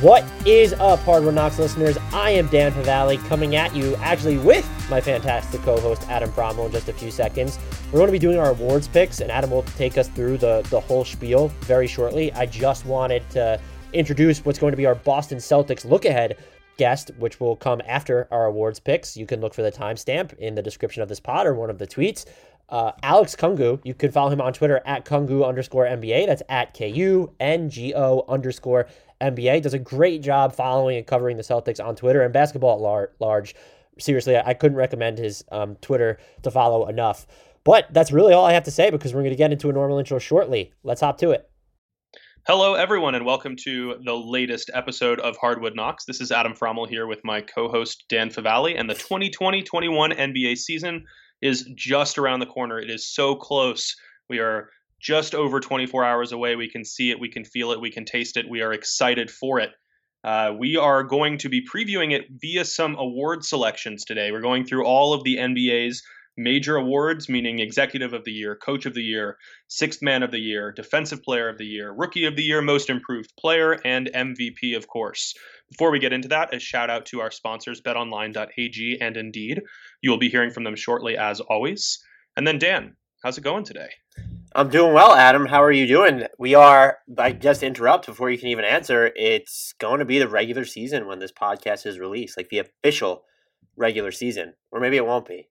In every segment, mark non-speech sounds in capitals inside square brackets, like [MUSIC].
What is up, Hardwood Knocks listeners? I am Dan Favale coming at you actually with my fantastic co host Adam Fromal in just a few seconds. We're going to be doing our awards picks, and Adam will take us through the, the whole spiel very shortly. I just wanted to introduce what's going to be our Boston Celtics look ahead guest, which will come after our awards picks. You can look for the timestamp in the description of this pod or one of the tweets. Uh, Alex Kungu, you can follow him on Twitter at Kungu underscore NBA. That's at K U N G O underscore NBA. Does a great job following and covering the Celtics on Twitter and basketball at lar- large. Seriously, I couldn't recommend his um, Twitter to follow enough. But that's really all I have to say because we're going to get into a normal intro shortly. Let's hop to it. Hello, everyone, and welcome to the latest episode of Hardwood Knocks. This is Adam Fromal here with my co host, Dan Favale, and the 2020 21 NBA season is just around the corner. It is so close. We are just over 24 hours away. We can see it, we can feel it, we can taste it. We are excited for it. Uh, we are going to be previewing it via some award selections today. We're going through all of the NBA's major awards, meaning Executive of the Year, Coach of the Year, Sixth Man of the Year, Defensive Player of the Year, Rookie of the Year, Most Improved Player, and MVP, of course. Before we get into that, a shout out to our sponsors, betonline.ag and Indeed. You will be hearing from them shortly, as always. And then, Dan, how's it going today? I'm doing well, Adam. How are you doing? We are, I just interrupt before you can even answer. It's going to be the regular season when this podcast is released, like the official regular season. Or maybe it won't be.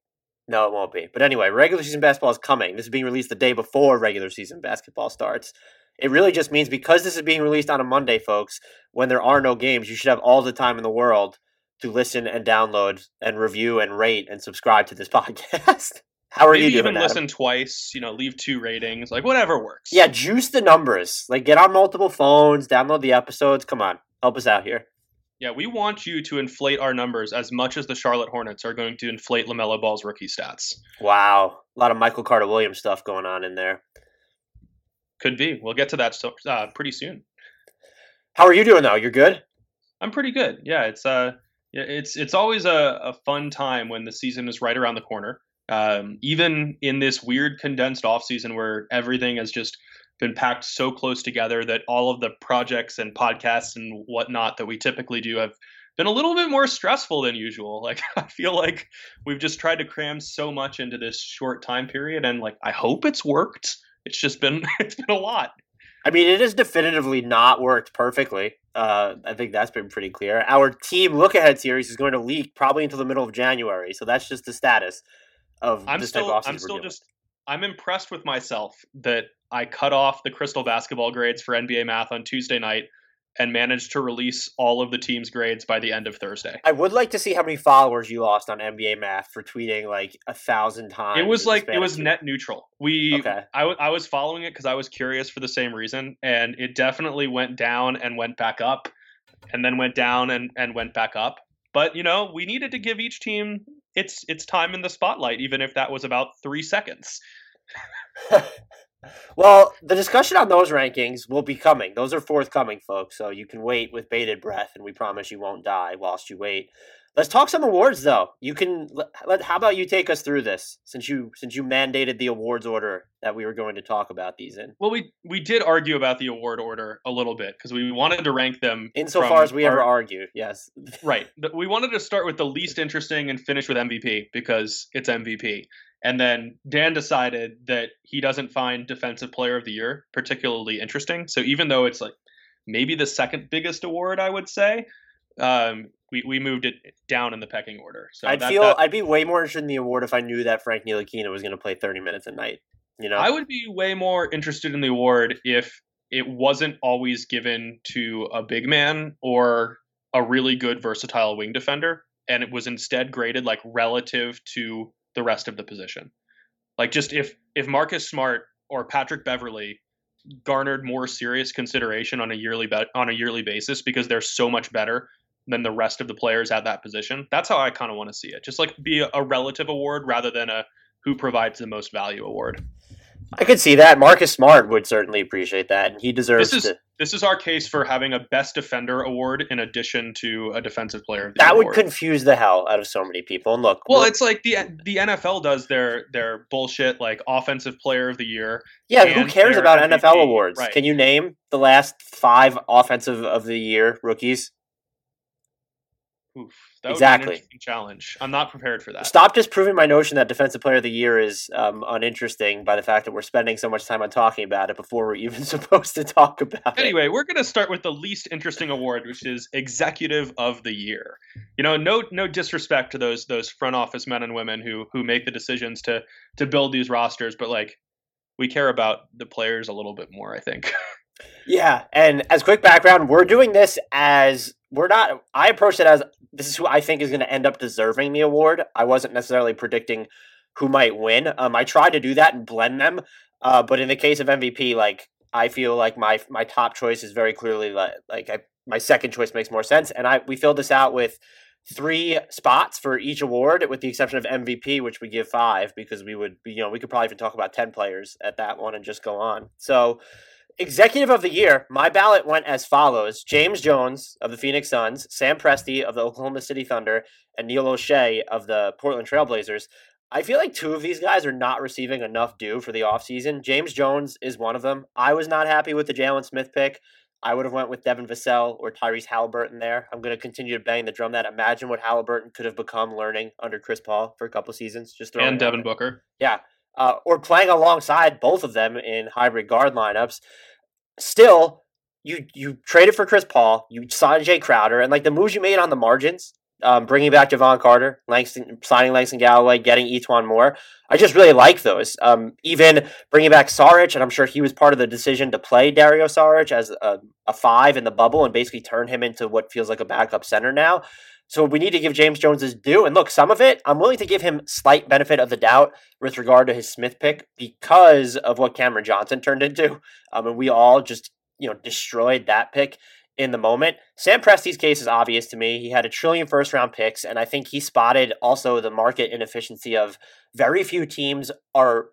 No, it won't be. But anyway, regular season basketball is coming. This is being released the day before regular season basketball starts. It really just means because this is being released on a Monday, folks, when there are no games, you should have all the time in the world to listen and download and review and rate and subscribe to this [LAUGHS] podcast. How are Maybe you doing? even Adam? listen twice, you know, leave two ratings, like whatever works. Yeah, juice the numbers. Like get on multiple phones, download the episodes. Come on, help us out here. Yeah, we want you to inflate our numbers as much as the Charlotte Hornets are going to inflate LaMelo Ball's rookie stats. Wow, a lot of Michael Carter Williams stuff going on in there. Could be. We'll get to that uh, pretty soon. How are you doing though? You're good. I'm pretty good. Yeah, it's uh, yeah, it's it's always a, a fun time when the season is right around the corner. Um, even in this weird condensed off season where everything has just been packed so close together that all of the projects and podcasts and whatnot that we typically do have been a little bit more stressful than usual. [LAUGHS] Like I feel like we've just tried to cram so much into this short time period, and like I hope it's worked. It's just been [LAUGHS] it's been a lot. I mean, it has definitively not worked perfectly. Uh, I think that's been pretty clear. Our team look ahead series is going to leak probably until the middle of January, so that's just the status of I'm this still type of I'm still just I'm impressed with myself that I cut off the crystal basketball grades for NBA math on Tuesday night and managed to release all of the team's grades by the end of Thursday. I would like to see how many followers you lost on NBA Math for tweeting like a thousand times. It was like it was net neutral. We Okay. I, w- I was following it because I was curious for the same reason, and it definitely went down and went back up, and then went down and, and went back up. But you know, we needed to give each team its its time in the spotlight, even if that was about three seconds. [LAUGHS] well, the discussion on those rankings will be coming. Those are forthcoming, folks. So you can wait with bated breath, and we promise you won't die whilst you wait. Let's talk some awards, though. You can. Let, how about you take us through this since you since you mandated the awards order that we were going to talk about these in. Well, we we did argue about the award order a little bit because we wanted to rank them Insofar as we our- ever argue, yes. [LAUGHS] Right. We wanted to start with the least interesting and finish with MVP because it's MVP. And then Dan decided that he doesn't find Defensive Player of the Year particularly interesting. So even though it's like maybe the second biggest award, I would say, um, we, we moved it down in the pecking order. So I'd that- feel that- I'd be way more interested in the award if I knew that Frank Ntilikina was going to play 30 minutes a night. You know, I would be way more interested in the award if it wasn't always given to a big man or a really good versatile wing defender, and it was instead graded like relative to the rest of the position. Like just if if Marcus Smart or Patrick Beverley garnered more serious consideration on a yearly be- on a yearly basis because they're so much better than the rest of the players at that position. That's how I kind of want to see it. Just like be a, relative award rather than a who provides the most value award. I could see that. Marcus Smart would certainly appreciate that, and he deserves This is to. this is our case for having a best defender award in addition to a defensive player of the That year would confuse the hell out of so many people. And look, well, we're- it's like the the NFL does their their bullshit like offensive player of the year. yeah, who cares about MVP, NFL awards? right. Can you name the last five offensive of the year rookies? Oof, that would be Exactly. challenge. I'm not prepared for that. Stop disproving my notion that defensive player of the year is um, uninteresting by the fact that we're spending so much time on talking about it before we're even [LAUGHS] supposed to talk about it. Anyway, we're going to start with the least interesting award, which is Executive of the Year. You know, no no disrespect to those those front office men and women who who make the decisions to to build these rosters, but like we care about the players a little bit more, I think. [LAUGHS] Yeah, and as quick background, we're doing this as we're not. I approached it as this is who I think is going to end up deserving the award. I wasn't necessarily predicting who might win. Um, I tried to do that and blend them, uh, but in the case of MVP, like I feel like my my top choice is very clearly like like I, my second choice makes more sense, and I we filled this out with three spots for each award, with the exception of MVP, which we give five because we would you know we could probably even talk about ten players at that one and just go on. So. Executive of the Year, my ballot went as follows James Jones of the Phoenix Suns, Sam Presti of the Oklahoma City Thunder, and Neil Olshey of the Portland Trailblazers. I feel like two of these guys are not receiving enough due for the offseason. James Jones is one of them. I was not happy with the Jalen Smith pick. I would have went with Devin Vassell or Tyrese Halliburton there. I'm going to continue to bang the drum that. Imagine what Halliburton could have become learning under Chris Paul for a couple seasons. Just throwing and Devin Booker. Booker. Uh, or playing alongside both of them in hybrid guard lineups. Still, you you traded for Chris Paul, you signed Jae Crowder, and like the moves you made on the margins, um, bringing back Jevon Carter, Langston, signing Langston Galloway, getting E'Twaun Moore. I just really like those. Um, even bringing back Saric, and I'm sure he was part of the decision to play Dario Saric as a, a five in the bubble and basically turn him into what feels like a backup center now. So we need to give James Jones his due. And look, some of it, I'm willing to give him slight benefit of the doubt with regard to his Smith pick because of what Cameron Johnson turned into. Um, and we all just, you know, destroyed that pick in the moment. Sam Presti's case is obvious to me. He had a trillion first round picks, and I think he spotted also the market inefficiency of very few teams are,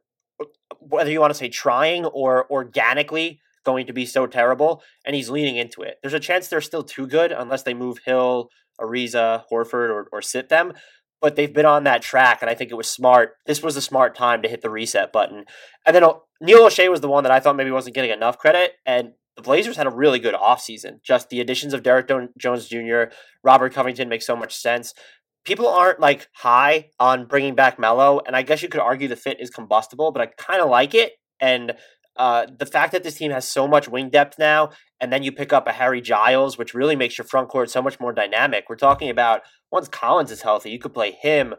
whether you want to say trying or organically going to be so terrible, and he's leaning into it. There's a chance they're still too good unless they move Hill, Ariza, Horford, or, or sit them. But they've been on that track, and I think it was smart. This was a smart time to hit the reset button. And then uh, Neil Olshey was the one that I thought maybe wasn't getting enough credit. And the Blazers had a really good offseason. Just the additions of Derrick Jones Jr., Robert Covington makes so much sense. People aren't like high on bringing back Melo, and I guess you could argue the fit is combustible, but I kind of like it. And uh, the fact that this team has so much wing depth now, and then you pick up a Harry Giles, which really makes your front court so much more dynamic. We're talking about once Collins is healthy, you could play him,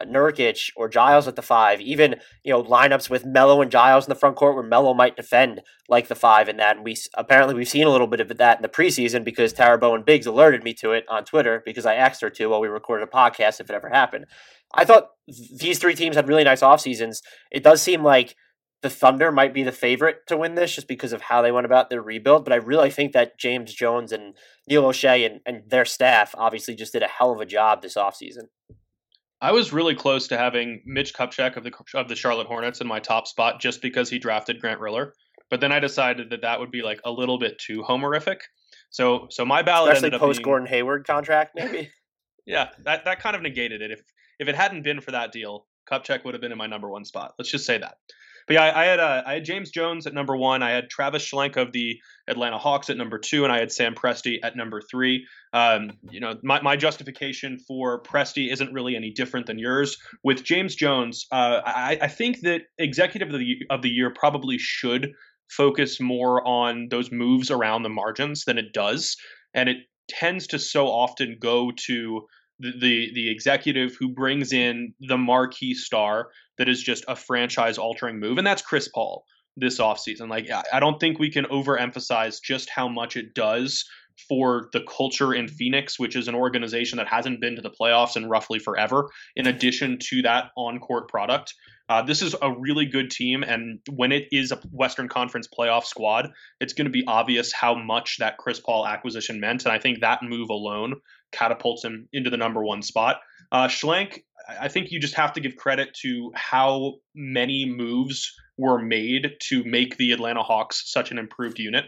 uh, Nurkic, or Giles at the five. Even you know lineups with Melo and Giles in the front court, where Melo might defend like the five in that. And we apparently we've seen a little bit of that in the preseason because Tara Bowen Biggs alerted me to it on Twitter because I asked her to while we recorded a podcast if it ever happened. I thought these three teams had really nice off seasons. It does seem like the Thunder might be the favorite to win this just because of how they went about their rebuild. But I really think that James Jones and Neil Olshey and, and their staff obviously just did a hell of a job this offseason. I was really close to having Mitch Kupchak of the of the Charlotte Hornets in my top spot just because he drafted Grant Riller, but then I decided that that would be like a little bit too homerific. So so my ballot Especially ended up post being, Gordon Hayward contract, maybe. [LAUGHS] Yeah, that that kind of negated it. If if it hadn't been for that deal, Kupchak would have been in my number one spot. Let's just say that. But yeah, I, I had uh, I had James Jones at number one. I had Travis Schlenk of the Atlanta Hawks at number two, and I had Sam Presti at number three. Um, you know, my, my justification for Presti isn't really any different than yours. With James Jones, uh, I, I think that executive of the of the year probably should focus more on those moves around the margins than it does, and it tends to so often go to the, the executive who brings in the marquee star that is just a franchise altering move and that's Chris Paul this offseason. Like I don't think we can overemphasize just how much it does for the culture in Phoenix, which is an organization that hasn't been to the playoffs in roughly forever, in addition to that on court product. Uh, this is a really good team, and when it is a Western Conference playoff squad, it's going to be obvious how much that Chris Paul acquisition meant. And I think that move alone catapults him into the number one spot. Uh, Schlenk, I think you just have to give credit to how many moves were made to make the Atlanta Hawks such an improved unit.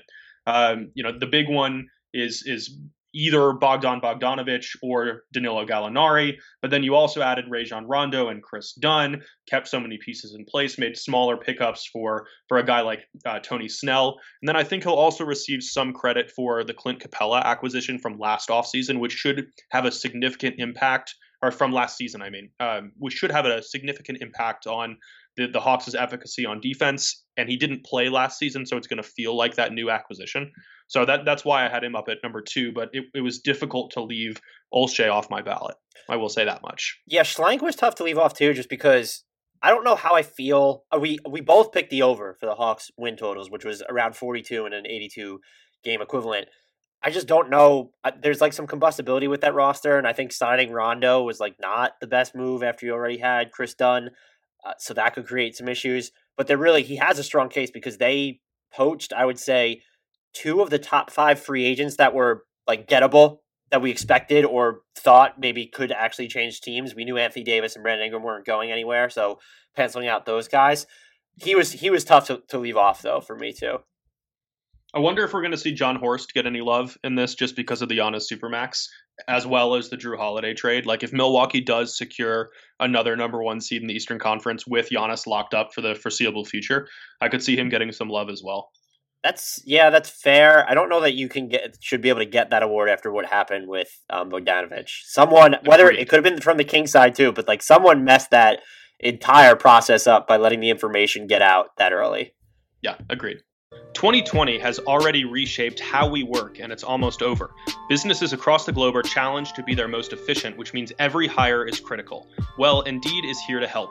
Um, you know, the big one is is either Bogdan Bogdanovic or Danilo Gallinari. But then you also added Rajon Rondo and Kris Dunn, kept so many pieces in place, made smaller pickups for for a guy like uh, Tony Snell. And then I think he'll also receive some credit for the Clint Capela acquisition from last offseason, which should have a significant impact, or from last season, I mean, um, which should have a significant impact on the, the Hawks' efficacy on defense. And he didn't play last season, so it's going to feel like that new acquisition. So that that's why I had him up at number two, but it, it was difficult to leave Olshey off my ballot. I will say that much. Yeah, Schlenk was tough to leave off too, just because I don't know how I feel. Uh, we we both picked the over for the Hawks win totals, which was around 42 and an 82 game equivalent. I just don't know. There's like some combustibility with that roster, and I think signing Rondo was like not the best move after you already had Kris Dunn, uh, so that could create some issues. But they're really he has a strong case because they poached, I would say, two of the top five free agents that were like gettable that we expected or thought maybe could actually change teams. We knew Anthony Davis and Brandon Ingram weren't going anywhere, so penciling out those guys. He was he was tough to, to leave off though for me too. I wonder if we're going to see Jon Horst get any love in this just because of the Giannis Supermax, as well as the Jrue Holiday trade. Like if Milwaukee does secure another number one seed in the Eastern Conference with Giannis locked up for the foreseeable future, I could see him getting some love as well. That's yeah, that's fair. I don't know that you can get should be able to get that award after what happened with um, Bogdanovic. Someone, whether it could have been from the King side too, but like someone messed that entire process up by letting the information get out that early. Yeah, agreed. 2020 has already reshaped how we work, and it's almost over. Businesses across the globe are challenged to be their most efficient, which means every hire is critical. Well, Indeed is here to help.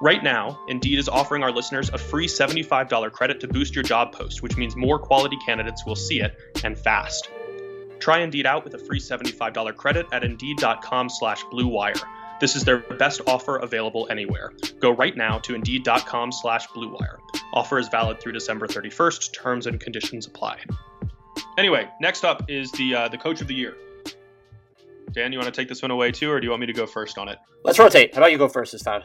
Right now, Indeed is offering our listeners a free $75 credit to boost your job post, which means more quality candidates will see it and fast. Try Indeed out with a free $75 credit at Indeed.com slash BlueWire. This is their best offer available anywhere. Go right now to Indeed.com slash BlueWire. Offer is valid through December 31st. Terms and conditions apply. Anyway, next up is the uh, the Coach of the Year. Dan, you want to take this one away too, or do you want me to go first on it? Let's rotate. How about you go first this time?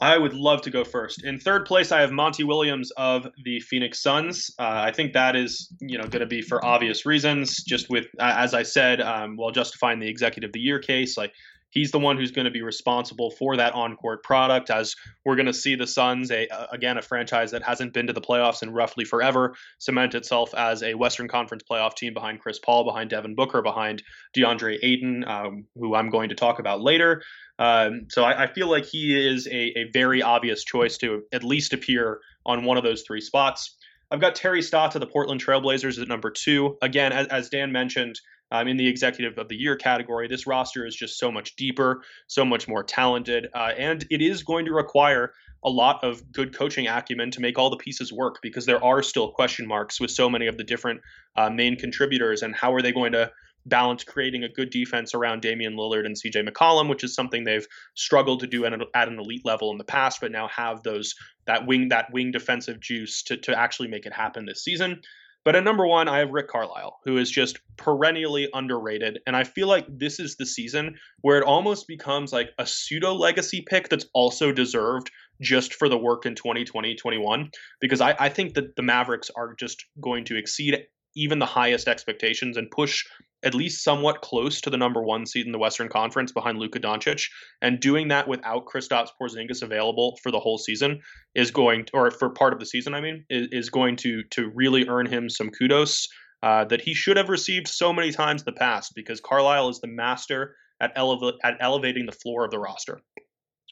I would love to go first. In third place, I have Monty Williams of the Phoenix Suns. Uh, I think that is, you know, going to be for obvious reasons. Just with, as I said, um, while justifying the Executive of the Year case, like he's the one who's going to be responsible for that on-court product. As we're going to see the Suns, a, again a franchise that hasn't been to the playoffs in roughly forever, cement itself as a Western Conference playoff team behind Chris Paul, behind Devin Booker, behind DeAndre Ayton, um, who I'm going to talk about later. Um, so I, I, feel like he is a, a, very obvious choice to at least appear on one of those three spots. I've got Terry Stotts of the Portland Trailblazers at number two. Again, as, as Dan mentioned, um, in the Executive of the Year category, this roster is just so much deeper, so much more talented, uh, and it is going to require a lot of good coaching acumen to make all the pieces work because there are still question marks with so many of the different uh, main contributors and how are they going to balance creating a good defense around Damian Lillard and CJ McCollum, which is something they've struggled to do at an, at an elite level in the past, but now have those that wing that wing defensive juice to, to actually make it happen this season. But at number one, I have Rick Carlisle, who is just perennially underrated. And I feel like this is the season where it almost becomes like a pseudo legacy pick that's also deserved just for the work in 2020 21. Because I, I think that the Mavericks are just going to exceed even the highest expectations and push at least somewhat close to the number one seed in the Western Conference behind Luka Doncic, and doing that without Kristaps Porzingis available for the whole season is going, to, or for part of the season, I mean, is, going to to really earn him some kudos uh, that he should have received so many times in the past because Carlisle is the master at, eleva- at elevating the floor of the roster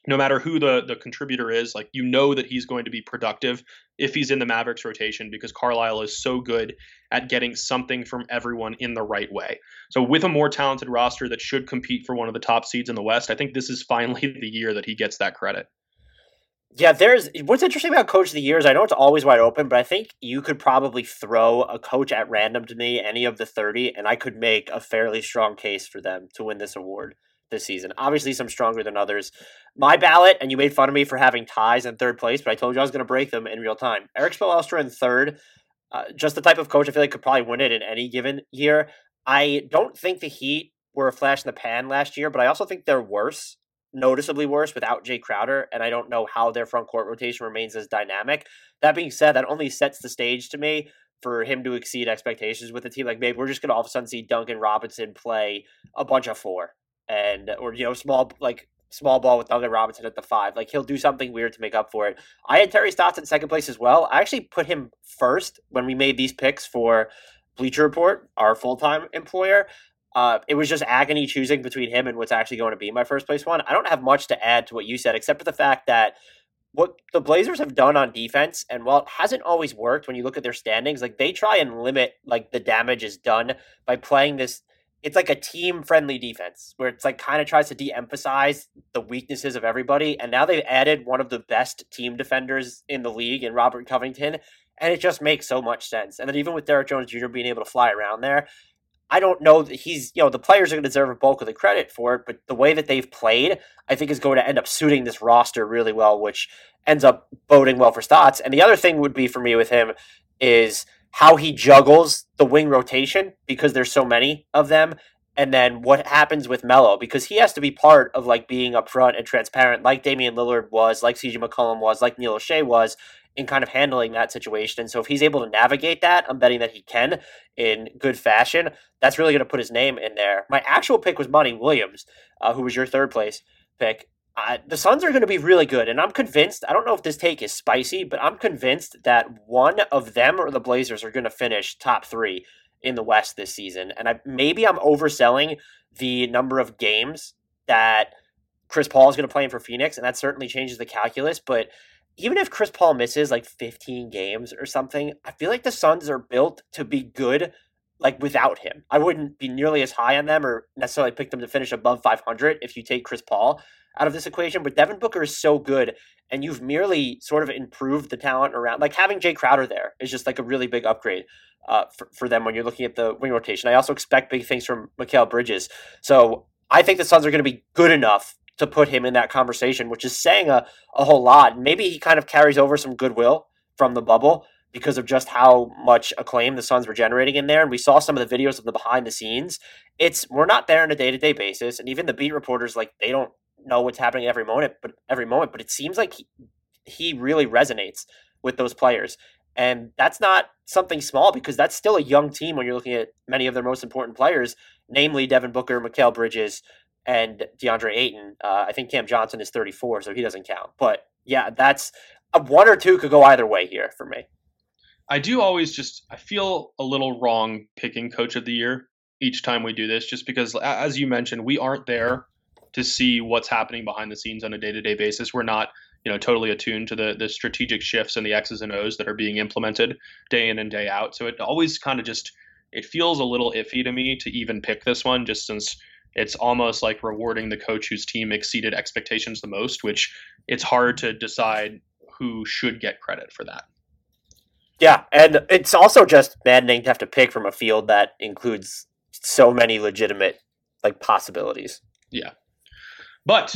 no matter who the the contributor is, like you know that he's going to be productive if he's in the Mavericks rotation because Carlisle is so good at getting something from everyone in the right way. So with a more talented roster that should compete for one of the top seeds in the West, I think this is finally [LAUGHS] the year that he gets that credit. Yeah, there's what's interesting about coach of the years. I know it's always wide open, but I think you could probably throw a coach at random to me, any of the 30, and I could make a fairly strong case for them to win this award this season. Obviously, some stronger than others. My ballot, and you made fun of me for having ties in third place, but I told you I was going to break them in real time. Erik Spoelstra in third, uh, just the type of coach I feel like could probably win it in any given year. I don't think the Heat were a flash in the pan last year, but I also think they're worse, noticeably worse without Jae Crowder, and I don't know how their front court rotation remains as dynamic. That being said, that only sets the stage to me for him to exceed expectations with a team like maybe we're just going to all of a sudden see Duncan Robinson play a bunch of four and or you know small like small ball with Duncan Robinson at the five. Like he'll do something weird to make up for it. I had Terry Stotts in second place as well. I actually put him first when we made these picks for Bleacher Report, our full time employer. Uh, it was just agony choosing between him and what's actually going to be my first place one. I don't have much to add to what you said, except for the fact that what the Blazers have done on defense, and while it hasn't always worked when you look at their standings, like they try and limit like the damage is done by playing this it's like a team friendly defense where it's like kind of tries to de-emphasize the weaknesses of everybody and now they've added one of the best team defenders in the league in robert covington and it just makes so much sense and then even with derrick jones jr being able to fly around there i don't know that he's you know the players are going to deserve a bulk of the credit for it but the way that they've played i think is going to end up suiting this roster really well which ends up boding well for Stotts. and the other thing would be for me with him is how he juggles the wing rotation because there's so many of them and then what happens with Melo because he has to be part of like being upfront and transparent, like Damian Lillard was, like CJ McCollum was, like Neil Olshey was, in kind of handling that situation. And so if he's able to navigate that, I'm betting that he can in good fashion. That's really going to put his name in there. My actual pick was Monty Williams, uh, who was your third place pick. Uh, the Suns are going to be really good, and I'm convinced. I don't know if this take is spicy, but I'm convinced that one of them or the Blazers are going to finish top three in the West this season. And I maybe I'm overselling the number of games that Chris Paul is going to play in for Phoenix, and that certainly changes the calculus. But even if Chris Paul misses like 15 games or something, I feel like the Suns are built to be good like without him. I wouldn't be nearly as high on them or necessarily pick them to finish above 500 if you take Chris Paul out of this equation. But Devin Booker is so good, and you've merely sort of improved the talent around. Like having Jae Crowder there is just like a really big upgrade uh, for, for them when you're looking at the wing rotation. I also expect big things from Mikal Bridges. So I think the Suns are going to be good enough to put him in that conversation, which is saying a, a whole lot. Maybe he kind of carries over some goodwill from the bubble because of just how much acclaim the Suns were generating in there. And we saw some of the videos of the behind the scenes. It's we're not there on a day to day basis, and even the beat reporters like they don't know what's happening every moment, but every moment. But it seems like he, he really resonates with those players, and that's not something small because that's still a young team when you're looking at many of their most important players, namely Devin Booker, Mikal Bridges, and DeAndre Ayton. Uh, I think Cam Johnson is 34, so he doesn't count. But yeah, that's a one or two could go either way here for me. I do always just I feel a little wrong picking coach of the year each time we do this, just because as you mentioned, we aren't there to see what's happening behind the scenes on a day to day basis. We're not you know totally attuned to the the strategic shifts and the X's and O's that are being implemented day in and day out. So it always kind of just it feels a little iffy to me to even pick this one, just since it's almost like rewarding the coach whose team exceeded expectations the most, which it's hard to decide who should get credit for that. Yeah, and it's also just maddening to have to pick from a field that includes so many legitimate like possibilities. Yeah. But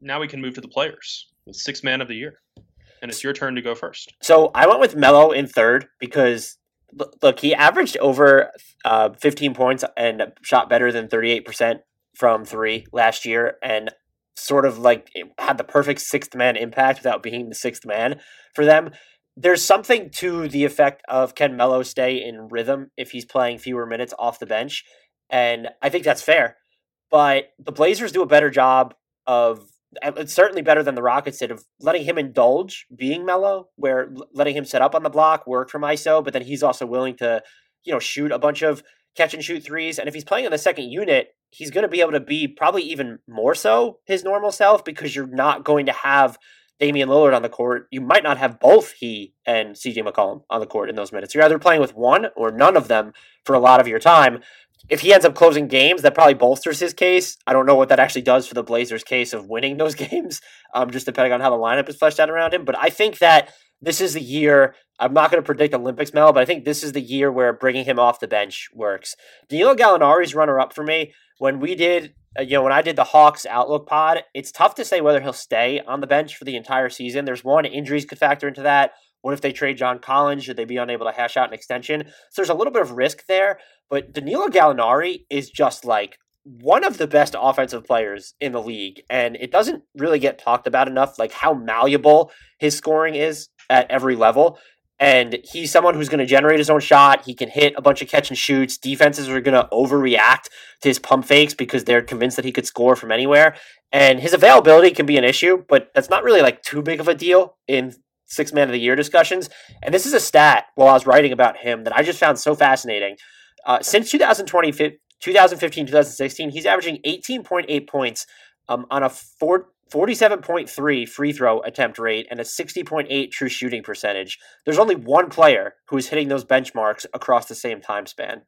now we can move to the players with six man of the year. And it's your turn to go first. So I went with Melo in third because Look, he averaged over uh, 15 points and shot better than 38% from three last year, and sort of like had the perfect sixth man impact without being the sixth man for them. There's something to the effect of can Melo stay in rhythm if he's playing fewer minutes off the bench, and I think that's fair. But the Blazers do a better job of it's certainly better than the Rockets did of letting him indulge being mellow, where letting him set up on the block, work from ISO, but then he's also willing to, you know, shoot a bunch of catch and shoot threes. And if he's playing in the second unit, he's going to be able to be probably even more so his normal self because you're not going to have Damian Lillard on the court. You might not have both he and CJ McCollum on the court in those minutes. You're either playing with one or none of them for a lot of your time if he ends up closing games, that probably bolsters his case. I don't know what that actually does for the Blazers' case of winning those [LAUGHS] games, um, just depending on how the lineup is fleshed out around him. But I think that this is the year. I'm not going to predict Olympics medal, but I think this is the year where bringing him off the bench works. Danilo Gallinari's runner up for me. When we did, uh, you know, when I did the Hawks Outlook pod, it's tough to say whether he'll stay on the bench for the entire season. There's one injuries could factor into that. What if they trade John Collins? Should they be unable to hash out an extension? So there's a little bit of risk there. But Danilo Gallinari is just like one of the best offensive players in the league. And it doesn't really get talked about enough, like how malleable his scoring is at every level. And he's someone who's going to generate his own shot. He can hit a bunch of catch and shoots. Defenses are going to overreact to his pump fakes because they're convinced that he could score from anywhere. And his availability can be an issue, but that's not really like too big of a deal in six man of the year discussions. And this is a stat while I was writing about him that I just found so fascinating. Uh, since 2020, 2015, 2016, he's averaging 18.8 points um, on a four, 47.3 free throw attempt rate and a 60.8 true shooting percentage. There's only one player who's hitting those benchmarks across the same time span.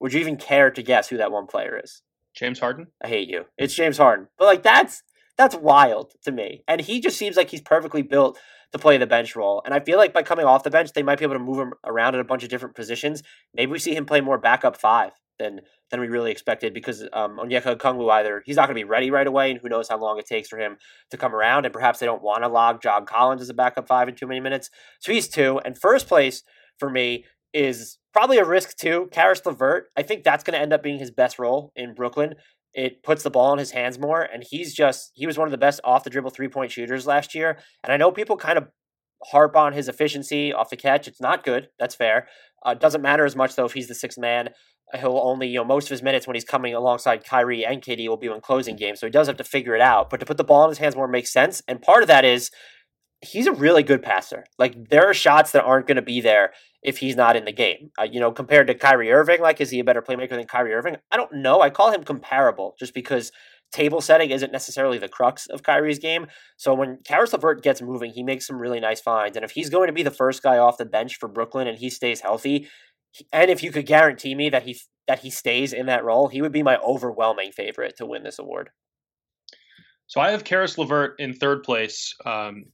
Would you even care to guess who that one player is? James Harden? I hate you. It's James Harden. But like that's that's wild to me. And he just seems like he's perfectly built to play the bench role. And I feel like by coming off the bench, they might be able to move him around in a bunch of different positions. Maybe we see him play more backup five than than we really expected because um, Onyeka Okongwu either he's not going to be ready right away, and who knows how long it takes for him to come around. And perhaps they don't want to log John Collins as a backup five in too many minutes. So he's two. And first place for me is probably a risk too. Caris LeVert. I think that's going to end up being his best role in Brooklyn it puts the ball in his hands more. And he's just, he was one of the best off the dribble three point shooters last year. And I know people kind of harp on his efficiency off the catch. It's not good. That's fair. Uh, doesn't matter as much though if he's the sixth man. He'll only, you know, most of his minutes when he's coming alongside Kyrie and KD will be in closing games. So he does have to figure it out. But to put the ball in his hands more makes sense. And part of that is he's a really good passer. Like there are shots that aren't going to be there if he's not in the game. Uh, you know, compared to Kyrie Irving, like is he a better playmaker than Kyrie Irving? I don't know. I call him comparable just because table setting isn't necessarily the crux of Kyrie's game. So when Caris LeVert gets moving, he makes some really nice finds. And if he's going to be the first guy off the bench for Brooklyn and he stays healthy, and if you could guarantee me that he that he stays in that role, he would be my overwhelming favorite to win this award. So I have Caris LeVert in third place. Um,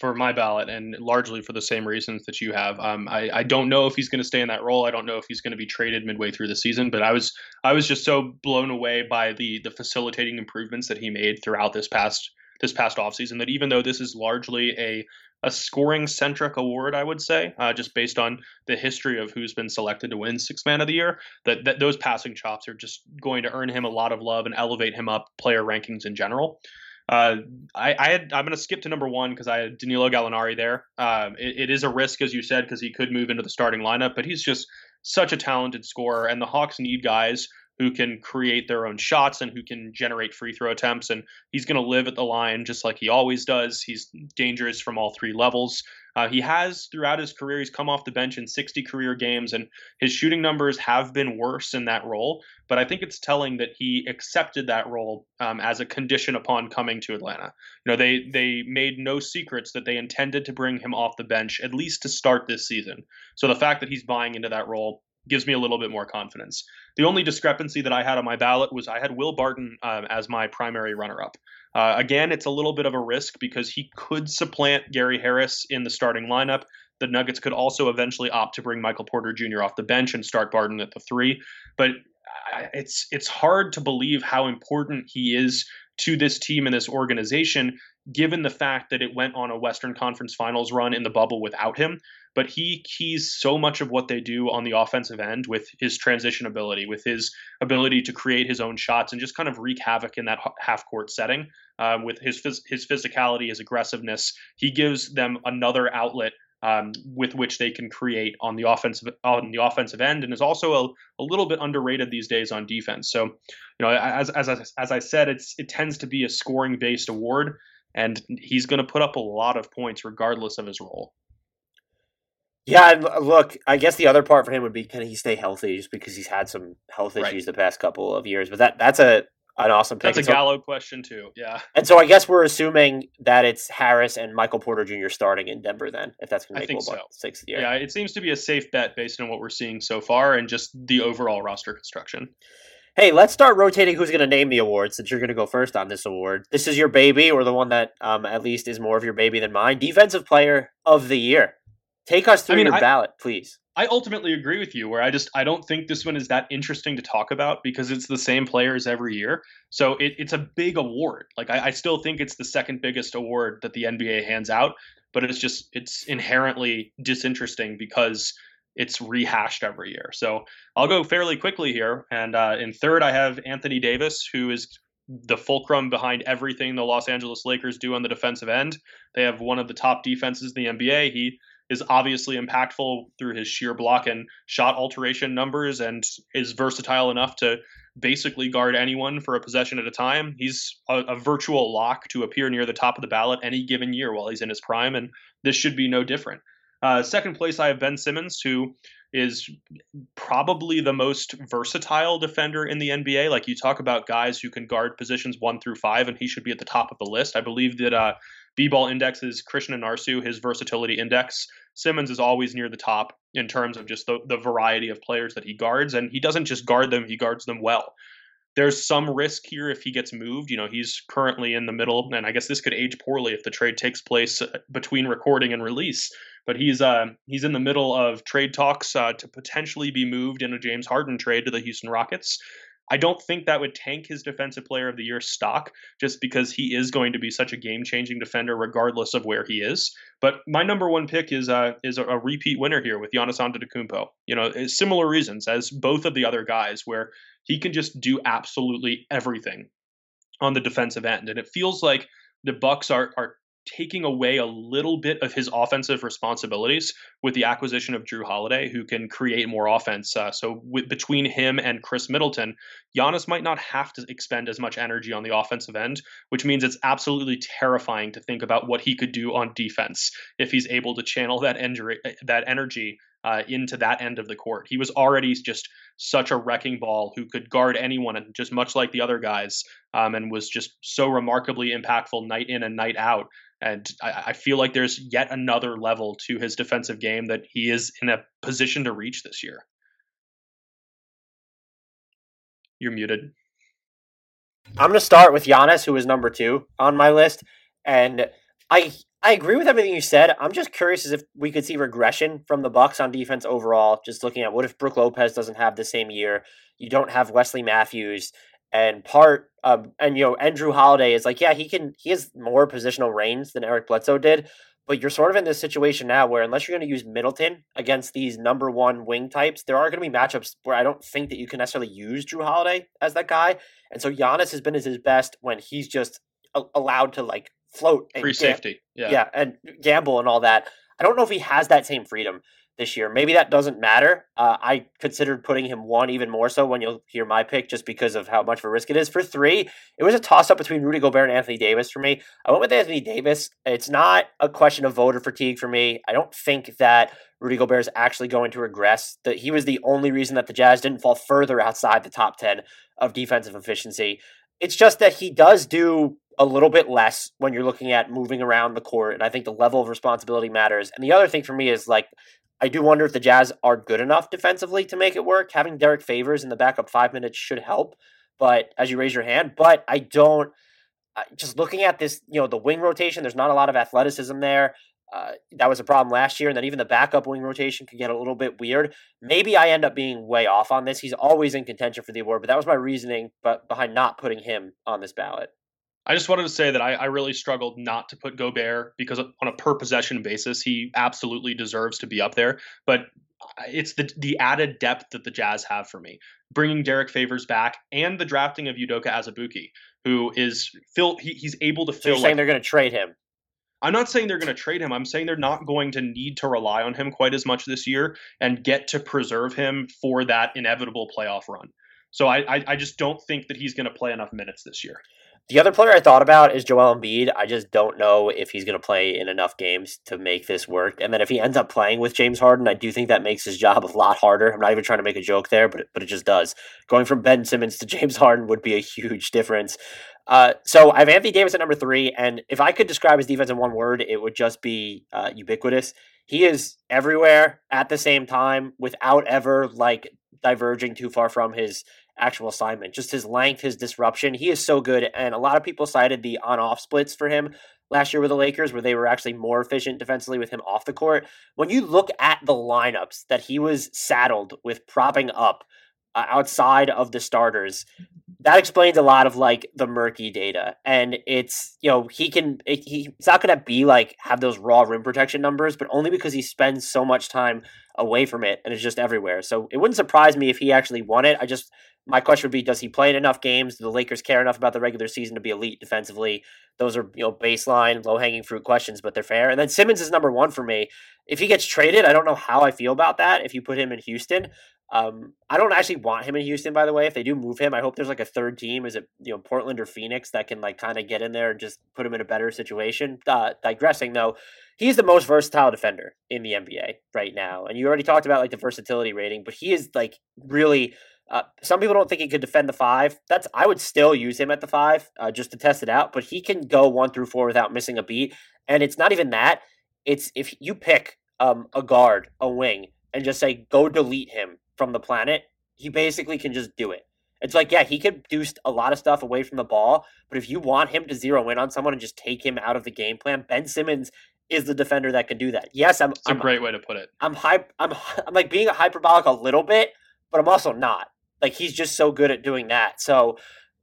for my ballot, and largely for the same reasons that you have. Um, I, I don't know if he's going to stay in that role. I don't know if he's going to be traded midway through the season. But I was I was just so blown away by the the facilitating improvements that he made throughout this past this past offseason that even though this is largely a a scoring centric award, I would say, uh, just based on the history of who's been selected to win Six Man of the Year, that, that those passing chops are just going to earn him a lot of love and elevate him up player rankings in general. Uh, I, I had, I'm going to skip to number one because I had Danilo Gallinari there. Um, it, it is a risk, as you said, because he could move into the starting lineup, but he's just such a talented scorer, and the Hawks need guys who can create their own shots and who can generate free throw attempts. And he's going to live at the line just like he always does. He's dangerous from all three levels. Uh, he has, throughout his career, he's come off the bench in 60 career games, and his shooting numbers have been worse in that role. But I think it's telling that he accepted that role um, as a condition upon coming to Atlanta. You know, they they made no secrets that they intended to bring him off the bench at least to start this season. So the fact that he's buying into that role gives me a little bit more confidence. The only discrepancy that I had on my ballot was I had Will Barton um, as my primary runner up. Uh, again, it's a little bit of a risk because he could supplant Gary Harris in the starting lineup. The Nuggets could also eventually opt to bring Michael Porter Jr. off the bench and start Barton at the three. But it's it's hard to believe how important he is to this team and this organization given the fact that it went on a Western Conference Finals run in the bubble without him. But he keys so much of what they do on the offensive end with his transition ability, with his ability to create his own shots and just kind of wreak havoc in that half court setting. Uh, with his his physicality, his aggressiveness, he gives them another outlet um, with which they can create on the offensive on the offensive end, and is also a, a little bit underrated these days on defense. So, you know, as as I, as I said, it's it tends to be a scoring based award and he's going to put up a lot of points regardless of his role. Yeah, look, I guess the other part for him would be can he stay healthy just because he's had some health issues right. the past couple of years. But that that's a an awesome pick. That's a Gallo question too. Yeah. And so I guess we're assuming that it's Harris and Michael Porter Jr. starting in Denver then, if that's going to make so. sixth year. Yeah, it seems to be a safe bet based on what we're seeing so far and just the overall roster construction. Hey, let's start rotating who's going to name the award since you're going to go first on this award. This is your baby, or the one that um, at least is more of your baby than mine. Defensive Player of the Year. Take us through I mean, your I, ballot, please. I ultimately agree with you. Where I just I don't think this one is that interesting to talk about because it's the same players every year. So it, it's a big award. Like I, I still think it's the second biggest award that the NBA hands out, but it's just it's inherently disinteresting because it's rehashed every year. So I'll go fairly quickly here. And uh, in third, I have Anthony Davis, who is the fulcrum behind everything the Los Angeles Lakers do on the defensive end. They have one of the top defenses in the NBA. He is obviously impactful through his sheer block and shot alteration numbers and is versatile enough to basically guard anyone for a possession at a time. He's a, a, virtual lock to appear near the top of the ballot any given year while he's in his prime, and this should be no different. Uh, second place, I have Ben Simmons, who is probably the most versatile defender in the NBA. Like you talk about guys who can guard positions one through five, and he should be at the top of the list. I believe that uh, B-ball index is Krishna Narsu, his versatility index. Simmons is always near the top in terms of just the, the variety of players that he guards, and he doesn't just guard them; he guards them well there's some risk here if he gets moved. You know, he's currently in the middle, and I guess this could age poorly if the trade takes place uh, between recording and release. But he's uh, he's in the middle of trade talks uh, to potentially be moved in a James Harden trade to the Houston Rockets. I don't think that would tank his defensive player of the year stock just because he is going to be such a game changing defender regardless of where he is. But my number one pick is uh, is a, a repeat winner here with Giannis Antetokounmpo. You know, similar reasons as both of the other guys, where he can just do absolutely everything on the defensive end, and it feels like the Bucks are are taking away a little bit of his offensive responsibilities with the acquisition of Jrue Holiday, who can create more offense. Uh, so with, between him and Khris Middleton, Giannis might not have to expend as much energy on the offensive end, which means it's absolutely terrifying to think about what he could do on defense if he's able to channel that, injury, that energy uh, into that end of the court. He was already just such a wrecking ball who could guard anyone, and just much like the other guys, um, and was just so remarkably impactful night in and night out. And I, I, feel like there's yet another level to his defensive game that he is in a position to reach this year. You're muted. I'm going to start with Giannis, who is number two on my list, and I I agree with everything you said. I'm just curious as if we could see regression from the Bucks on defense overall. Just looking at what if Brook Lopez doesn't have the same year, you don't have Wesley Matthews, and part um, and you know Andrew Holiday is like yeah he can he has more positional range than Eric Bledsoe did, but you're sort of in this situation now where unless you're going to use Middleton against these number one wing types, there are going to be matchups where I don't think that you can necessarily use Jrue Holiday as that guy, and so Giannis has been at his best when he's just allowed to like float and free safety, yeah, yeah, and gamble and all that. I don't know if he has that same freedom this year. Maybe that doesn't matter. Uh, I considered putting him one even more so when you'll hear my pick, just because of how much of a risk it is. For three, it was a toss up between Rudy Gobert and Anthony Davis for me. I went with Anthony Davis. It's not a question of voter fatigue for me. I don't think that Rudy Gobert is actually going to regress. That he was the only reason that the Jazz didn't fall further outside the top ten of defensive efficiency. It's just that he does do a little bit less when you're looking at moving around the court. And I think the level of responsibility matters. And the other thing for me is like I do wonder if the Jazz are good enough defensively to make it work. Having Derrick Favors in the backup five minutes should help. But as you raise your hand, but I don't. Just looking at this, you know, the wing rotation, there's not a lot of athleticism there. Uh, that was a problem last year, and then even the backup wing rotation could get a little bit weird. Maybe I end up being way off on this. He's always in contention for the award, but that was my reasoning but behind not putting him on this ballot. I just wanted to say that I, I, really struggled not to put Gobert because on a per possession basis, he absolutely deserves to be up there. But it's the the added depth that the Jazz have for me, bringing Derrick Favors back and the drafting of Udoka Azubuike, who is fill he, he's able to so fill. You're saying like, they're going to trade him? I'm not saying they're going to trade him. I'm saying they're not going to need to rely on him quite as much this year and get to preserve him for that inevitable playoff run. So I, I, I just don't think that he's going to play enough minutes this year. The other player I thought about is Joel Embiid. I just don't know if he's going to play in enough games to make this work. And then if he ends up playing with James Harden, I do think that makes his job [LAUGHS] a lot harder. I'm not even trying to make a joke there, but but it just does. Going from Ben Simmons to [LAUGHS] James Harden would be a huge difference. Uh, so I have Anthony Davis at number three, and if I could describe his defense in one word, it would just be uh, ubiquitous. He is everywhere at the same time without ever like diverging too far from his actual assignment. Just his length, his disruption. He is so good. And a lot of people cited the on off splits for him last year with the Lakers, where they were actually more efficient defensively with him off the court. When you look at the lineups that he was saddled with propping up uh, outside of the starters, that explains a lot of like the murky data. And it's you know he can it, he, he's not going to be like have those raw rim protection numbers but only because he spends so much time away from it and it's just everywhere. So it wouldn't surprise me if he actually won it. I just my question would be does he play in enough games? Do the lakers care enough about the regular season to be elite defensively? Those are you know baseline low hanging fruit questions but they're fair. And then simmons is number one for me. If he gets traded i don't know how i feel about that if you put him in houston um, I don't actually want him in Houston, by the way. If they do move him, I hope there's like a third team. Is it you know Portland or Phoenix that can like kind of get in there and just put him in a better situation? Uh, digressing though, he's the most versatile defender in the NBA right now, and you already talked about like the versatility rating, but he is like really. Uh, some people don't think he could defend the five. That's I would still use him at the five uh, just to test it out. But he can go one through four without missing a beat, and it's not even that. It's if you pick um, a guard, a wing, and just say go delete him from the planet, he basically can just do it. It's like, yeah, he could do a lot of stuff away from the ball, but if you want him to zero in on someone and just take him out of the game plan, Ben Simmons is the defender that can do that. Yes, I'm. It's a I'm, great way to put it. I'm hype. I'm. [LAUGHS] I'm like being hyperbolic a little bit, but I'm also not. Like he's just so good at doing that. So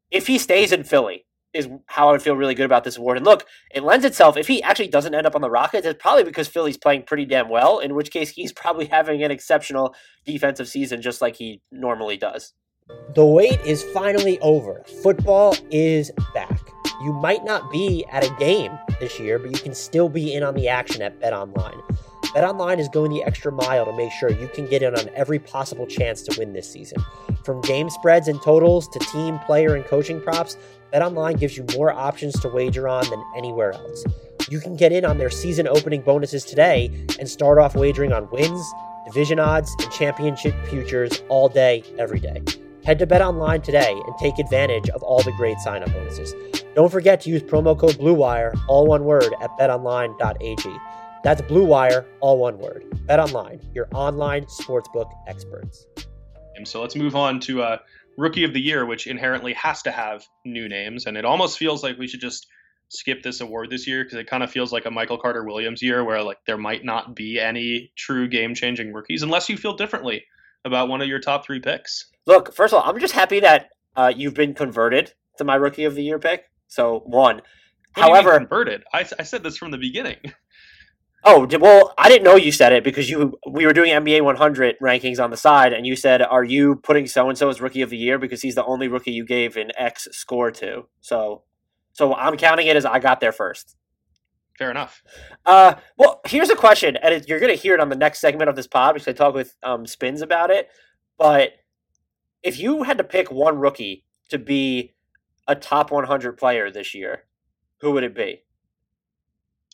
if he stays in Philly, is how I would feel really good about this award. And look, it lends itself, if he actually doesn't end up on the Rockets, it's probably because Philly's playing pretty damn well, in which case he's probably having an exceptional defensive season just like he normally does. The wait is finally over. Football is back. You might not be at a game this year, but you can still be in on the action at Bet Online. BetOnline is going the extra mile to make sure you can get in on every possible chance to win this season. From game spreads and totals to team, player, and coaching props, BetOnline gives you more options to wager on than anywhere else. You can get in on their season opening bonuses today and start off wagering on wins, division odds, and championship futures all day, every day. Head to BetOnline today and take advantage of all the great sign-up bonuses. Don't forget to use promo code BLUEWIRE, all one word, at betonline.ag. That's Blue Wire, all one word. Bet online, your online sportsbook experts. And So let's move on to uh, Rookie of the Year, which inherently has to have new names, and it almost feels like we should just skip this award this year because it kind of feels like a Michael Carter Williams year where like there might not be any true game-changing rookies unless you feel differently about one of your top three picks. Look, first of all, I'm just happy that uh, you've been converted to my Rookie of the Year pick. So one. What However, converted. I, I said this from the beginning. [LAUGHS] Oh well, I didn't know you said it because you we were doing NBA 100 rankings on the side, and you said, "Are you putting so and so as rookie of the year because he's the only rookie you gave an X score to?" So, so I'm counting it as I got there first. Fair enough. Uh, well, here's a question, and it, you're going to hear it on the next segment of this pod because I talk with um, Spins about it. But if you had to pick one rookie to be a top 100 player this year, who would it be?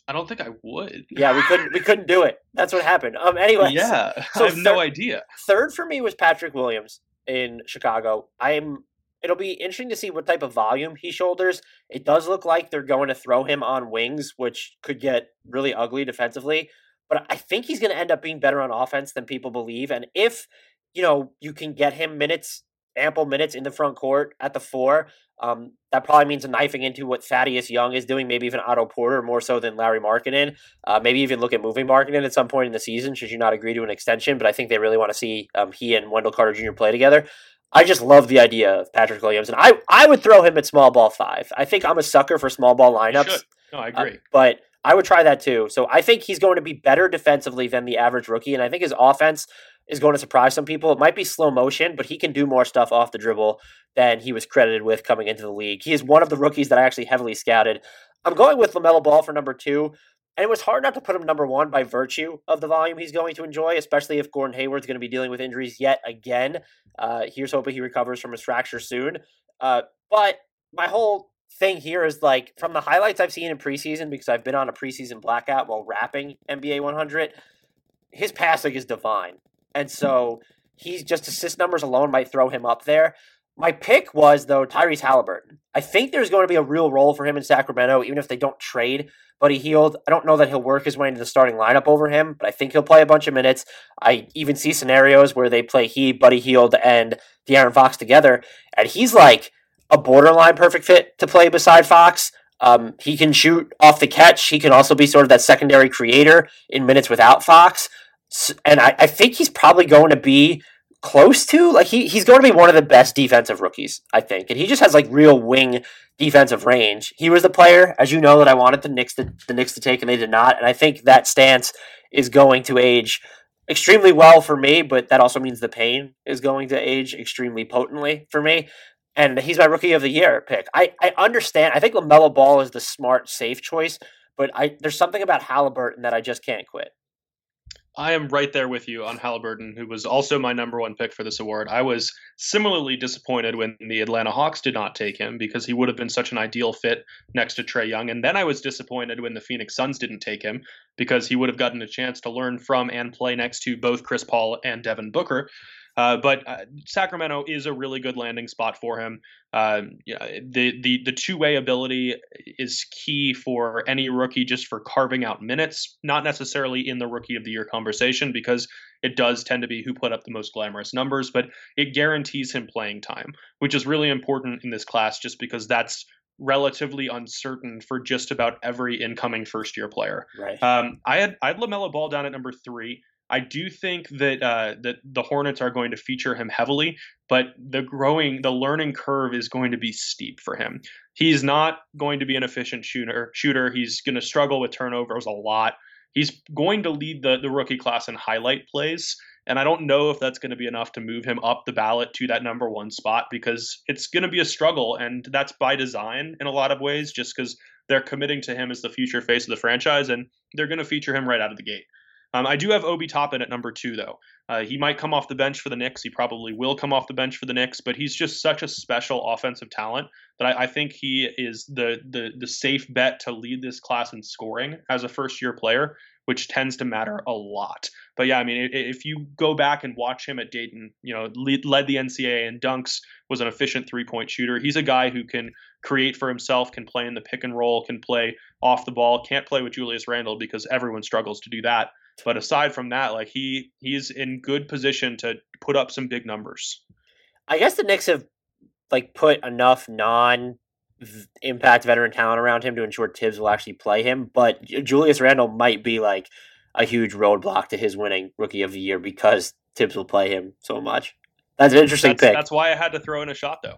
I don't think I would. Yeah, we couldn't we couldn't do it. That's what happened. Um anyway. Yeah. [LAUGHS] So I have no idea. Third for me was Patrick Williams in Chicago. I'm it'll be interesting to see what type of volume he shoulders. It does look like they're going to throw him on wings, which could get really ugly defensively. But I think he's going to end up being better on offense than people believe. And if, you know, you can get him minutes ample minutes in the front court at the four. Um, that probably means a knifing into what Thaddeus Young is doing, maybe even Otto Porter more so than Lauri Markkanen. Uh, maybe even look at moving Markkanen at some point in the season, should you not agree to an extension. But I think they really want to see um, he and Wendell Carter Jr. play together. I just love the idea of Patrick Williams, and I, I would throw him at small ball five. I think I'm a sucker for small ball lineups. No, I agree. Uh, but I would try that too. So I think he's going to be better defensively than the average rookie, and I think his offense is going to surprise some people. It might be slow motion, but he can do more stuff off the dribble than he was credited with coming into the league. He is one of the rookies that I actually heavily scouted. I'm going with LaMelo Ball for number two. And it was hard not to put him number one by virtue of the volume he's going to enjoy, especially if Gordon Hayward's going to be dealing with injuries yet again. Uh, here's hoping he recovers from his fracture soon. Uh, but my whole thing here is like from the highlights I've seen in preseason, because I've been on a preseason blackout while wrapping NBA 100, his passing is divine. And so he's just assist numbers alone might throw him up there. My pick was though Tyrese Halliburton. I think there's going to be a real role for him in Sacramento, even if they don't trade Buddy Hield. I don't know that he'll work his way into the starting lineup over him, but I think he'll play a bunch of minutes. I even see scenarios where they play he, Buddy Hield, and De'Aaron Fox together, and he's like a borderline perfect fit to play beside Fox. Um, he can shoot off the catch. He can also be sort of that secondary creator in minutes without Fox. And I, I think he's probably going to be close to like he, he's going to be one of the best defensive rookies i think and he just has like real wing defensive range. He was the player as you know that i wanted the Knicks to the Knicks to take and they did not and i think that stance is going to age extremely well for me but that also means the pain is going to age extremely potently for me and he's my rookie of the year pick. I, I understand i think lamelo ball is the smart safe choice but i there's something about halliburton that i just can't quit I am right there with you on Halliburton, who was also my number one pick for this award. I was similarly disappointed when the Atlanta Hawks did not take him because he would have been such an ideal fit next to Trae Young. And then I was disappointed when the Phoenix Suns didn't take him because he would have gotten a chance to learn from and play next to both Chris Paul and Devin Booker. Uh, but uh, Sacramento is a really good landing spot for him. Uh, the the the two way ability is key for any rookie, just for carving out minutes. Not necessarily in the rookie of the year conversation because it does tend to be who put up the most glamorous numbers, but it guarantees him playing time, which is really important in this class, just because that's relatively uncertain for just about every incoming first year player. Right. Um, I had I had Lamelo Ball down at number three. I do think that uh, that the Hornets are going to feature him heavily, but the growing, the learning curve is going to be steep for him. He's not going to be an efficient shooter. Shooter. He's going to struggle with turnovers a lot. He's going to lead the the rookie class in highlight plays, and I don't know if that's going to be enough to move him up the ballot to that number one spot because it's going to be a struggle, and that's by design in a lot of ways, just because they're committing to him as the future face of the franchise, and they're going to feature him right out of the gate. Um, I do have Obi Toppin at number two, though. Uh, he might come off the bench for the Knicks. He probably will come off the bench for the Knicks, but he's just such a special offensive talent that I, I think he is the, the the safe bet to lead this class in scoring as a first year player, which tends to matter a lot. But yeah, I mean, if you go back and watch him at Dayton, you know, lead, led the NCAA in dunks, was an efficient three point shooter. He's a guy who can create for himself, can play in the pick and roll, can play off the ball, can't play with Julius Randle because everyone struggles to do that. But aside from that, like he he's in good position to put up some big numbers. I guess the Knicks have like put enough non impact veteran talent around him to ensure Thibs will actually play him, but Julius Randle might be like a huge roadblock to his winning rookie of the year because Thibs will play him so much. That's an interesting that's, pick. That's why I had to throw in a shot though.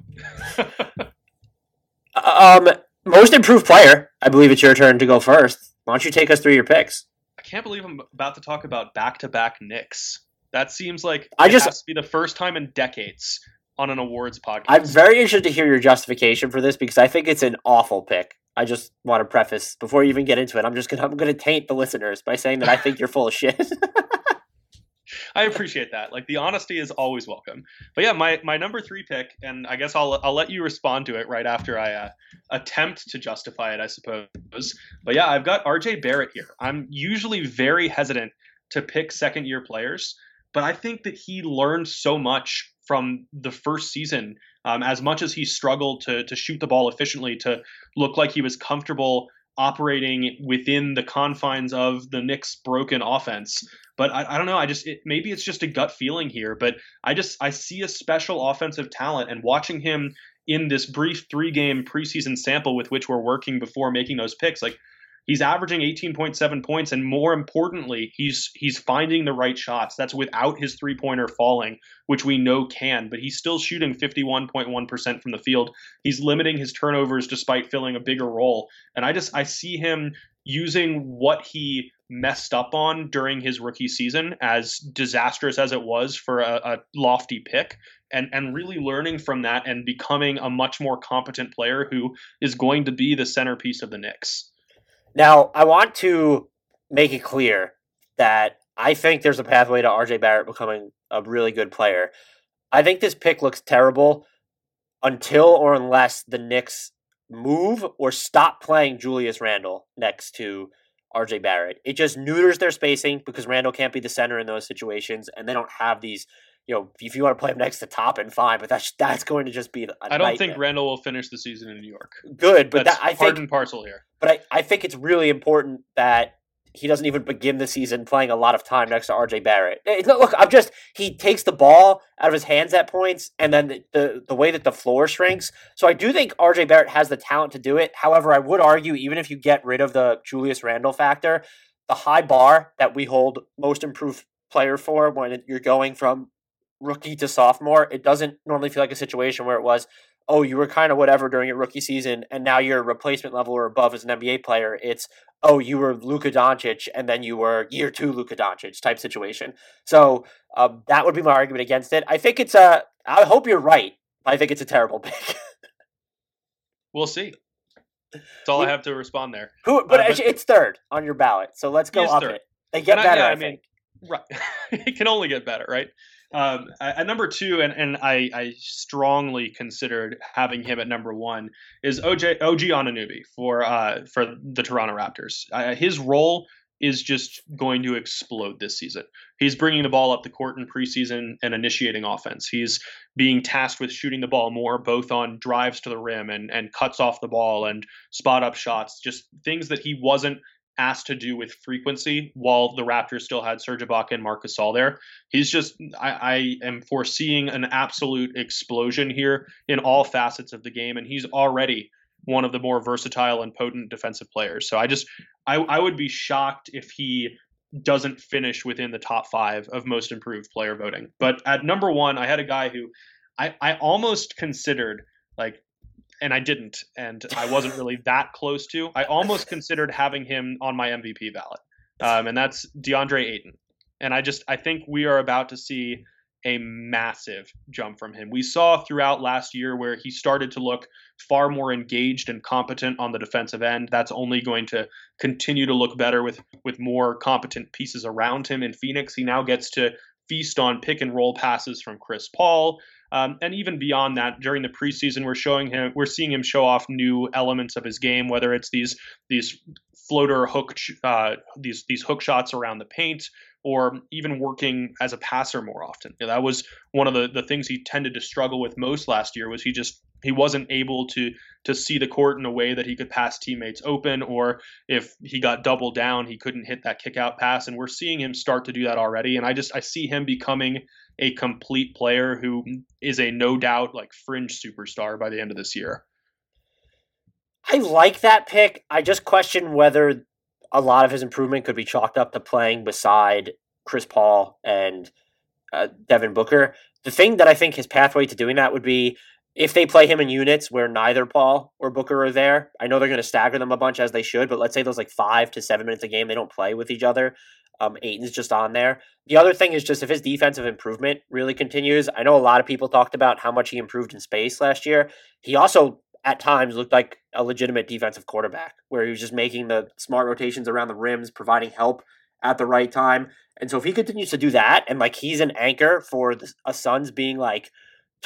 [LAUGHS] um most improved player, I believe it's your turn to go first. Why don't you take us through your picks? Can't believe I'm about to talk about back-to-back Knicks. That seems like I just has to be the first time in decades on an awards podcast. I'm very interested to hear your justification for this because I think it's an awful pick. I just want to preface before you even get into it. I'm just gonna I'm gonna taint the listeners by saying that I think you're full of shit. [LAUGHS] I appreciate that. Like the honesty is always welcome. But yeah, my my number three pick, and I guess I'll I'll let you respond to it right after I uh, attempt to justify it, I suppose. But yeah, I've got R.J. Barrett here. I'm usually very hesitant to pick second year players, but I think that he learned so much from the first season. Um, as much as he struggled to to shoot the ball efficiently, to look like he was comfortable operating within the confines of the Knicks' broken offense. But I, I don't know. I just it, maybe it's just a gut feeling here. But I just I see a special offensive talent, and watching him in this brief three game preseason sample with which we're working before making those picks, like He's averaging 18.7 points, and more importantly, he's he's finding the right shots. That's without his three pointer falling, which we know can. But he's still shooting 51.1 percent from the field. He's limiting his turnovers despite filling a bigger role. And I just I see him using what he messed up on during his rookie season, as disastrous as it was for a, a lofty pick, and and really learning from that and becoming a much more competent player who is going to be the centerpiece of the Knicks. Now, I want to make it clear that I think there's a pathway to RJ Barrett becoming a really good player. I think this pick looks terrible until or unless the Knicks move or stop playing Julius Randle next to RJ Barrett. It just neuters their spacing because Randle can't be the center in those situations, and they don't have these you know, if you want to play him next to Toppin, fine, but that's that's going to just be. I don't think Randle will finish the season in New York. Good, but that's that, I part think, and parcel here. But I, I think it's really important that he doesn't even begin the season playing a lot of time next to RJ Barrett. Look, I'm just he takes the ball out of his hands at points, and then the, the, the way that the floor shrinks. So I do think RJ Barrett has the talent to do it. However, I would argue even if you get rid of the Julius Randle factor, the high bar that we hold most improved player for when you're going from rookie to sophomore, it doesn't normally feel like a situation where it was, oh, you were kind of whatever during your rookie season, and now you're replacement level or above as an NBA player. It's oh, you were Luka Doncic, and then you were year two Luka Doncic type situation. So um, that would be my argument against it. I think it's a. I hope you're right. I think it's a terrible [LAUGHS] pick. we'll see. That's all I have to respond there. Who? But, uh, but it's third on your ballot, so let's go up third. it. They get better. I, yeah, I, I mean, right. [LAUGHS] it can only get better, right? Um, at number two, and, and I, I, strongly considered having him at number one, is OJ, OG Anunoby for uh, for the Toronto Raptors. Uh, his role is just going to explode this season. He's bringing the ball up the court in preseason and initiating offense. He's being tasked with shooting the ball more, both on drives to the rim and, and cuts off the ball and spot up shots, just things that he wasn't asked to do with frequency while the Raptors still had Serge Ibaka and Marc Gasol there. He's just I, I, am foreseeing an absolute explosion here in all facets of the game, and he's already one of the more versatile and potent defensive players. So I just I, I would be shocked if he doesn't finish within the top five of most improved player voting. But at number one, I had a guy who I, I almost considered like and I didn't, and I wasn't really that close to. I almost considered having him on my MVP ballot, um, and that's DeAndre Ayton. And I just I think we are about to see a massive jump from him. We saw throughout last year where he started to look far more engaged and competent on the defensive end. That's only going to continue to look better with with more competent pieces around him in Phoenix. He now gets to feast on pick and roll passes from Chris Paul. Um, and even beyond that, during the preseason, we're showing him, we're seeing him show off new elements of his game, whether it's these these floater hook, uh, these these hook shots around the paint, or even working as a passer more often. You know, that was one of the, the things he tended to struggle with most last year was he just he wasn't able to to see the court in a way that he could pass teammates open or if he got doubled down he couldn't hit that kick out pass and we're seeing him start to do that already and I just I see him becoming a complete player who is a no doubt like fringe superstar by the end of this year. I like that pick. I just question whether a lot of his improvement could be chalked up to playing beside Chris Paul and uh, Devin Booker. The thing that I think his pathway to doing that would be if they play him in units where neither Paul or Booker are there. I know they're going to stagger them a bunch as they should, but let's say those like five to seven minutes a game they don't play with each other. Um, Ayton's just on there. The other thing is just if his defensive improvement really continues. I know a lot of people talked about how much he improved in space last year. He also at times looked like a legitimate defensive quarterback, where he was just making the smart rotations around the rims, providing help at the right time. And so if he continues to do that, and like he's an anchor for the, a Suns being like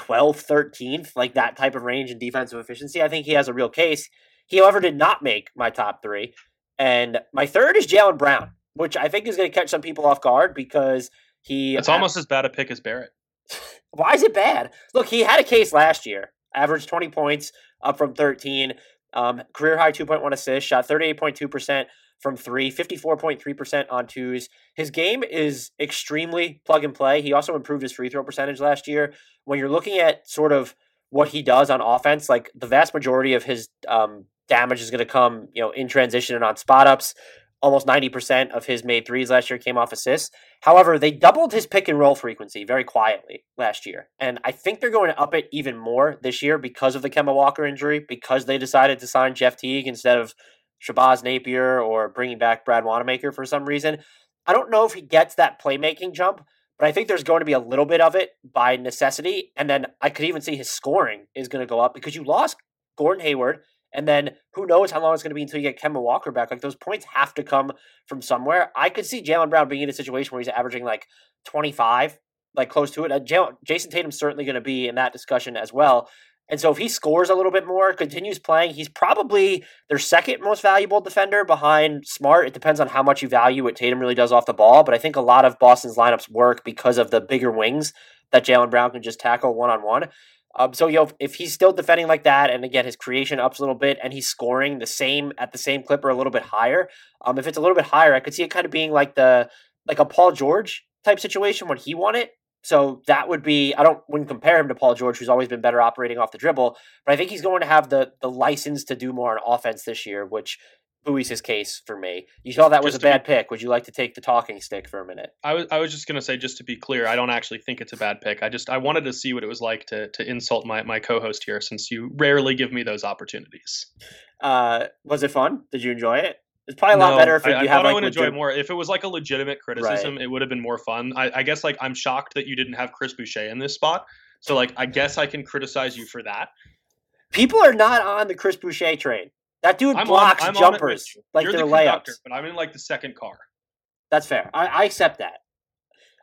12th, 13th, like that type of range in defensive efficiency, I think he has a real case. He, however, did not make my top three. And my third is Jaylen Brown which I think is going to catch some people off guard because he. It's almost as bad a pick as Barrett. [LAUGHS] Why is it bad? Look, he had a case last year, averaged 20 points up from 13. Um, career high 2.1 assists, shot 38.2% from three, 54.3% on twos. His game is extremely plug and play. He also improved his free throw percentage last year. When you're looking at sort of what he does on offense, like the vast majority of his um, damage is going to come, you know, in transition and on spot ups. Almost 90% of his made threes last year came off assists. However, they doubled his pick and roll frequency very quietly last year. And I think they're going to up it even more this year because of the Kemba Walker injury, because they decided to sign Jeff Teague instead of Shabazz Napier or bringing back Brad Wanamaker for some reason. I don't know if he gets that playmaking jump, but I think there's going to be a little bit of it by necessity. And then I could even see his scoring is going to go up because you lost Gordon Hayward. And then who knows how long it's going to be until you get Kemba Walker back. Like those points have to come from somewhere. I could see Jaylen Brown being in a situation where he's averaging like 25, like close to it. Uh, Jayson Tatum's certainly going to be in that discussion as well. And so if he scores a little bit more, continues playing, he's probably their second most valuable defender behind Smart. It depends on how much you value what Tatum really does off the ball. But I think a lot of Boston's lineups work because of the bigger wings that Jaylen Brown can just tackle one on one. Um, so you know, if he's still defending like that, and again his creation ups a little bit, and he's scoring the same at the same clip or a little bit higher. Um, if it's a little bit higher, I could see it kind of being like the like a Paul George type situation when he won it, so that would be I don't wouldn't compare him to Paul George, who's always been better operating off the dribble, but I think he's going to have the the license to do more on offense this year, which buoys his case for me. You thought that was just a bad be, pick. Would you like to take the talking stick for a minute? I was I was just gonna say, just to be clear, I don't actually think it's a bad pick. I just I wanted to see what it was like to to insult my my co-host here, since you rarely give me those opportunities. Uh, was it fun? Did you enjoy it? It's probably a lot no, better if I, you I have. I would enjoy it more if it was like a legitimate criticism. Right. It would have been more fun. I, I guess like I'm shocked that you didn't have Chris Boucher in this spot. So like I guess I can criticize you for that. People are not on the Chris Boucher train. That dude I'm blocks on, jumpers like You're they're the layups. But I'm in like the second car. That's fair. I, I accept that.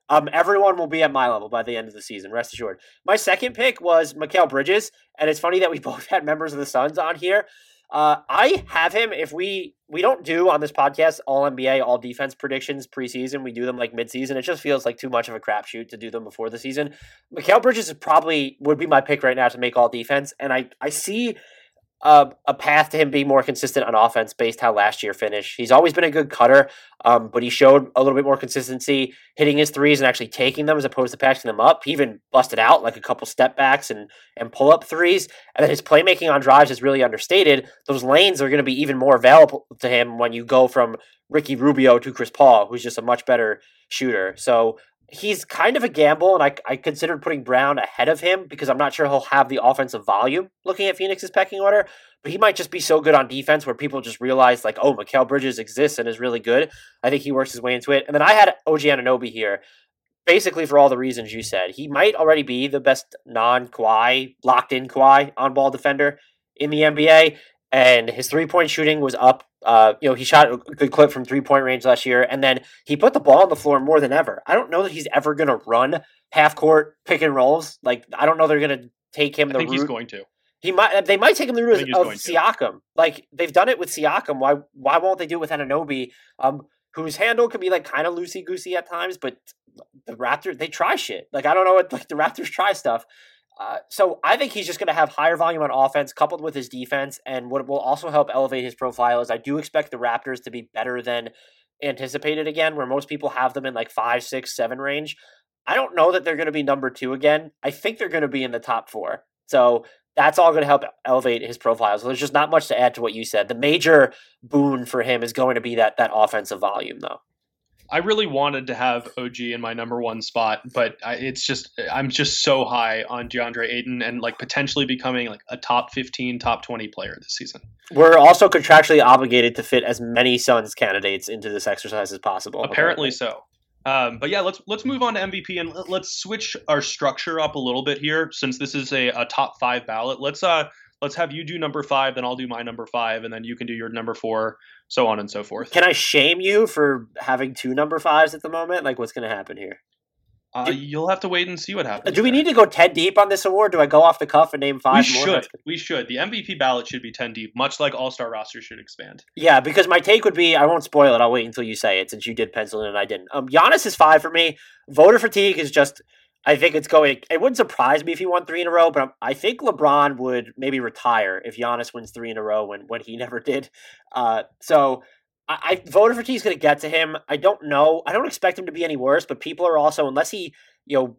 Um, everyone will be at my level by the end of the season. Rest assured. My second pick was Mikal Bridges, and it's funny that we [LAUGHS] both had members of the Suns on here. Uh, I have him. If we we don't do on this podcast all NBA, all defense predictions preseason, we do them like midseason. It just feels like too much of a crapshoot to do them before the season. Mikal Bridges is probably would be my pick right now to make all defense, and I I see a, a path to him being more consistent on offense based how last year finished. He's always been a good cutter, um, but he showed a little bit more consistency hitting his threes and actually taking them as opposed to passing them up. He even busted out like a couple step backs and, and pull up threes. And then his playmaking on drives is really understated. Those lanes are going to be even more available to him when you go from Ricky Rubio to Chris Paul, who's just a much better shooter. So he's kind of a gamble, and I, I considered putting Brown ahead of him because I'm not sure he'll have the offensive volume looking at Phoenix's pecking order, but he might just be so good on defense where people just realize, like, oh, Mikal Bridges exists and is really good. I think he works his way into it. And then I had OG Anunoby here, basically for all the reasons you said. He might already be the best non Kawhi, locked in Kawhi on ball defender in the NBA and his three point shooting was up. Uh, you know, he shot a good clip from three point range last year, and then he put the ball on the floor more than ever. I don't know that he's ever going to run half court pick and rolls. Like, I don't know they're going to take him. I the think route. he's going to. He might. They might take him the route of Siakam. Like they've done it with Siakam. Why? Why won't they do it with Anunoby? Um, whose handle can be like kind of loosey goosey at times, but the Raptors they try shit. Like I don't know what like the Raptors try stuff. Uh, so I think he's just going to have higher volume on offense coupled with his defense, and what will also help elevate his profile is I do expect the Raptors to be better than anticipated again, where most people have them in like five, six, seven range. I don't know that they're going to be number two again. I think they're going to be in the top four. So that's all going to help elevate his profile. So there's just not much to add to what you said. The major boon for him is going to be that that offensive volume, though. I really wanted to have OG in my number one spot, but I, it's just I'm just so high on DeAndre Ayton and like potentially becoming like a top 15, top 20 player this season. We're also contractually obligated to fit as many Suns candidates into this exercise as possible. Apparently, apparently. so. Um, but yeah, let's let's move on to MVP and let's switch our structure up a little bit here since this is a, a top five ballot. Let's uh let's have you do number five, then I'll do my number five, and then you can do your number four, so on and so forth. Can I shame you for having two number fives at the moment? Like, what's going to happen here? Uh, do, you'll have to wait and see what happens. Do we need to go ten deep on this award? Do I go off the cuff and name five? We more? should. We should. The MVP ballot should be ten deep, much like All Star roster should expand. Yeah, because my take would be I won't spoil it. I'll wait until you say it, since you did pencil in and I didn't. Um, Giannis is five for me. Voter fatigue is just I think it's going. It wouldn't surprise me if he won three in a row, but I think LeBron would maybe retire if Giannis wins three in a row when when he [LAUGHS] never did. Uh, so I, I for fatigue is going to get to him. I don't know. I don't expect him to be any worse, but people are also unless he you know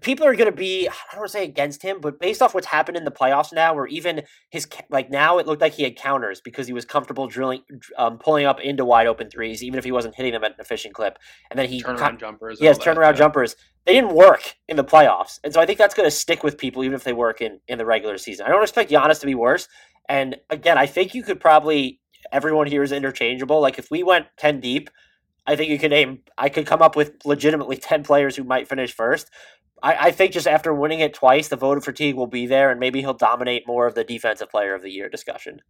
people are going to be I don't want to say against him, but based off what's happened in the playoffs now, where even his like now it looked like he had counters because he was comfortable drilling, um, pulling up into wide open threes, even if he wasn't hitting them at an efficient clip, and then he turnaround jumpers. Yes, turnaround yeah. jumpers. They didn't work in the playoffs, and so I think that's going to stick with people even if they work in in the regular season. I don't expect Giannis to be worse, and again, I think you could probably everyone here is interchangeable. Like if we went ten deep. I think you could name. I could come up with legitimately ten players who might finish first. I, I think just after winning it twice, the voter fatigue will be there, and maybe he'll dominate more of the defensive player of the year discussion.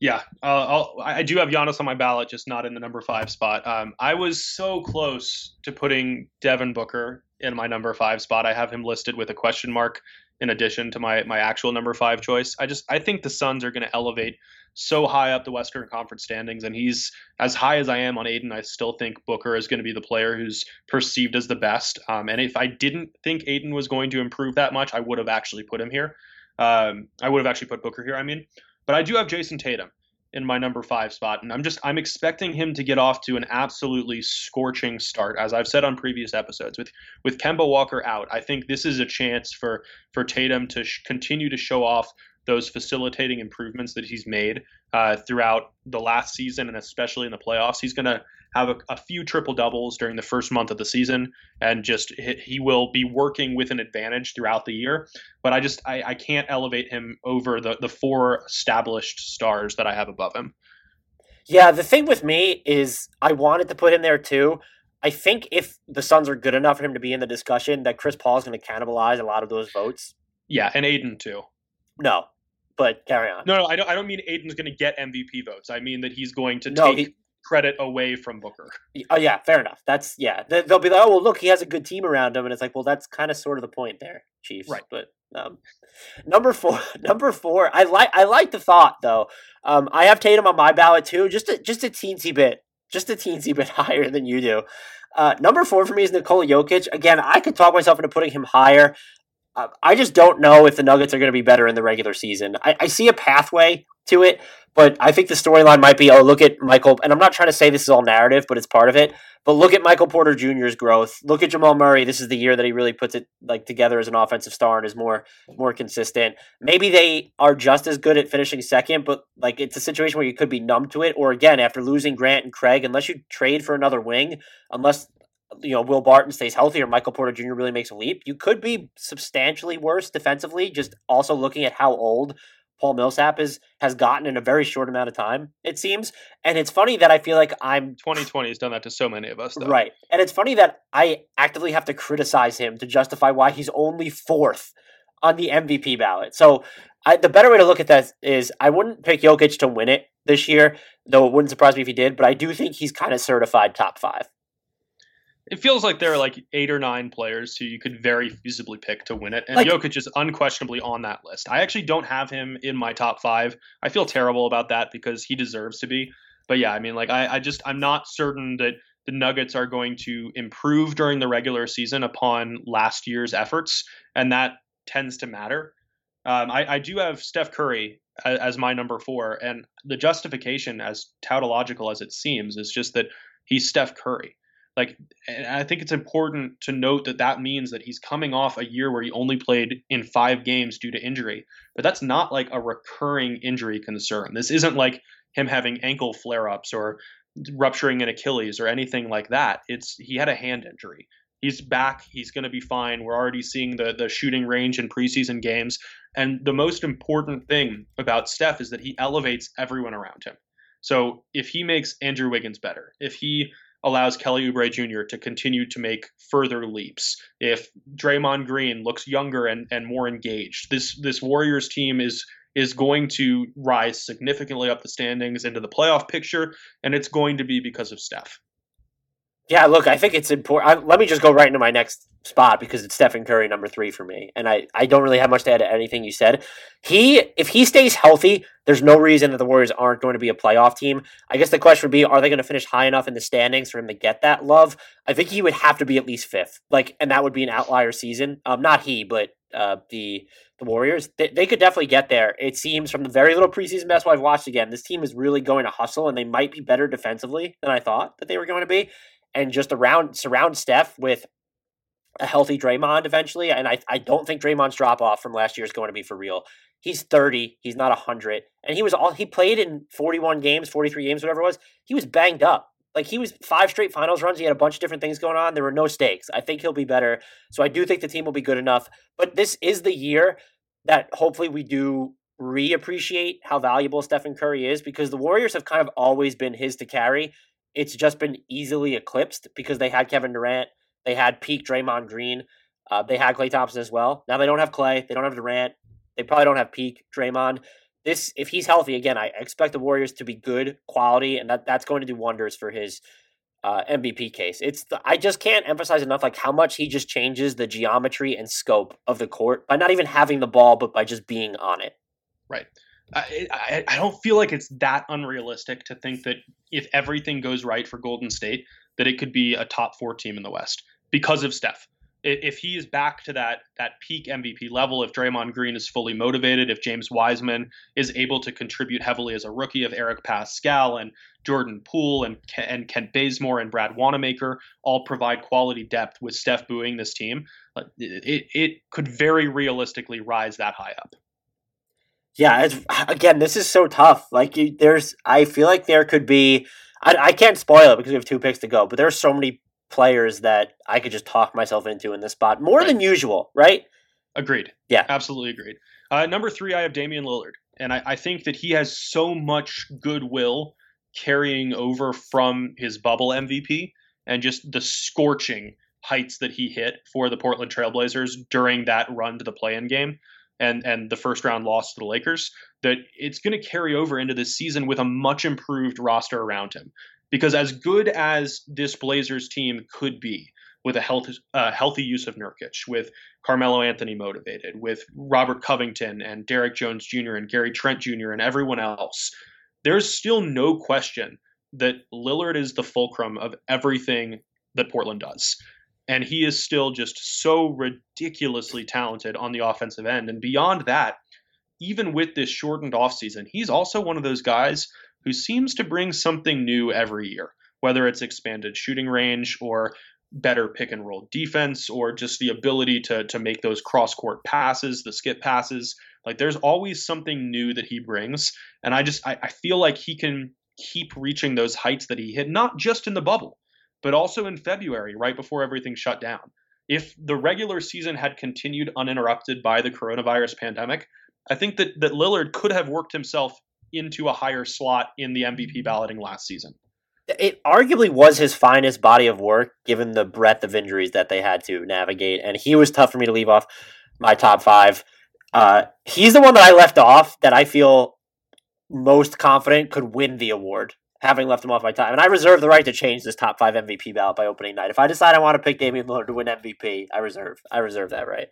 Yeah, uh, i do have Giannis on my ballot, just not in the number five spot. Um, I was so close to putting Devin Booker in my number five spot. I have him listed with a question mark in addition to my my actual number five choice. I just I think the Suns are going to elevate so high up the Western Conference standings, and he's as high as I am on Ayton. I still think Booker is going to be the player who's perceived as the best. Um, and if I didn't think Ayton was going to improve that much, I would have actually put him here. Um, I would have actually put Booker here. I mean, but I do have Jayson Tatum in my number five spot, and I'm just I'm expecting him to get off to an absolutely scorching start, as I've said on previous episodes. With with Kemba Walker out, I think this is a chance for for Tatum to sh- continue to show off those facilitating improvements that he's made uh, throughout the last season and especially in the playoffs. He's going to have a, a, few triple doubles during the first month of the season, and just he will be working with an advantage throughout the year. But I just I, I can't elevate him over the the four established stars that I have above him. Yeah, the thing with me is I wanted to put him there too. I think if the Suns are good enough for him to be in the discussion, that Chris Paul is going to cannibalize a lot of those votes. Yeah, and Ayton too. No, but carry on. No, no, I don't. I don't mean Ayton's going to get MVP votes. I mean that he's going to no, take he, credit away from Booker. Oh yeah, fair enough. That's yeah. They'll be like, oh well, look, he has a good team around him, and it's like, well, that's kind of sort of the point there, Chiefs. Right. But um, number four, [LAUGHS] number four, I like I like the thought though. Um, I have Tatum on my ballot too, just a just a teensy bit, just a teensy [LAUGHS] bit higher than you do. Uh, number four for me is Nikola Jokic. Again, I could talk myself into putting him higher. Uh, I just don't know if the Nuggets are going to be better in the regular season. I, I see a pathway to it, but I think the storyline might be, oh, look at Michael, and I'm not trying to say this is all narrative, but it's part of it. But look at Michael Porter Jr.'s growth. Look at Jamal Murray. This is the year that he really puts it like together as an offensive star and is more more consistent. Maybe they are just as good at finishing second, but like it's a situation where you could be numb to it. Or again, after losing Grant and Craig, unless you trade for another wing, unless you know Will Barton stays healthy or Michael Porter Jr. really makes a leap, you could be substantially worse defensively. Just also looking at how old Paul Millsap is has gotten in a very short amount of time, it seems. And it's funny that I feel like I'm 2020 has done that to so many of us, though. right? And it's funny that I actively have to criticize him to justify why he's only fourth on the MVP ballot. So I, the better way to look at that is I wouldn't pick Jokic to win it this year, though it wouldn't surprise me if he did. But I do think he's kind of certified top five it feels like there are like eight or nine players who you could very feasibly pick to win it, and like, Jokic is unquestionably on that list. I actually don't have him in my top five. I feel terrible about that because he deserves to be. But yeah, I mean, like I, I just I'm not certain that the Nuggets are going to improve during the regular season upon last year's efforts, and that tends to matter. Um, I, I do have Steph Curry as, as my number four, and the justification, as tautological as it seems, is just that he's Steph Curry like i think it's important to note that that means that he's coming off a year where he only played in five games due to injury. But that's not like a recurring injury concern. This isn't like him having ankle flare-ups or rupturing an achilles or anything like that. It's he had a hand injury. He's back. He's going to be fine. We're already seeing the the shooting range in preseason games. And the most important thing about steph is that he elevates everyone around him. So if he makes andrew wiggins better if he allows Kelly Oubre Jr. to continue to make further leaps. If Draymond Green looks younger and, and more engaged, this this Warriors team is is going to rise significantly up the standings into the playoff picture, and it's going to be because of Steph. Yeah, look, I think it's important. let me just go right into my next spot because it's Stephen Curry number three for me, and I, I don't really have much to add to anything you said. He, if he stays healthy, there's no reason that the Warriors aren't going to be a playoff team. I guess the question would be, are they going to finish high enough in the standings for him to get that love? I think he would have to be at least fifth, like, and that would be an outlier season. Um, not he, but uh, the the Warriors, they, they could definitely get there. It seems from the very little preseason basketball I've watched again, this team is really going to hustle, and they might be better defensively than I thought that they were going to be and just around surround Steph with a healthy Draymond eventually. And I, I don't think Draymond's drop off from last year is going to be for real. He's 30, he's not 100. And he was all he played in 41 games, 43 games, whatever it was. He was banged up. Like he was five straight finals runs. He had a bunch of different things going on. There were no stakes. I think he'll be better. So I do think the team will be good enough. But this is the year that hopefully we do reappreciate how valuable Stephen Curry is because the Warriors have kind of always been his to carry it's just been easily eclipsed because they had Kevin Durant, they had peak Draymond Green, uh, they had Klay Thompson as well. Now they don't have Klay, they don't have Durant, they probably don't have peak Draymond. This, if he's healthy again, I expect the Warriors to be good quality, and that that's going to do wonders for his uh, MVP case. It's the, I just can't emphasize enough like how much he just changes the geometry and scope of the court by not even having the ball, but by just being on it. Right. I, I, don't feel like it's that unrealistic to think that if everything goes right for Golden State, that it could be a top four team in the West because of Steph. If he is back to that that peak MVP level, if Draymond Green is fully motivated, if James Wiseman is able to contribute heavily as a rookie, if Eric Paschall and Jordan Poole and and Kent Bazemore and Brad Wanamaker all provide quality depth with Steph buoying this team, it, it could very realistically rise that high up. Yeah, it's again, this is so tough. Like, you, there's, I feel like there could be. I, I can't spoil it because we have two picks to go, but there's so many players that I could just talk myself into in this spot more right. than usual, right? Agreed. Yeah, absolutely agreed. Uh, number three, I have Damian Lillard, and I, I think that he has so much goodwill carrying over from his bubble MVP and just the scorching heights that he hit for the Portland Trailblazers during that run to the play-in game and and the first round loss to the Lakers, that it's going to carry over into this season with a much improved roster around him. Because as good as this Blazers team could be with a healthy, uh, healthy Jusuf Nurkic, with Carmelo Anthony motivated, with Robert Covington and Derrick Jones Jr. and Gary Trent Jr. and everyone else, there's still no question that Lillard is the fulcrum of everything that Portland does and he is still just so ridiculously talented on the offensive end. And beyond that, even with this shortened offseason, he's also one of those guys who seems to bring something new every year, whether it's expanded shooting range or better pick and roll defense or just the ability to to make those cross court passes, the skip passes. Like there's always something new that he brings. And I just I, I feel like he can keep reaching those heights that he hit, not just in the bubble, but also in February, right before everything shut down. If the regular season had continued uninterrupted by the coronavirus pandemic, I think that, that Lillard could have worked himself into a higher slot in the MVP balloting last season. It arguably was his finest body of work given the breadth of injuries that they had to navigate. And he was tough for me to leave off my top five. Uh, he's the one that I left off that I feel most confident could win the award having left him off my time. And I reserve the right to change this top five MVP ballot by opening night. If I decide I want to pick Damian Lillard to win MVP, I reserve. I reserve that right.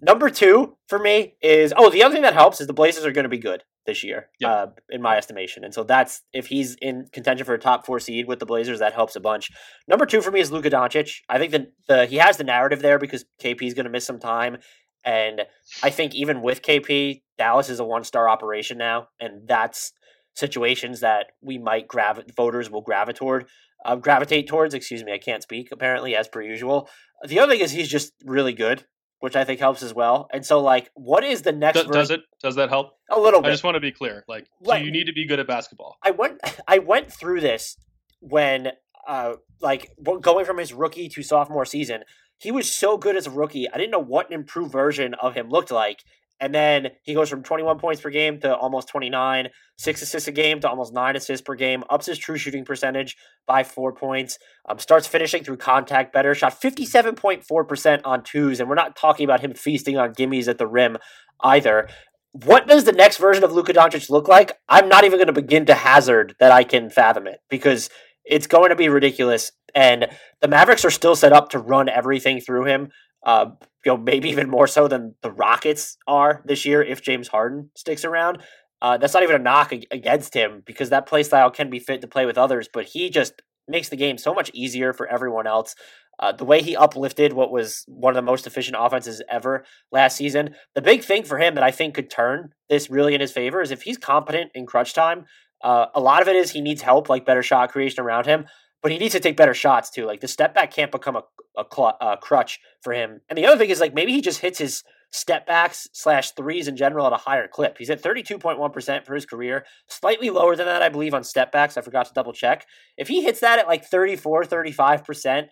Number two for me is oh the other thing that helps is the Blazers are going to be good this year, yep. uh, in my estimation, and so that's if he's in contention for a top four seed with the Blazers, that helps a bunch. Number two for me is Luka Doncic. I think that the he has the narrative there because KP is going to miss some time, and I think even with KP, Dallas is a one star operation now, and that's situations that we might gravitate voters will gravitate toward uh, gravitate towards excuse me i can't speak apparently as per usual. The other thing is he's just really good which i think helps as well and so like what is the next does, does it does that help? A little bit. i just want to be clear like, like you need to be good at basketball. I went [LAUGHS] i went through this when uh like going from his rookie to sophomore season he was so good as a rookie i didn't know what an improved version of him looked like and then he goes from 21 points per game to almost 29, six assists a game to almost nine assists per game, ups his true shooting percentage by four points, um, starts finishing through contact better, shot 57.4% on twos. And we're not talking about him feasting on gimmies at the rim either. What does the next version of Luka Doncic look like? I'm not even going to begin to hazard that I can fathom it because it's going to be ridiculous. And the Mavericks are still set up to run everything through him. Uh, you know, maybe even more so than the Rockets are this year if James Harden sticks around. Uh, that's not even a knock against him because that play style can be fit to play with others, but he just makes the game so much easier for everyone else. Uh, the way he uplifted what was one of the most efficient offenses ever last season. The big thing for him that I think could turn this really in his favor is if he's competent in crunch time. Uh, a lot of it is he needs help, like better shot creation around him, but he needs to take better shots too. Like the step back can't become a, a, cl- a crutch for him. And the other thing is like maybe he just hits his step backs slash threes in general at a higher clip. He's at 32.1% for his career, slightly lower than that, I believe, on step backs. I forgot to double check. If he hits that at like 34, 35%,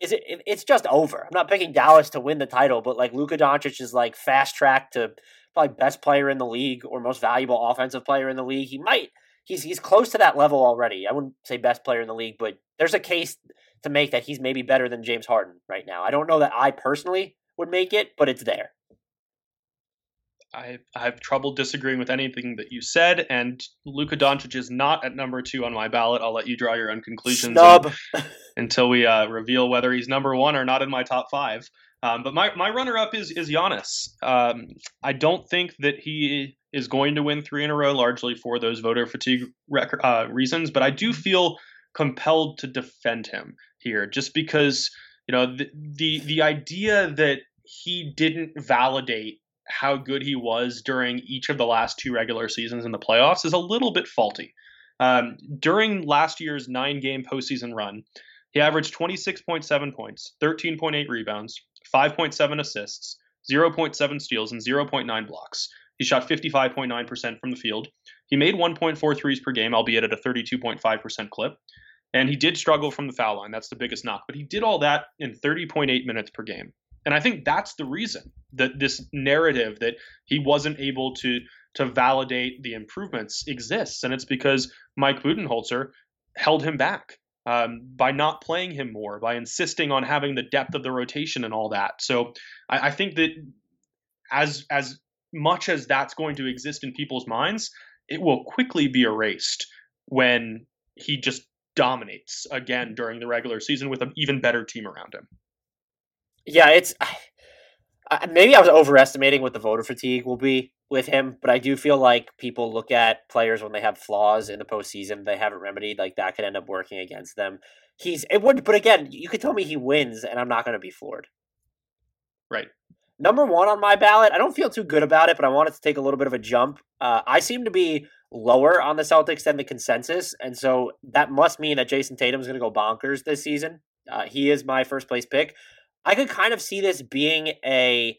is it it's just over. I'm not picking Dallas to win the title, but like Luka Doncic is like fast track to probably best player in the league or most valuable offensive player in the league. He might he's he's close to that level already. I wouldn't say best player in the league, but there's a case to make that he's maybe better than James Harden right now. I don't know that I personally would make it, but it's there. I, I have trouble disagreeing with anything that you said, and Luka Doncic is not at number two on my ballot. I'll let you draw your own conclusions [LAUGHS] until we uh, reveal whether he's number one or not in my top five. Um, but my, my runner up is is Giannis. Um, I don't think that he is going to win three in a row, largely for those voter fatigue rec- uh, reasons. But I do feel compelled to defend him here, just because you know the the, the idea that he didn't validate how good he was during each of the last two regular seasons in the playoffs is a little bit faulty. Um, during last year's nine game postseason run, he averaged 26.7 points, 13.8 rebounds, 5.7 assists, 0.7 steals, and 0.9 blocks. He shot 55.9% from the field. He made 1.4 threes per game, albeit at a 32.5% clip. And he did struggle from the foul line. That's the biggest knock. But he did all that in 30.8 minutes per game. And I think that's the reason that this narrative that he wasn't able to to validate the improvements exists, and it's because Mike Budenholzer held him back um, by not playing him more, by insisting on having the depth of the rotation and all that. So I, I think that as as much as that's going to exist in people's minds, it will quickly be erased when he just dominates again during the regular season with an even better team around him. Yeah, it's maybe I was overestimating what the voter fatigue will be with him, but I do feel like people look at players when they have flaws in the postseason they haven't remedied, like that could end up working against them. He's it would, but again, you could tell me he wins, and I'm not going to be floored. Right. Number one on my ballot. I don't feel too good about it, but I wanted to take a little bit of a jump. Uh, I seem to be lower on the Celtics than the consensus, and so that must mean that Jayson Tatum is going to go bonkers this season. Uh, he is my first place pick. I could kind of see this being a.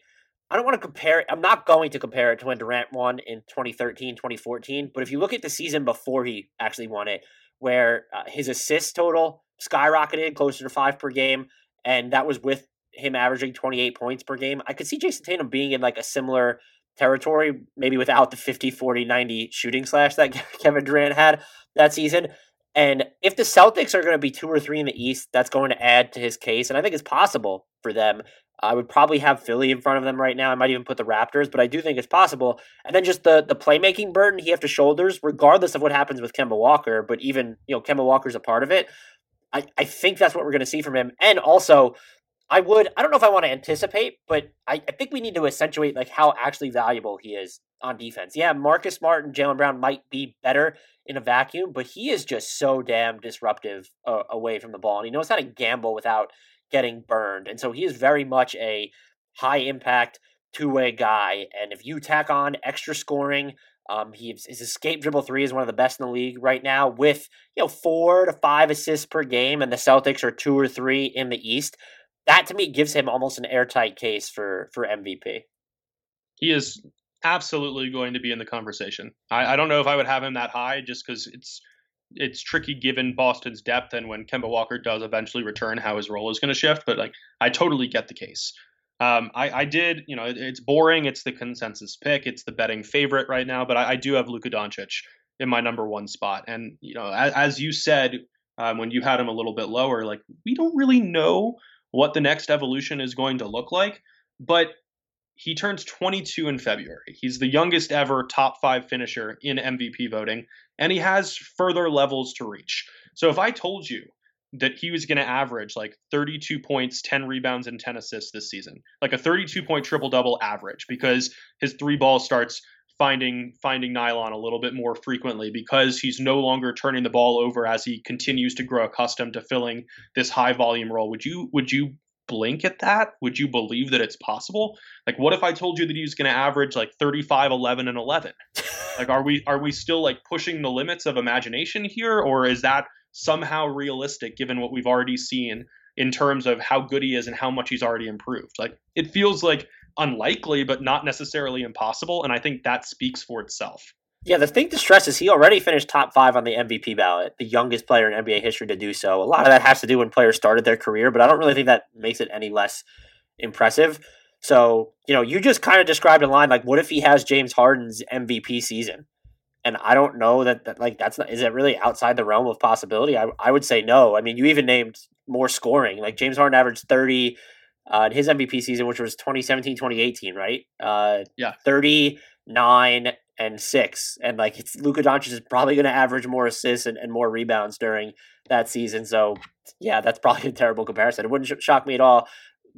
I don't want to compare. I'm not going to compare it to when Durant won in 2013, 2014. But if you look at the season before he actually won it, where uh, his assist total skyrocketed closer to five per game, and that was with him averaging 28 points per game, I could see Jayson Tatum being in like a similar territory, maybe without the 50, 40, 90 shooting slash that [LAUGHS] Kevin Durant had that season. And if the Celtics are going to be two or three in the East, that's going to add to his case. And I think it's possible for them. I would probably have Philly in front of them right now. I might even put the Raptors, but I do think it's possible. And then just the the playmaking burden he have to shoulders, regardless of what happens with Kemba Walker, but even you know Kemba Walker's a part of it. I, I think that's what we're going to see from him. And also, I would I don't know if I want to anticipate, but I, I think we need to accentuate like how actually valuable he is on defense. Yeah, Marcus Smart and Jaylen Brown might be better in a vacuum, but he is just so damn disruptive uh, away from the ball, and he knows how to gamble without getting burned. And so he is very much a high impact two way guy. And if you tack on extra scoring, um, he, his escape dribble three is one of the best in the league right now, with you know four to five assists per game, and the Celtics are two or three in the East. That to me gives him almost an airtight case for for MVP. He is absolutely going to be in the conversation. I, I don't know if I would have him that high just because it's it's tricky given Boston's depth and when Kemba Walker does eventually return, how his role is going to shift. But like, I totally get the case. Um, I, I did, you know, it, it's boring. It's the consensus pick. It's the betting favorite right now. But I, I do have Luka Doncic in my number one spot. And you know, as, as you said um, when you had him a little bit lower, like we don't really know what the next evolution is going to look like. But he turns 22 in February. He's the youngest ever top five finisher in MVP voting, and he has further levels to reach. So if I told you that he was going to average like 32 points, 10 rebounds, and 10 assists this season, like a 32 point triple double average, because his three ball starts finding finding nylon a little bit more frequently because he's no longer turning the ball over as he continues to grow accustomed to filling this high volume role. Would you would you blink at that? Would you believe that it's possible? Like what if I told you that he was going to average like 35 11 and 11? [LAUGHS] like are we are we still like pushing the limits of imagination here or is that somehow realistic given what we've already seen in terms of how good he is and how much he's already improved? Like it feels like unlikely, but not necessarily impossible. And I think that speaks for itself. Yeah, the thing to stress is he already finished top five on the MVP ballot, the youngest player in NBA history to do so. A lot of that has to do when players started their career, but I don't really think that makes it any less impressive. So, you know, you just kind of described a line like, what if he has James Harden's MVP season? And I don't know that, that like that's not is it really outside the realm of possibility? I, I would say no. I mean, you even named more scoring. Like James Harden averaged 30 uh, his MVP season, which was 2017 2018, right? Uh, yeah. 39 and 6. And like it's Luka Doncic is probably going to average more assists and, and more rebounds during that season. So, yeah, that's probably a terrible comparison. It wouldn't sh- shock me at all.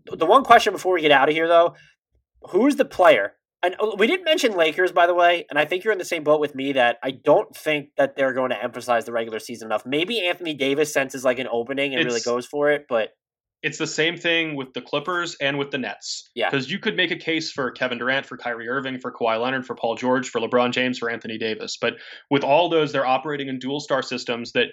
The one question before we get out of here, though who's the player? And uh, we didn't mention Lakers, by the way, and I think you're in the same boat with me that I don't think that they're going to emphasize the regular season enough. Maybe Anthony Davis senses like an opening and it's, really goes for it, but it's the same thing with the Clippers and with the Nets. Yeah. Because you could make a case for Kevin Durant, for Kyrie Irving, for Kawhi Leonard, for Paul George, for LeBron James, for Anthony Davis. But with all those, they're operating in dual star systems that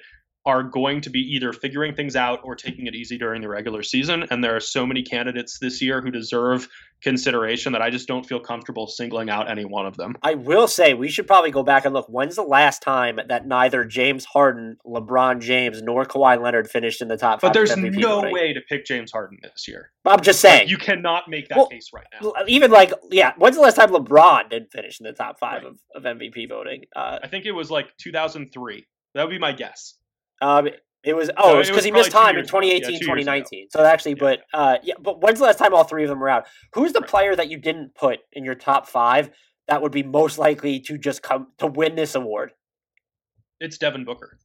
are going to be either figuring things out or taking it easy during the regular season. And there are so many candidates this year who deserve consideration that I just don't feel comfortable singling out any one of them. I will say we should probably go back and look. When's the last time that neither James Harden, LeBron James, nor Kawhi Leonard finished in the top five? But there's no way to pick James Harden this year. I'm just saying. Like, you cannot make that Well, case right now. even like, yeah, when's the last time LeBron didn't finish in the top five Right. of, of MVP voting? Uh, I think it was like 2003. That would be my guess. Um, it was oh, No, it was because he missed time in years ago. Yeah, 2018, two years ago. 2019. So actually, Yeah. but uh, yeah, but when's the last time all three of them were out? Who's the Right. player that you didn't put in your top five that would be most likely to just come to win this award? It's Devin Booker.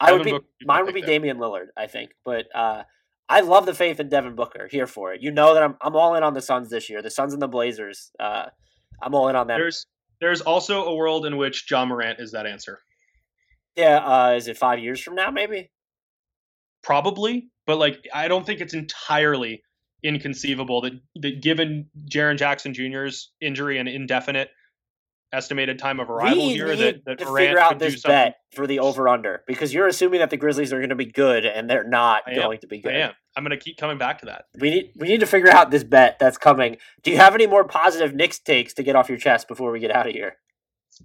I would Devin be Booker would be my mine would be there. Damian Lillard, I think. But uh, I love the faith in Devin Booker. Here for it. You know that I'm I'm all in on the Suns this year. The Suns and the Blazers. Uh, I'm all in on that. There's there's also a world in which Ja Morant is that answer. Yeah. Uh, is it five years from now? Maybe. Probably, but like I don't think it's entirely inconceivable that that given Jaren Jackson Jr.'s injury and indefinite estimated time of arrival we here that, that to Morant figure out this bet for the over under because you're assuming that the Grizzlies are going to be good and they're not I am. going to be good. I am. I'm going to keep coming back to that. We need we need to figure out this bet that's coming. Do you have any more positive Knicks takes to get off your chest before we get out of here?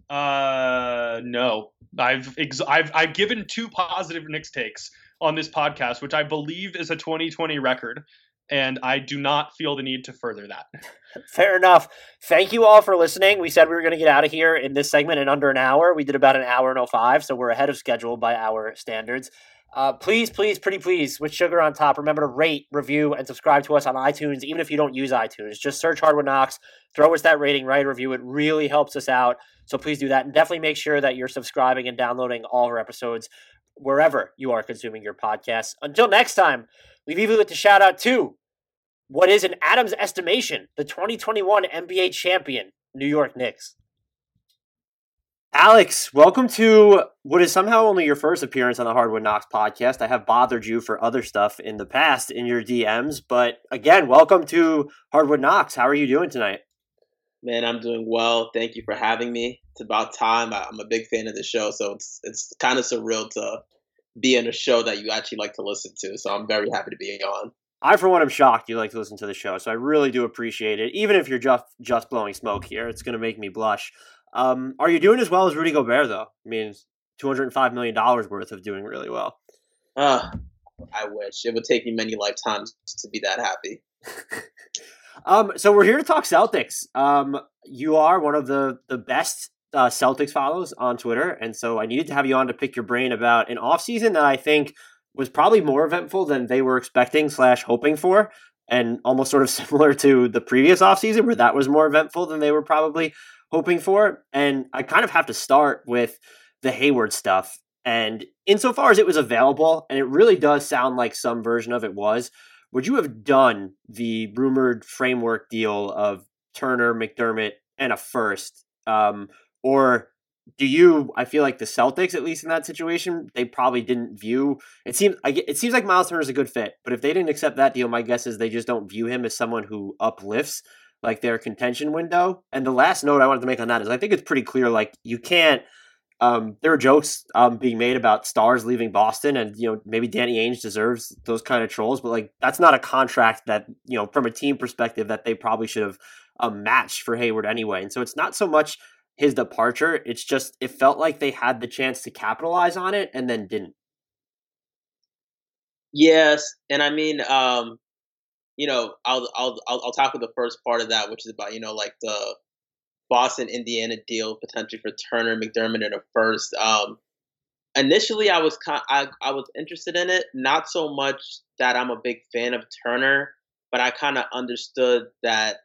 Uh, no, I've ex- I've I've given two positive Knicks takes on this podcast, which I believe is a 2020 record, and I do not feel the need to further that. [LAUGHS] Fair enough. Thank you all for listening. We said we were going to get out of here in this segment in under an hour. We did about an hour and 05, so we're ahead of schedule by our standards. Uh, please, please, pretty please, with sugar on top, remember to rate, review, and subscribe to us on iTunes, even if you don't use iTunes. Just search Hardwood Knocks, throw us that rating, write a review. It really helps us out. So please do that. And definitely make sure that you're subscribing and downloading all of our episodes wherever you are consuming your podcasts. Until next time, we leave you with the shout out to what is, in Adam's estimation, the 2021 NBA champion, New York Knicks. Alex, welcome to what is somehow only your first appearance on the Hardwood Knocks podcast. I have bothered you for other stuff in the past in your DMs, but again, welcome to Hardwood Knocks. How are you doing tonight? Man, I'm doing well. Thank you for having me. It's about time. I- I'm a big fan of the show, so it's it's kind of surreal to be in a show that you actually like to listen to. So I'm very happy to be on. I, for one, am shocked you like to listen to the show, so I really do appreciate it. Even if you're just just blowing smoke here, it's going to make me blush. Um, are you doing as well as Rudy Gobert, though? I mean, two hundred five million dollars worth of doing really well. Uh, I wish it would take me many lifetimes to be that happy. [LAUGHS] Um, so we're here to talk Celtics. Um, you are one of the the best uh, Celtics follows on Twitter, and so I needed to have you on to pick your brain about an offseason that I think was probably more eventful than they were expecting slash hoping for, and almost sort of [LAUGHS] similar to the previous offseason where that was more eventful than they were probably hoping for. And I kind of have to start with the Hayward stuff. And insofar as it was available, and it really does sound like some version of it was, would you have done the rumored framework deal of Turner, McDermott, and a first? Um, or do you? I feel like the Celtics, at least in that situation, they probably didn't view. It seems. It seems like Myles Turner is a good fit, but if they didn't accept that deal, my guess is they just don't view him as someone who uplifts like their contention window. And the last note I wanted to make on that is I think it's pretty clear. Like you can't. Um, there are jokes um, being made about stars leaving Boston, and you know maybe Danny Ainge deserves those kind of trolls, but like that's not a contract that you know from a team perspective that they probably should have um, matched for Hayward anyway. And so it's not so much his departure. It's just it felt like they had the chance to capitalize on it and then didn't. Yes, and I mean, um, you know, I'll I'll I'll, I'll talk with the first part of that, which is about you know like the Boston Indiana deal potentially for Turner McDermott in a first. Um, initially, I was kind I I was interested in it, not so much that I'm a big fan of Turner, but I kind of understood that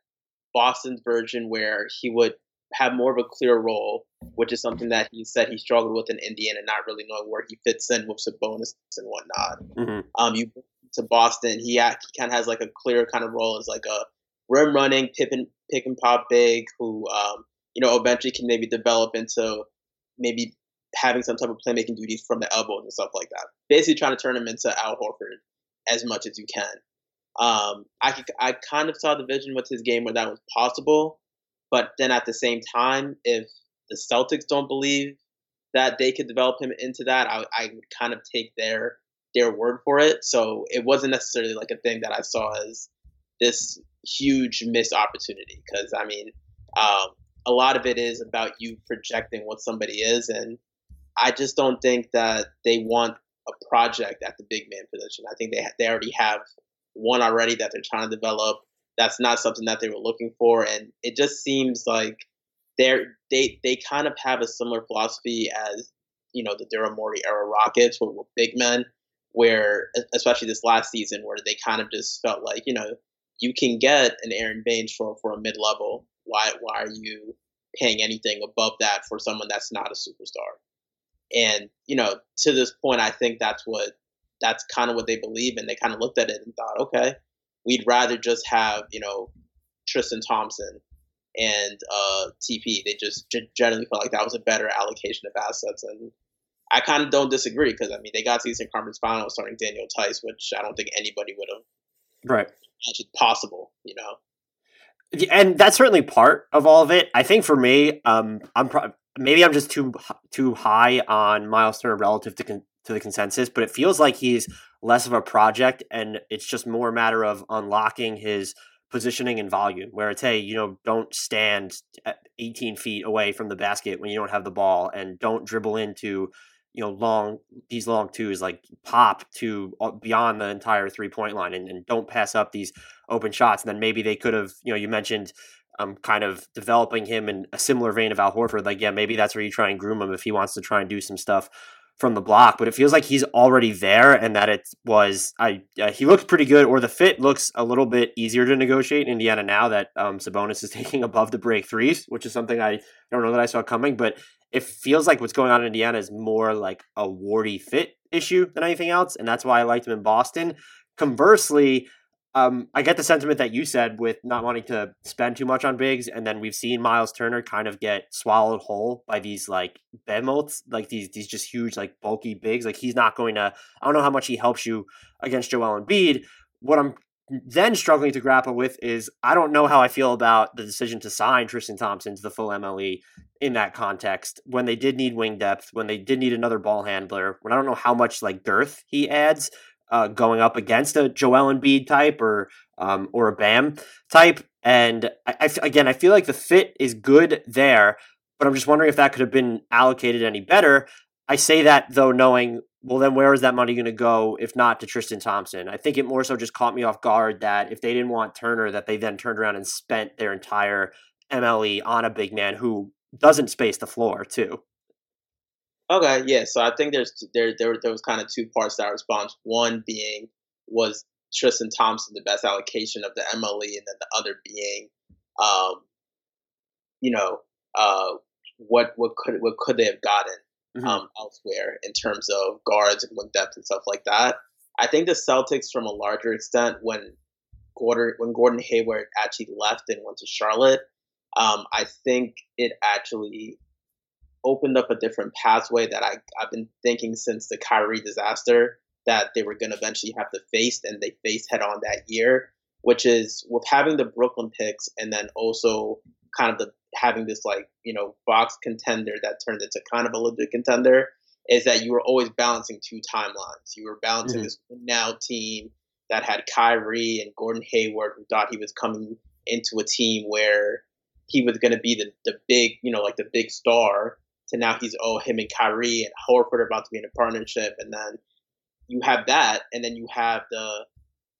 Boston's version where he would have more of a clear role, which is something that he said he struggled with in Indiana, not really knowing where he fits in with Sabonis and whatnot. Mm-hmm. Um, you to Boston, he, he kind of has like a clear kind of role as like a rim running, pick and, pick and pop big who, um, you know, eventually can maybe develop into maybe having some type of playmaking duties from the elbows and stuff like that. Basically, trying to turn him into Al Horford as much as you can. Um, I I kind of saw the vision with his game where that was possible, but then at the same time, if the Celtics don't believe that they could develop him into that, I, I would kind of take their their word for it. So it wasn't necessarily like a thing that I saw as this huge missed opportunity. Because I mean, um, a lot of it is about you projecting what somebody is, and I just don't think that they want a project at the big man position. I think they they already have one already that they're trying to develop that's not something that they were looking for, and it just seems like they're they they kind of have a similar philosophy as you know the Daryl Morey era Rockets with big men, where especially this last season where they kind of just felt like you know you can get an Aron Baynes for for a mid level. Why why are you paying anything above that for someone that's not a superstar? And you know, to this point, I think that's what that's kind of what they believe, and they kind of looked at it and thought, okay, we'd rather just have you know Tristan Thompson and uh, TP. They just generally felt like that was a better allocation of assets, and I kind of don't disagree because I mean they got Eastern Conference Finals starting Daniel Theis, which I don't think anybody would have right imagined possible. You know, and that's certainly part of all of it. I think for me, um, I'm pro- maybe I'm just too too high on Myles Turner relative to con- to the consensus, but it feels like he's less of a project and it's just more a matter of unlocking his positioning and volume where it's hey you know don't stand 18 feet away from the basket when you don't have the ball and don't dribble into you know long these long twos like pop to uh, beyond the entire three point line and, and don't pass up these open shots and then maybe they could have you know you mentioned um, kind of developing him in a similar vein of Al Horford like yeah maybe that's where you try and groom him if he wants to try and do some stuff from the block, but it feels like he's already there and that it was I uh, he looks pretty good or the fit looks a little bit easier to negotiate in Indiana now that um, Sabonis is [LAUGHS] taking above the break threes, which is something I don't know that I saw coming, but it feels like what's going on in Indiana is more like a warty fit issue than anything else, and that's why I liked him in Boston. Conversely, um, I get the sentiment that you said with not wanting to spend too much on bigs, and then we've seen Myles Turner kind of get swallowed whole by these like behemoths, like these these just huge like bulky bigs. Like he's not going to. I don't know how much he helps you against Joel Embiid. What I'm then struggling to grapple with is I don't know how I feel about the decision to sign Tristan Thompson to the full MLE in that context when they did need wing depth, when they did need another ball handler, when I don't know how much like girth he adds uh, going up against a Joel Embiid type or um, or a Bam type. And I, I, again, I feel like the fit is good there, but I'm just wondering if that could have been allocated any better. I say that though, knowing well, then where is that money going to go if not to Tristan Thompson? I think it more so just caught me off guard that if they didn't want Turner, that they then turned around and spent their entire MLE on a big man who doesn't space the floor too. Okay, yeah. So I think there's there there there was kind of two parts to that response. One being was Tristan Thompson the best allocation of the MLE, and then the other being, um, you know, uh, what what could what could they have gotten? Mm-hmm. um, elsewhere in terms of guards and wing depth and stuff like that. I think the Celtics, from a larger extent, when Gordon when Gordon Hayward actually left and went to Charlotte, um, I think it actually opened up a different pathway that I, I've been thinking since the Kyrie disaster that they were going to eventually have to face, and they faced head on that year, which is with having the Brooklyn picks and then also kind of the having this like you know box contender that turned into kind of a legit contender is that you were always balancing two timelines. You were balancing mm-hmm. this now team that had Kyrie and Gordon Hayward, who thought he was coming into a team where he was going to be the, the big, you know, like the big star. To now he's oh him and Kyrie and Horford are about to be in a partnership, and then you have that, and then you have the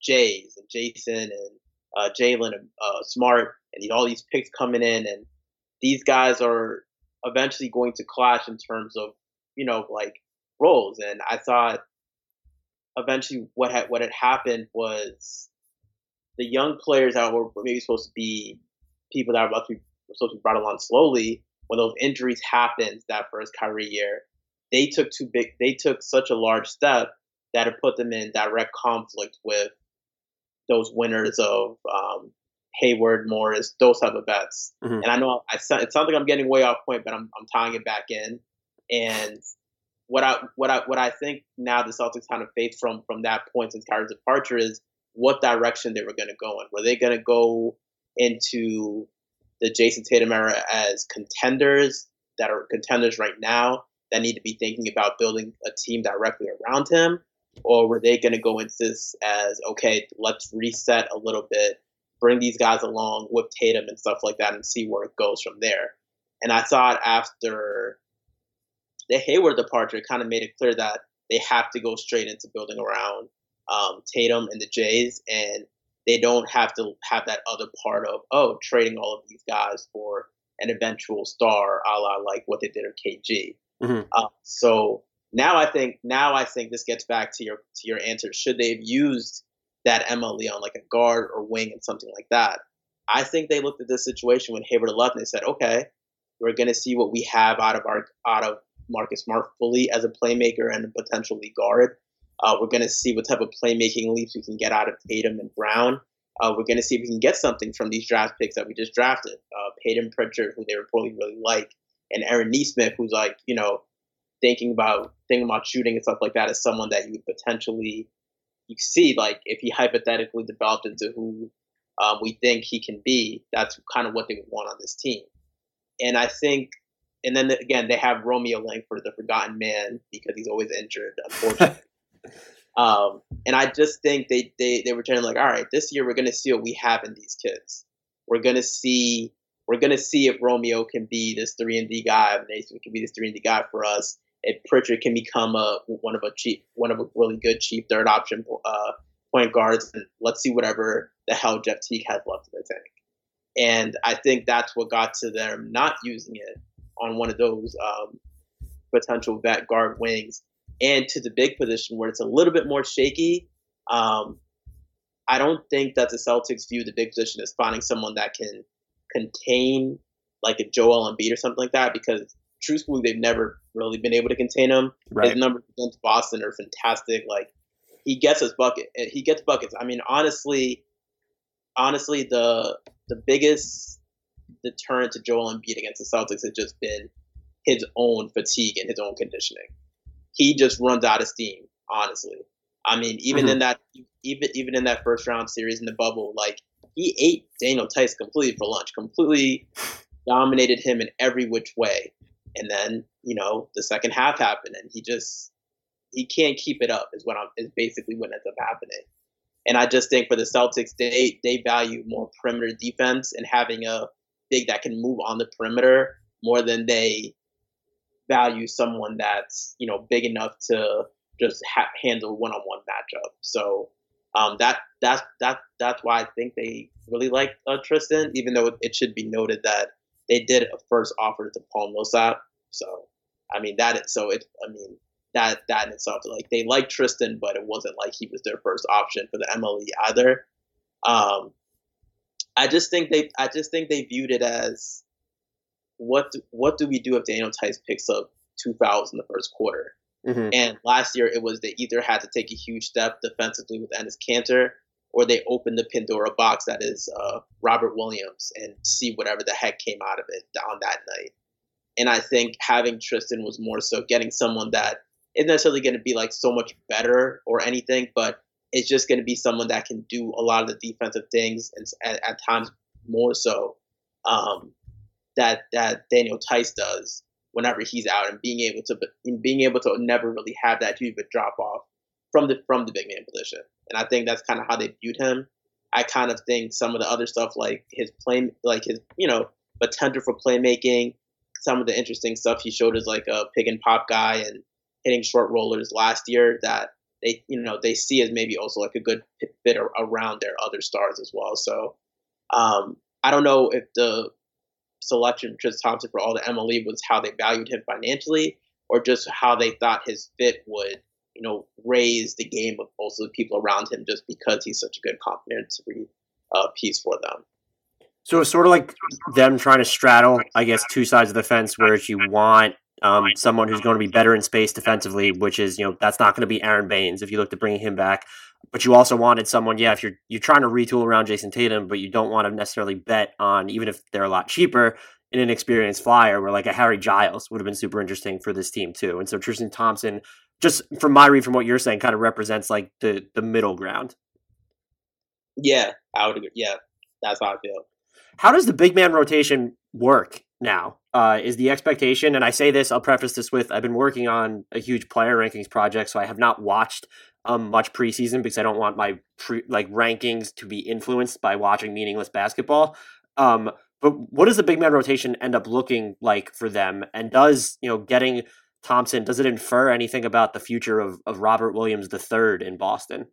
Jays and Jayson and uh, Jaylen and uh, Smart and all these picks coming in, and these guys are eventually going to clash in terms of you know like roles. And I thought eventually what had what had happened was the young players that were maybe supposed to be people that were about to be supposed to be brought along slowly. When those injuries happened that first Kyrie year, they took too big. They took such a large step that it put them in direct conflict with those winners of um, Hayward, Morris, those type of bets. Mm-hmm. And I know I, it sounds like I'm getting way off point, but I'm, I'm tying it back in. And what I what I what I think now the Celtics kind of face from from that point since Kyrie's departure is what direction they were going to go in. Were they going to go into the Jayson Tatum era as contenders that are contenders right now that need to be thinking about building a team directly around him, or were they going to go into this as okay, let's reset a little bit, bring these guys along with Tatum and stuff like that, and see where it goes from there. And I thought after the Hayward departure kind of made it clear that they have to go straight into building around um, Tatum and the Jays, and they don't have to have that other part of oh trading all of these guys for an eventual star, a la like what they did with KG. Mm-hmm. Uh, so now I think now I think this gets back to your to your answer. Should they have used that MLE on like a guard or wing and something like that? I think they looked at this situation when Hayward left and they said, okay, we're going to see what we have out of our out of Marcus Smart fully as a playmaker and a potentially guard. Uh, we're going to see what type of playmaking leaps we can get out of Tatum and Brown. Uh, we're going to see if we can get something from these draft picks that we just drafted. Uh, Payton Pritchard, who they reportedly really like, and Aaron Nesmith, who's like, you know, thinking about thinking about shooting and stuff like that, as someone that you would potentially you see, like, if he hypothetically developed into who um, we think he can be, that's kind of what they would want on this team. And I think and then again, they have Romeo Langford, the forgotten man, because he's always injured, unfortunately. [LAUGHS] um, and I just think they, they, they were trying like, all right, this year we're going to see what we have in these kids. We're going to see we're going to see if Romeo can be this three and D guy, if Nathan can be this three and D guy for us. If Pritchard can become a one of a cheap, one of a really good cheap third option uh, point guards, and let's see whatever the hell Jeff Teague has left in the tank. And I think that's what got to them not using it on one of those um, potential vet guard wings and to the big position where it's a little bit more shaky. Um, I don't think that the Celtics view the big position as finding someone that can contain like a Joel Embiid or something like that because truthfully they've never really been able to contain him. Right. His numbers against Boston are fantastic. Like he gets his bucket. He gets buckets. I mean, honestly, honestly, the the biggest deterrent to Joel Embiid against the Celtics has just been his own fatigue and his own conditioning. He just runs out of steam, honestly. I mean, even mm-hmm. in that even even in that first round series in the bubble, like he ate Daniel Theis completely for lunch, completely dominated him in every which way. And then, you know, the second half happened and he just he can't keep it up is what I'm is basically what ends up happening. And I just think for the Celtics, they they value more perimeter defense and having a big that can move on the perimeter more than they value someone that's you know big enough to just ha- handle one-on-one matchup. So um, that that's that that's why I think they really like uh, Tristan, even though it should be noted that they did a first offer to Paul Millsap. So I mean that is, so it I mean that that in itself like they liked Tristan, but it wasn't like he was their first option for the MLE either. Um, I just think they I just think they viewed it as what do, what do we do if Daniel Theis picks up two fouls in the first quarter. Mhm. And last year, it was they either had to take a huge step defensively with Enes Kanter, or they open the Pandora box that is uh, Robert Williams and see whatever the heck came out of it on that night. And I think having Tristan was more so getting someone that isn't necessarily going to be like so much better or anything, but it's just going to be someone that can do a lot of the defensive things and at, at times more so um, that that Daniel Theis does whenever he's out and being able to and being able to never really have that huge drop off from the from the big man position. And I think that's kind of how they viewed him. I kind of think some of the other stuff like his play like his you know potential for playmaking, some of the interesting stuff he showed as like a pick and pop guy and hitting short rollers last year that they you know they see as maybe also like a good fit around their other stars as well. So um, I don't know if the selection of Tristan Thompson for all the MLE was how they valued him financially, or just how they thought his fit would, you know, raise the game of also the people around him, just because he's such a good complementary uh, piece for them. So it's sort of like them trying to straddle, I guess, two sides of the fence, where you want um, someone who's going to be better in space defensively, which is you know that's not going to be Aron Baynes if you look to bringing him back. But you also wanted someone, yeah, if you're you're trying to retool around Jayson Tatum, but you don't want to necessarily bet on even if they're a lot cheaper, an inexperienced flyer, where like a Harry Giles would have been super interesting for this team too. And so Tristan Thompson, just from my read from what you're saying, kind of represents like the the middle ground. Yeah, I would agree. Yeah, that's how I feel. How does the big man rotation work now? Uh, is the expectation, and I say this, I'll preface this with I've been working on a huge player rankings project, so I have not watched um, much preseason because I don't want my pre- like rankings to be influenced by watching meaningless basketball. Um, but what does the big man rotation end up looking like for them? And does you know getting Thompson does it infer anything about the future of, of Robert Williams III in Boston?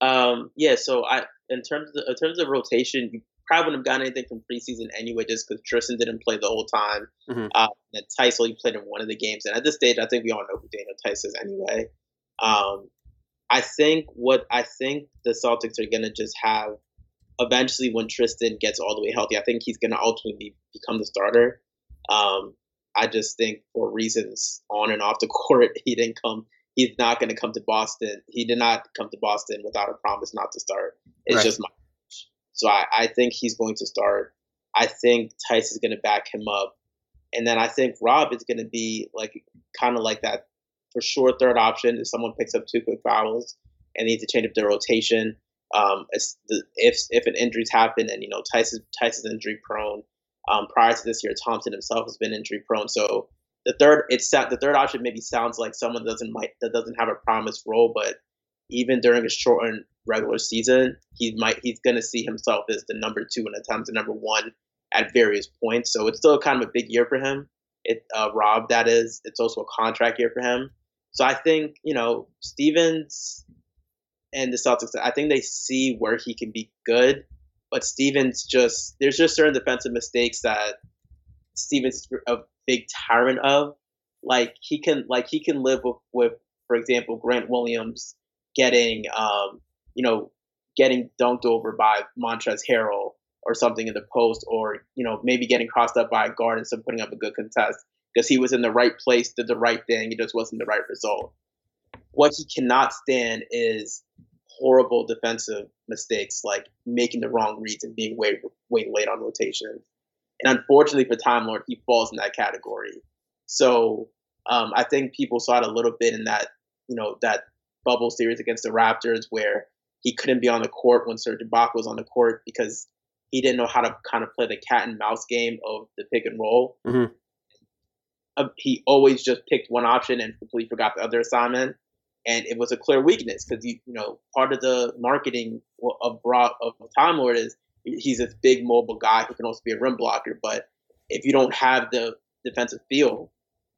Um, yeah, so I in terms of in terms of rotation, you probably wouldn't have gotten anything from preseason anyway, just because Tristan didn't play the whole time. Mhm. Uh, and Theis only played in one of the games, and at this stage, I think we all know who Daniel Theis is anyway. Um, I think what I think the Celtics are gonna just have eventually when Tristan gets all the way healthy, I think he's gonna ultimately become the starter. Um, I just think for reasons on and off the [LAUGHS] court, he didn't come. He's not going to come to Boston. He did not come to Boston without a promise not to start. It's Right. just my. So I, I think he's going to start. I think Theis is going to back him up, and then I think Rob is going to be like kind of like that for sure third option if someone picks up two quick fouls and needs to change up their rotation. Um, if if an injury's happened and you know Theis is Theis is injury prone. Um, prior to this year, Thompson himself has been injury prone. So the third it's the third option maybe sounds like someone doesn't might that doesn't have a promised role, but even during a shortened regular season, he might he's gonna see himself as the number two and at times the number one at various points. So it's still kind of a big year for him. It uh, Rob that is. It's also a contract year for him. So I think you know Stevens and the Celtics. I think they see where he can be good, but Stevens just there's just certain defensive mistakes that Stevens a big tyrant of. Like he can like he can live with with for example Grant Williams getting um you know getting dunked over by Montrezl Harrell or something in the post or you know maybe getting crossed up by a guard and still putting up a good contest because he was in the right place did the right thing it just wasn't the right result. What he cannot stand is horrible defensive mistakes like making the wrong reads and being way way late on rotation. And unfortunately for Time Lord, he falls in that category. So um, I think people saw it a little bit in that you know that bubble series against the Raptors where he couldn't be on the court when Serge Ibaka was on the court because he didn't know how to kind of play the cat and mouse game of the pick and roll. Mhm. Uh, he always just picked one option and completely forgot the other assignment and it was a clear weakness because you you know part of the marketing of Brock of Time Lord is he's this big mobile guy who can also be a rim blocker, but if you don't have the defensive feel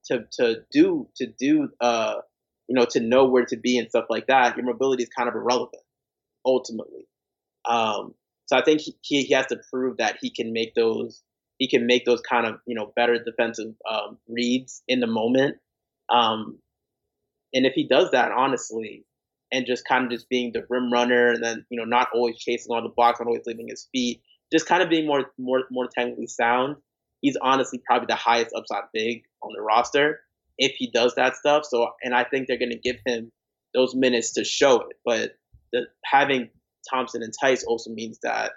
to to do to do uh you know to know where to be and stuff like that, your mobility is kind of irrelevant ultimately. Um, so I think he, he he has to prove that he can make those he can make those kind of you know better defensive um, reads in the moment. Um, and if he does that, honestly, and just kind of just being the rim runner, and then you know not always chasing all the blocks, not always leaving his feet, just kind of being more more more technically sound, he's honestly probably the highest upside big on the roster if he does that stuff. So, and I think they're going to give him those minutes to show it. But the, having Thompson and Theis also means that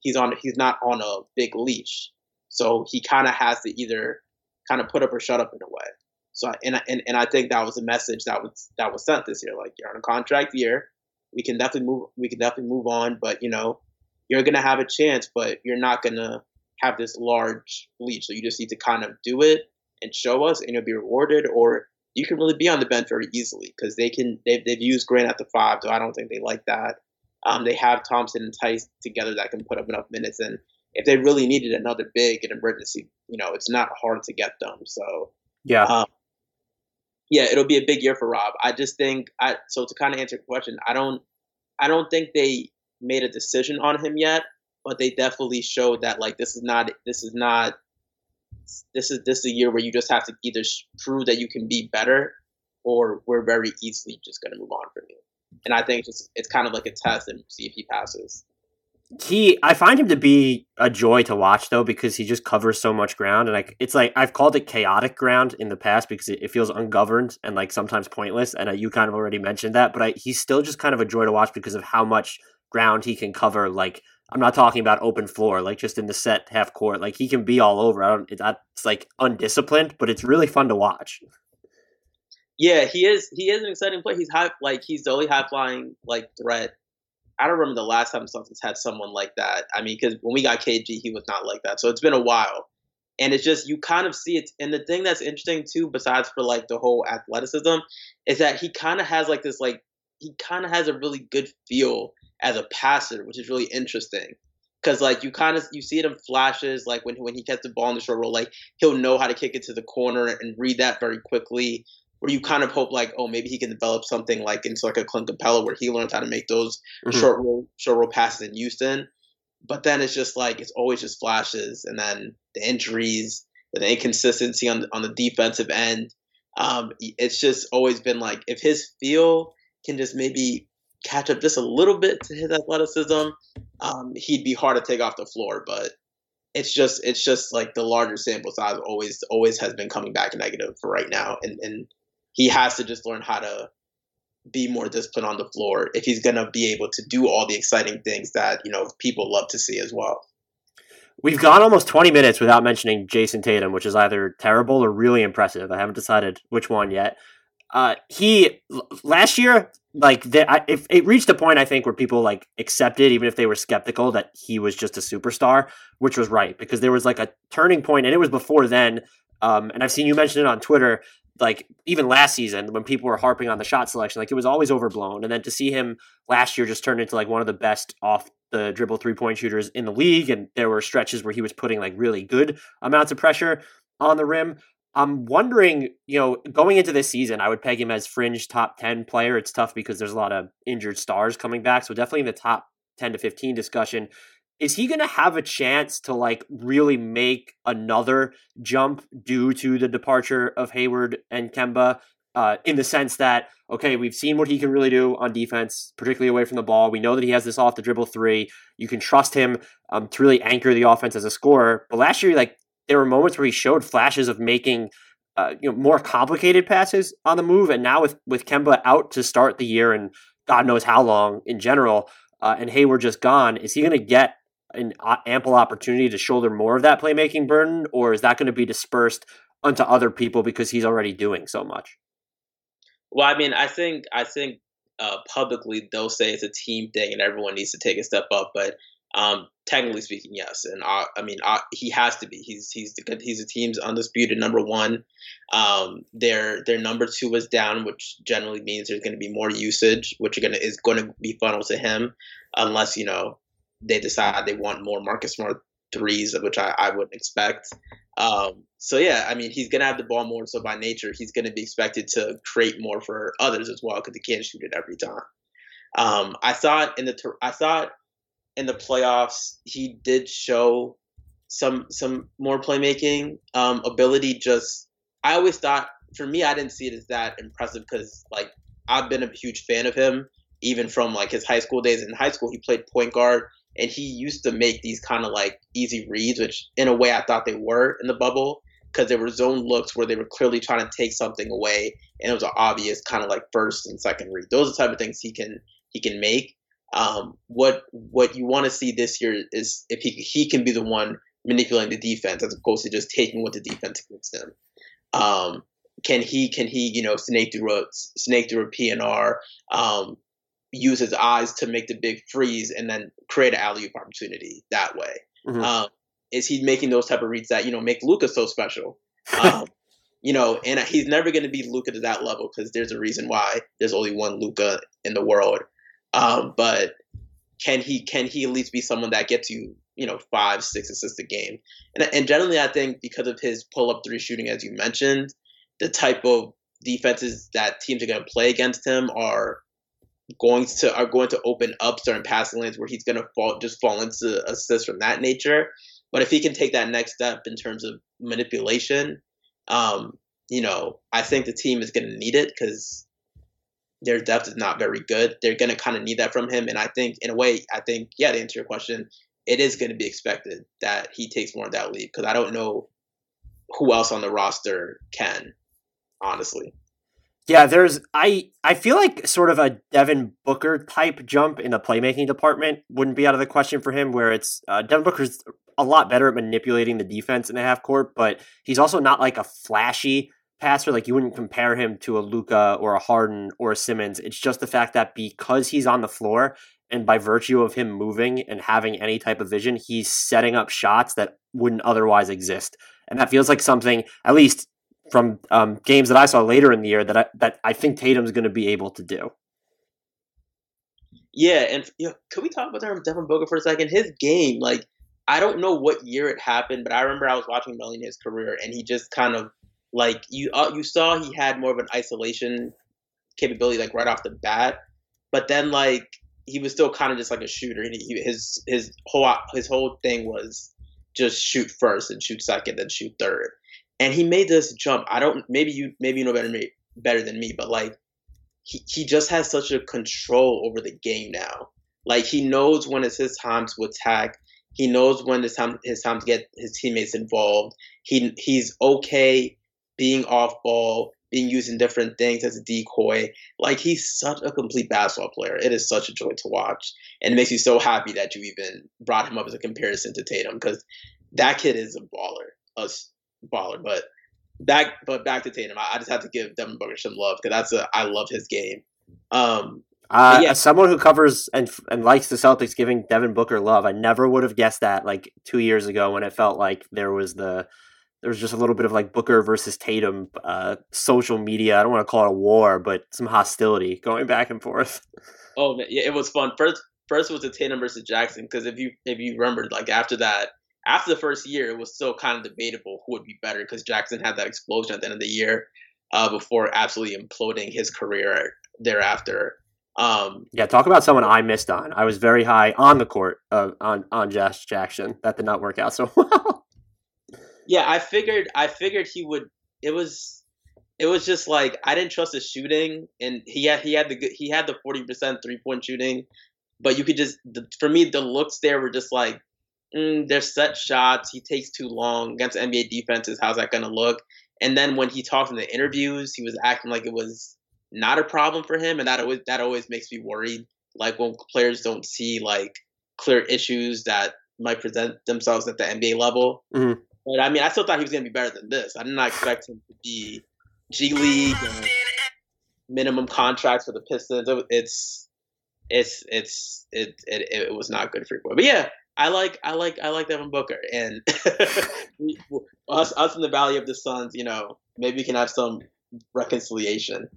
he's on he's not on a big leash. So he kind of has to either kind of put up or shut up in a way. So and and and I think that was a message that was that was sent this year. Like you're on a contract year, we can definitely move we can definitely move on, but you know you're gonna have a chance, but you're not gonna have this large lead. So you just need to kind of do it and show us, and you'll be rewarded. Or you can really be on the bench very easily because they can they've they've used Grant at the five, though I don't think they like that. Um, they have Thompson and Theis together that can put up enough minutes, and if they really needed another big in emergency, you know, it's not hard to get them. So yeah, um, yeah, it'll be a big year for Rob. I just think I so to kind of answer your question, I don't I don't think they made a decision on him yet, but they definitely showed that like this is not this is not this is this is a year where you just have to either prove that you can be better or we're very easily just going to move on from you. And I think it's, it's kind of like a test and see if he passes he I find him to be a joy to watch though because he just covers so much ground and like it's like I've called it chaotic ground in the past because it, it feels ungoverned and like sometimes pointless and uh, you kind of already mentioned that but I, he's still just kind of a joy to watch because of how much ground he can cover like I'm not talking about open floor like just in the set half court like he can be all over I don't it's like undisciplined but it's really fun to watch. Yeah, he is. He is an exciting player. He's high, like he's the only high flying like threat I don't remember the last time Celtics had someone like that. I mean, because when we got KG, he was not like that. So it's been a while. And it's just, you kind of see it. And the thing that's interesting too, besides for like the whole athleticism, is that he kind of has like this, like, he kind of has a really good feel as a passer, which is really interesting. Cause like you kind of you see it in flashes, like when when he gets the ball in the short roll, like he'll know how to kick it to the corner and read that very quickly where you kind of hope like, oh, maybe he can develop something like into like a Clint Capela where he learns how to make those mm-hmm. short roll short roll passes in Houston. But then it's just like it's always just flashes, and then the injuries, the inconsistency on the, on the defensive end. Um, it's just always been like if his feel can just maybe catch up just a little bit to his athleticism, um, he'd be hard to take off the floor. But it's just it's just like the larger sample size always always has been coming back negative for right now, and and he has to just learn how to be more disciplined on the floor if he's going to be able to do all the exciting things that you know people love to see as well. We've gone almost 20 minutes without mentioning Jayson Tatum, which is either terrible or really impressive. I haven't decided which one yet. Uh, he last year, like, the, I, if it reached a point, I think where people like accepted, even if they were skeptical, that he was just a superstar, which was right because there was like a turning point, and it was before then. Um, and I've seen you mention it on Twitter like even last season when people were harping on the shot selection, like it was always overblown. And then to see him last year just turn into like one of the best off the dribble three point shooters in the league, and there were stretches where he was putting like really good amounts of pressure on the rim. I'm wondering, you know, going into this season, I would peg him as fringe top 10 player. It's tough because there's a lot of injured stars coming back. So definitely in the top 10 to 15 discussion is he going to have a chance to like really make another jump due to the departure of Hayward and Kemba? Uh, in the sense that okay, we've seen what he can really do on defense, particularly away from the ball. We know that he has this off the dribble three. You can trust him um, to really anchor the offense as a scorer. But last year, like there were moments where he showed flashes of making uh, you know more complicated passes on the move, and now with with Kemba out to start the year and God knows how long in general, uh, and Hayward just gone, is he going to get an ample opportunity to shoulder more of that playmaking burden, or is that going to be dispersed onto other people because he's already doing so much? Well, I mean, I think I think uh, publicly they'll say it's a team thing and everyone needs to take a step up, but um, technically speaking, yes. And I, I mean, I, he has to be. He's he's the he's the team's undisputed number one. Um, their their number two is down, which generally means there's going to be more usage, which are to is going to be funneled to him, unless you know they decide they want more Marcus Smart threes, which I, I wouldn't expect. Um, so yeah, I mean, he's gonna have the ball more. So by nature, he's gonna be expected to create more for others as well because he can't shoot it every time. Um, I thought in the I thought in the playoffs he did show some some more playmaking um, ability. Just I always thought for me, I didn't see it as that impressive because like I've been a huge fan of him even from like his high school days. In high school, he played point guard and he used to make these kind of like easy reads, which in a way I thought they were in the bubble because there were zone looks where they were clearly trying to take something away, and it was an obvious kind of like first and second read. Those are the type of things he can he can make. Um, what what you want to see this year is if he he can be the one manipulating the defense as opposed to just taking what the defense gives him. Um, can he can he you know snake through a snake through a PNR, um, use his eyes to make the big freeze and then create an alley oop opportunity that way? Mm-hmm. Um, is he making those type of reads that you know make Luka so special? Um, [LAUGHS] you know, and he's never going to be Luka to that level because there's a reason why there's only one Luka in the world. Um, but can he can he at least be someone that gets you you know five six assists a game? And and generally, I think because of his pull up three shooting, as you mentioned, the type of defenses that teams are going to play against him are going to are going to open up certain passing lanes where he's going to fall just fall into assists from that nature. But if he can take that next step in terms of manipulation, um, you know, I think the team is going to need it because their depth is not very good. They're going to kind of need that from him. And I think, in a way, I think, yeah, to answer your question, it is going to be expected that he takes more of that lead because I don't know who else on the roster can, honestly. Yeah, there's I I feel like sort of a Devin Booker type jump in the playmaking department wouldn't be out of the question for him. Where it's uh, Devin Booker's a lot better at manipulating the defense in the half court, but he's also not like a flashy passer. Like you wouldn't compare him to a Luka or a Harden or a Simmons. It's just the fact that because he's on the floor and by virtue of him moving and having any type of vision, he's setting up shots that wouldn't otherwise exist. And that feels like something, at least from um, games that I saw later in the year, that I, that I think Tatum's going to be able to do. Yeah, and you know, could we talk about Devin Booker for a second? His game, like I don't know what year it happened, but I remember I was watching Melly in his career, and he just kind of like you uh, you saw he had more of an isolation capability like right off the bat, but then like he was still kind of just like a shooter, and he, his his whole his whole thing was just shoot first and shoot second, then shoot third, and he made this jump. I don't maybe you maybe you know better me, better than me, but like he he just has such a control over the game now. Like he knows when it's his time to attack he knows when it's time his time to get his teammates involved. He he's okay being off ball, being used in different things as a decoy. Like he's such a complete basketball player. It is such a joy to watch, and it makes me so happy that you even brought him up as a comparison to Tatum because that kid is a baller, a baller. But back, but back to Tatum, I, I just have to give Devin Booker some love because that's a I love his game. Um, uh, yeah. As someone who covers and and likes the Celtics, giving Devin Booker love, I never would have guessed that like two years ago when it felt like there was the there was just a little bit of like Booker versus Tatum uh, social media. I don't want to call it a war, but some hostility going back and forth. Oh man, yeah, it was fun. First, first was the Tatum versus Jackson because if you if you remember, like after that, after the first year, it was still kind of debatable who would be better because Jackson had that explosion at the end of the year uh, before absolutely imploding his career thereafter. Um, yeah, talk about someone I missed on. I was very high on the court uh, on on Josh Jackson. That did not work out so [LAUGHS] well. yeah, I figured I figured he would. It was it was just like I didn't trust his shooting, and he had he had the he had the forty percent three point shooting, but you could just the, for me the looks there were just like mm, they're set shots. He takes too long against NBA defenses. How's that gonna look? And then when he talked in the interviews, he was acting like it was not a problem for him, and that always that always makes me worried. Like when players don't see like clear issues that might present themselves at the NBA level. Mm-hmm. But I mean, I still thought he was going to be better than this. I did not expect him to be G League minimum contracts for the Pistons. It's it's it's it it, it was not good for boy. But yeah, I like I like I like Devin Booker and [LAUGHS] us us in the Valley of the Suns. You know, maybe we can have some reconciliation.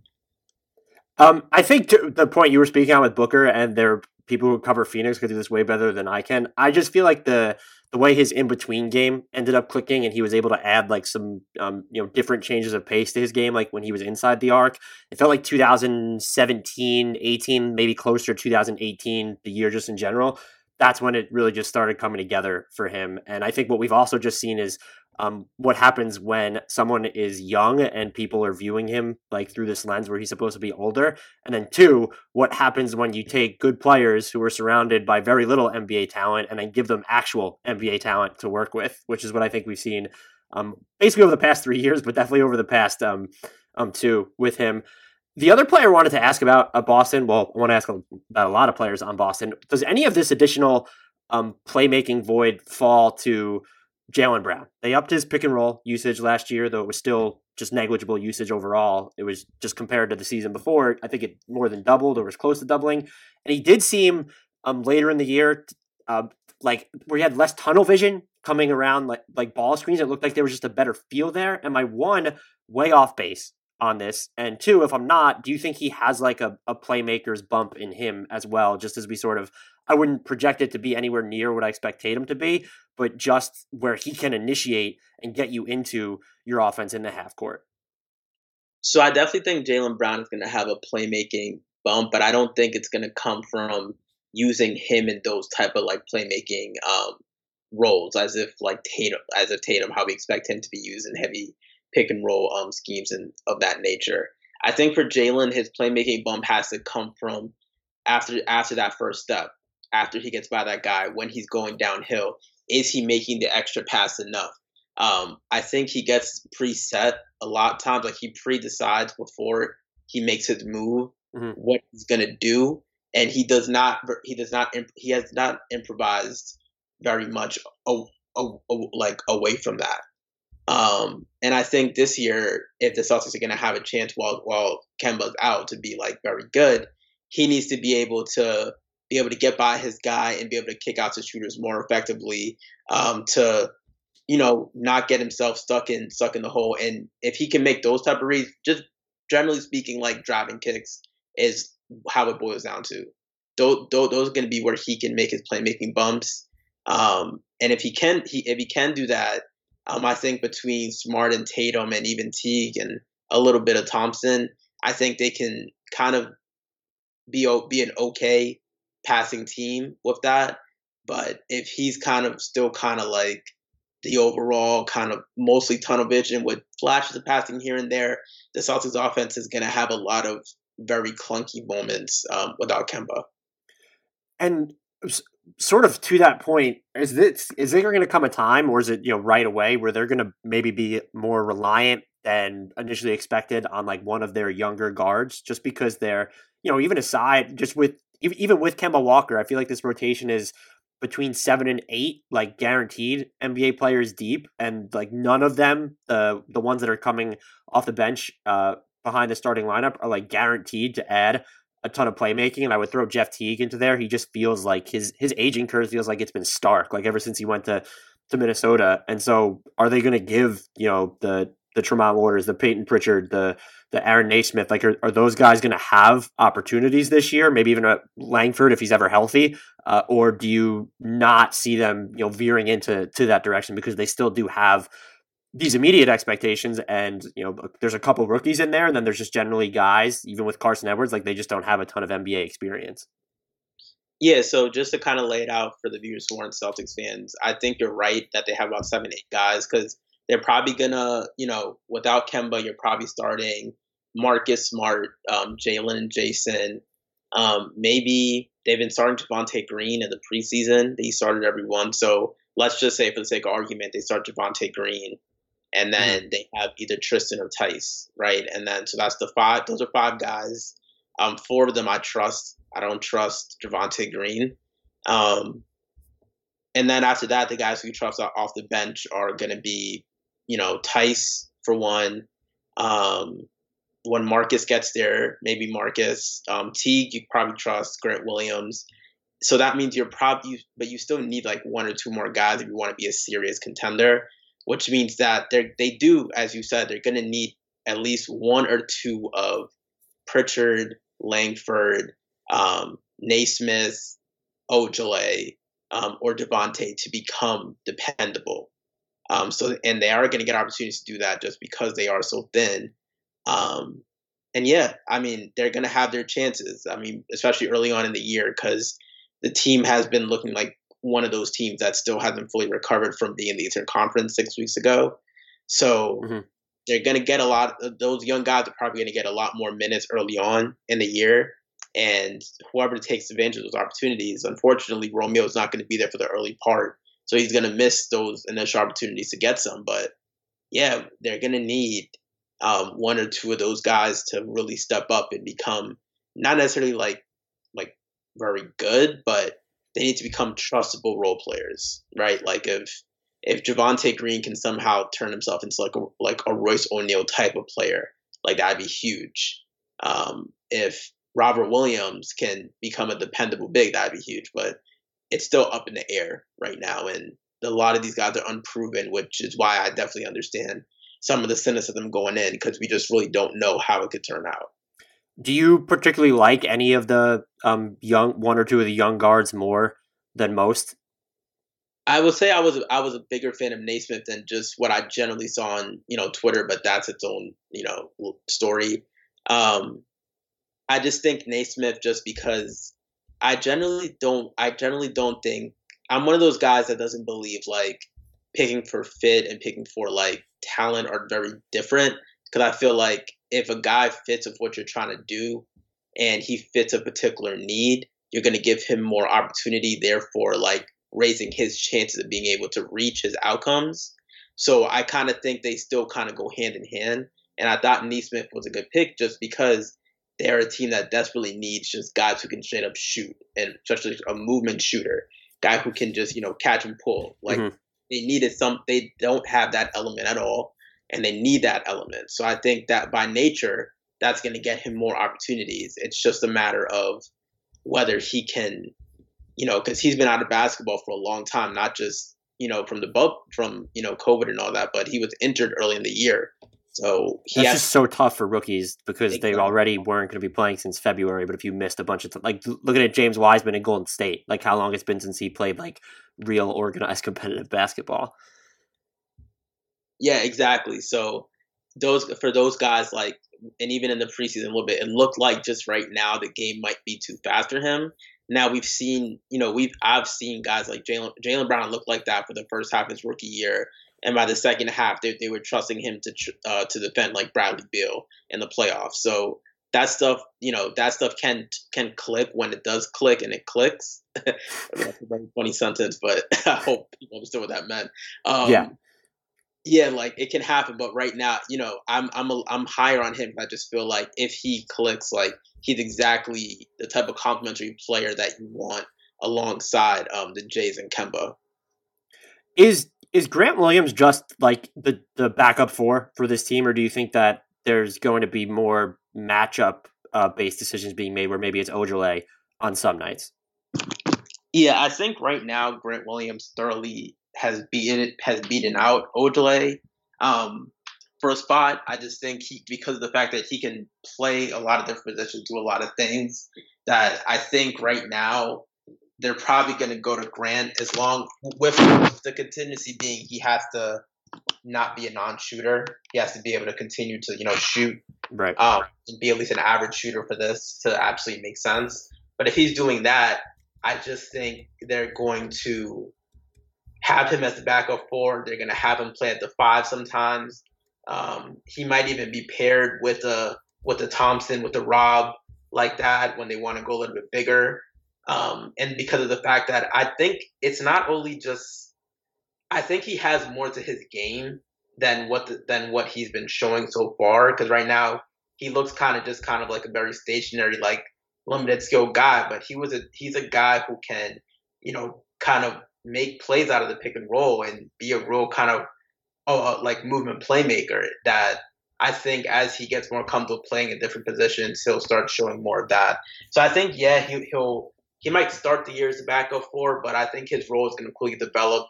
Um, I think the point you were speaking on with Booker, and there are people who cover Phoenix could do this way better than I can. I just feel like the the way his in between game ended up clicking, and he was able to add like some um, you know different changes of pace to his game, like when he was inside the arc. It felt like 2017, 18, maybe closer to 2018, the year just in general. That's when it really just started coming together for him. And I think what we've also just seen is um, what happens when someone is young and people are viewing him like through this lens where he's supposed to be older, and then two, what happens when you take good players who are surrounded by very little NBA talent and then give them actual NBA talent to work with, which is what I think we've seen um, basically over the past three years, but definitely over the past um, um two with him. The other player wanted to ask about uh, Boston, well, I want to ask about a lot of players on Boston. Does any of this additional um, playmaking void fall to Jaylen Brown. They upped his pick and roll usage last year, though it was still just negligible usage overall. It was just compared to the season before. I think it more than doubled or was close to doubling. And he did seem um, later in the year, uh, like where he had less tunnel vision coming around like like ball screens. It looked like there was just a better feel there. And my one way off base on this? And two, if I'm not, do you think he has like a, a playmaker's bump in him as well? Just as we sort of, I wouldn't project it to be anywhere near what I expect Tatum to be, but just where he can initiate and get you into your offense in the half court. So I definitely think Jaylen Brown is going to have a playmaking bump, but I don't think it's going to come from using him in those type of like playmaking um, roles, as if like Tatum, as if Tatum, how we expect him to be used in heavy pick and roll um, schemes and of that nature. I think for Jaylen, his playmaking bump has to come from after after that first step, after he gets by that guy when he's going downhill. Is he making the extra pass enough? Um, I think he gets preset a lot of times. Like he pre-decides before he makes his move mm-hmm. what he's gonna do, and he does not. He does not. He has not improvised very much. like away from that. Um, and I think this year, if the Celtics are going to have a chance while while Kemba's out to be like very good, he needs to be able to be able to get by his guy and be able to kick out to shooters more effectively um, to you know not get himself stuck in stuck in the hole. And if he can make those type of reads, just generally speaking, like driving kicks is how it boils down to. Those, those, are going to be where he can make his playmaking bumps. Um, and if he can, he if he can do that, um, I think between Smart and Tatum and even Teague and a little bit of Thompson, I think they can kind of be be an okay passing team with that. But if he's kind of still kind of like the overall kind of mostly tunnel vision with flashes of passing here and there, the Celtics offense is going to have a lot of very clunky moments um, without Kemba. And sort of to that point, is this is there going to come a time, or is it you know right away where they're going to maybe be more reliant than initially expected on like one of their younger guards, just because they're you know even aside just with even with Kemba Walker, I feel like this rotation is between seven and eight, like guaranteed NBA players deep, and like none of them, the the ones that are coming off the bench uh, behind the starting lineup, are like guaranteed to add a ton of playmaking, and I would throw Jeff Teague into there. He just feels like his his aging curve feels like it's been stark, like ever since he went to to Minnesota. And so, are they going to give you know the the Tremont Waters, the Payton Pritchard, the the Aaron Nesmith, like are, are those guys going to have opportunities this year? Maybe even a Langford if he's ever healthy, uh, or do you not see them you know veering into to that direction because they still do have these immediate expectations and you know there's a couple rookies in there and then there's just generally guys even with Carson Edwards like they just don't have a ton of NBA experience. Yeah, so just to kind of lay it out for the viewers who aren't Celtics fans, I think you're right that they have about seven, eight guys because they're probably gonna, you know, without Kemba, you're probably starting Marcus Smart, um, Jaylen and Jayson. Um, maybe they've been starting Javonte Green in the preseason. They started everyone. So let's just say, for the sake of argument, they start Javonte Green and mm-hmm. then mm-hmm. they have either Tristan or Theis, right? And then so that's the five. Those are five guys. Um, four of them I trust. I don't trust Javonte Green. Um, and then after that, the guys who you trust off the bench are going to be, you know, Theis for one. Um, when Marcus gets there, maybe Marcus. Um, Teague, you probably trust Grant Williams. So that means you're probably, but you still need like one or two more guys if you want to be a serious contender which means that they they do, as you said, they're going to need at least one or two of Pritchard, Langford, um, Nesmith, Ojeleye, um, or Devonte to become dependable. Um, so, and they are going to get opportunities to do that just because they are so thin. Um, and yeah, I mean, they're going to have their chances. I mean, especially early on in the year because the team has been looking like one of those teams that still hasn't fully recovered from being in the Eastern Conference six weeks ago. So Mm-hmm. they're going to get a lot. Those young guys are probably going to get a lot more minutes early on in the year, and whoever takes advantage of those opportunities. Unfortunately, Romeo is not going to be there for the early part, so he's going to miss those initial opportunities to get some. But yeah, they're going to need um, one or two of those guys to really step up and become not necessarily like like very good, but they need to become trustable role players, right? Like if if Javonte Green can somehow turn himself into like a like a Royce O'Neale type of player, like that'd be huge. Um, if Robert Williams can become a dependable big, that'd be huge. But it's still up in the air right now, and a lot of these guys are unproven, which is why I definitely understand some of the cynicism going in because we just really don't know how it could turn out. Do you particularly like any of the um, young one or two of the young guards more than most? I would say I was I was a bigger fan of Nesmith than just what I generally saw on you know Twitter, but that's its own you know story. Um, I just think Nesmith just because I generally don't I generally don't think I'm one of those guys that doesn't believe like picking for fit and picking for like talent are very different because I feel like if a guy fits of what you're trying to do and he fits a particular need, you're going to give him more opportunity. Therefore, like raising his chances of being able to reach his outcomes. So I kind of think they still kind of go hand in hand. And I thought Nesmith was a good pick just because they're a team that desperately needs just guys who can straight up shoot and especially a movement shooter, guy who can just, you know, catch and pull. Like Mhm. they needed some, they don't have that element at all. And they need that element. So I think that by nature, that's going to get him more opportunities. It's just a matter of whether he can you know, because he's been out of basketball for a long time, not just you know from the bub from you know COVID and all that, but he was injured early in the year, so he That's has just so tough for rookies because they already weren't going to be playing since February. But if you missed a bunch of t- like looking at James Wiseman in Golden State, like how long it's been since he played like real organized [LAUGHS] competitive basketball. Yeah exactly. So those for those guys like, and even in the preseason a little bit, it looked like just right now the game might be too fast for him. Now we've seen, you know, we've I've seen guys like Jaylen Jaylen Brown look like that for the first half of his rookie year, and by the second half, they, they were trusting him to uh, to defend like Bradley Beal in the playoffs. So that stuff, you know, that stuff can can click when it does click, and it clicks. [LAUGHS] That's a very funny sentence, but [LAUGHS] I hope people understood what that meant. Um, Yeah. Yeah, like it can happen, but right now, you know, I'm I'm a, I'm higher on him. I just feel like if he clicks, like he's exactly the type of complementary player that you want alongside um the Jays and Kemba. Is is Grant Williams just like the the backup four for this team, or do you think that there's going to be more matchup uh, based decisions being made where maybe it's Ojeleye on some nights? Yeah, I think right now Grant Williams thoroughly has beaten has beaten out Ojeleye um, for a spot. I just think he because of the fact that he can play a lot of different positions, do a lot of things. That I think right now they're probably going to go to Grant as long with the contingency being he has to not be a non-shooter. He has to be able to continue to you know shoot Right. um, and be at least an average shooter for this to absolutely make sense. But if he's doing that, I just think they're going to have him as the backup four. They're going to have him play at the five sometimes. Um, he might even be paired with a with a Thompson, with a Rob like that when they want to go a little bit bigger. Um, and because of the fact that I think it's not only just, I think he has more to his game than what the, than what he's been showing so far. Because right now he looks kind of just kind of like a very stationary, like limited skill guy. But he was a he's a guy who can, you know, kind of make plays out of the pick and roll and be a real kind of oh, uh, like movement playmaker. That I think as he gets more comfortable playing in different positions, he'll start showing more of that. So I think yeah, he, he'll he might start the year as a backup four, but I think his role is going to quickly develop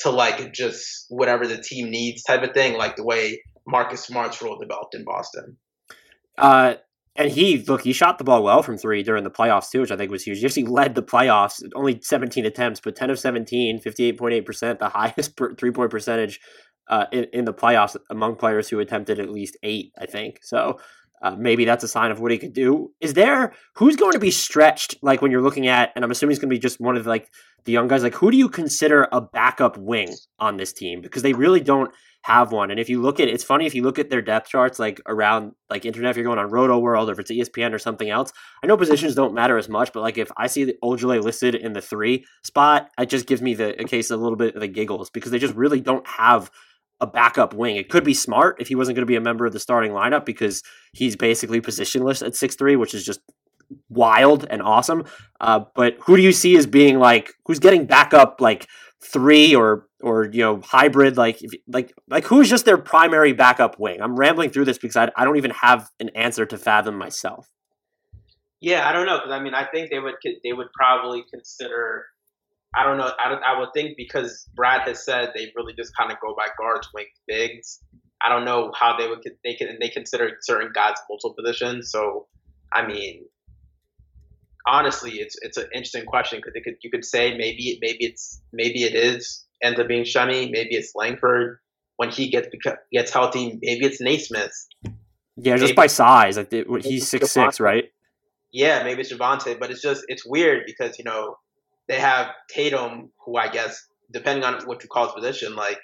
to like just whatever the team needs type of thing, like the way Marcus Smart's role developed in Boston. Uh, and he look, he shot the ball well from three during the playoffs too, which I think was huge. He actually led the playoffs, only 17 attempts, but 10 of 17, 58.8%, the highest three point percentage uh, in, in the playoffs among players who attempted at least eight, I think. So uh, maybe that's a sign of what he could do. Is there who's going to be stretched? Like when you're looking at, and I'm assuming he's going to be just one of the, like the young guys. Like who do you consider a backup wing on this team? Because they really don't have one. And if you look at, it's funny if you look at their depth charts, like around like internet, if you're going on Roto World or if it's ESPN or something else. I know positions don't matter as much, but like if I see the Ojeleye listed in the three spot, it just gives me the a case of a little bit of the giggles because they just really don't have a backup wing. It could be smart if he wasn't going to be a member of the starting lineup because he's basically positionless at six three, which is just wild and awesome. Uh, but who do you see as being like who's getting backup like three or or you know hybrid like like like who's just their primary backup wing? I'm rambling through this because I, I don't even have an answer to fathom myself. Yeah, I don't know because I mean I think they would they would probably consider I don't know. I, I would think because Brad has said they really just kind of go by guards, wing bigs. I don't know how they would they can they consider certain guys multiple positions. So, I mean, honestly, it's it's an interesting question because could you could say maybe maybe it's maybe it is ends up being Shunny, maybe it's Langford when he gets gets healthy, maybe it's Nesmith. Yeah, maybe, just by size, like he's six six, right? Yeah, maybe it's Javonte, but it's just it's weird because you know they have Tatum, who I guess, depending on what you call his position, like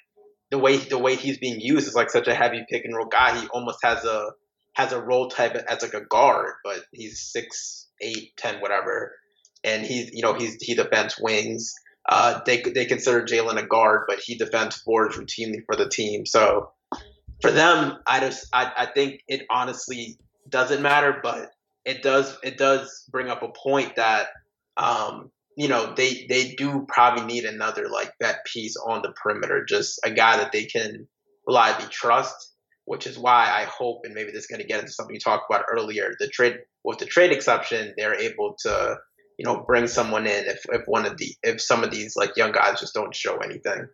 the way the way he's being used is like such a heavy pick and roll guy. He almost has a has a role type as like a guard, but he's six, eight, ten, whatever, and he's you know he's he defends wings. Uh, they they consider Jaylen a guard, but he defends fours routinely for the team. So for them, I just I, I think it honestly doesn't matter, but it does it does bring up a point that um, you know, they they do probably need another like that piece on the perimeter, just a guy that they can reliably trust. Which is why I hope, and maybe this is going to get into something you talked about earlier. The trade with the trade exception, they're able to, you know, bring someone in if, if one of the if some of these like young guys just don't show anything.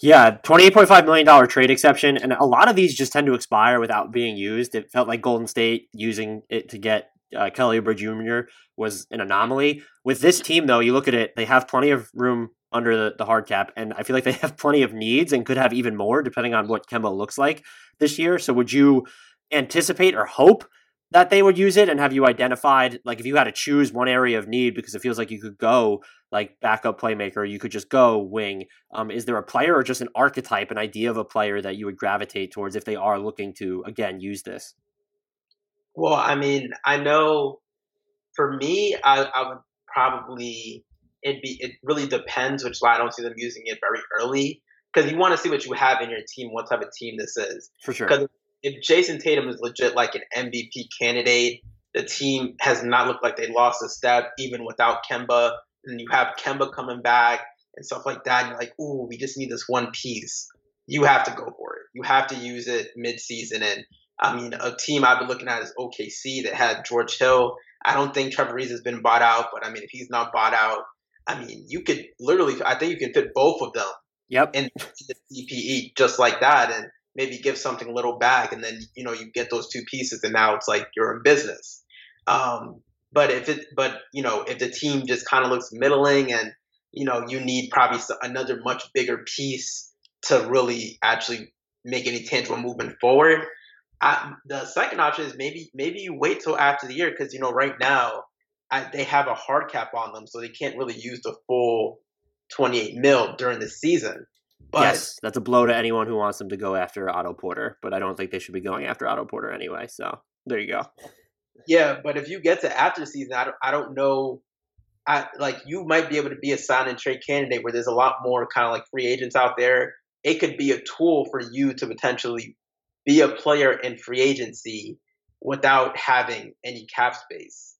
Yeah, twenty-eight point five million dollar trade exception, and a lot of these just tend to expire without being used. It felt like Golden State using it to get uh, Kelly Oubre Jr. was an anomaly. With this team, though, you look at it; they have plenty of room under the, the hard cap, and I feel like they have plenty of needs and could have even more depending on what Kemba looks like this year. So, would you anticipate or hope that they would use it? And have you identified, like, if you had to choose one area of need because it feels like you could go like backup playmaker, you could just go wing. Um, is there a player or just an archetype, an idea of a player that you would gravitate towards if they are looking to again use this? Well, I mean, I know for me, I, I would probably it be it really depends, which is why I don't see them using it very early because you want to see what you have in your team, what type of team this is. For sure. Because if Jayson Tatum is legit like an MVP candidate, the team has not looked like they lost a step even without Kemba, and you have Kemba coming back and stuff like that, and you're like, ooh, we just need this one piece. You have to go for it. You have to use it mid-season, and I mean, a team I've been looking at is OKC that had George Hill. I don't think Trevor Ariza has been bought out, but I mean, if he's not bought out, I mean, you could literally, I think you can fit both of them. Yep. In the TPE just like that, and maybe give something a little back, and then you know you get those two pieces, and now it's like you're in business. Um, but if it, but you know, if the team just kind of looks middling, and you know, you need probably another much bigger piece to really actually make any tangible movement forward I, the second option is maybe maybe you wait till after the year because you know right now I, they have a hard cap on them, so they can't really use the full 28 mil during the season. But yes, that's a blow to anyone who wants them to go after Otto Porter, but I don't think they should be going after Otto Porter anyway. So there you go. Yeah, but if you get to after the season, I don't, I don't know. I like you might be able to be a sign and trade candidate where there's a lot more kind of like free agents out there. It could be a tool for you to potentially be a player in free agency without having any cap space.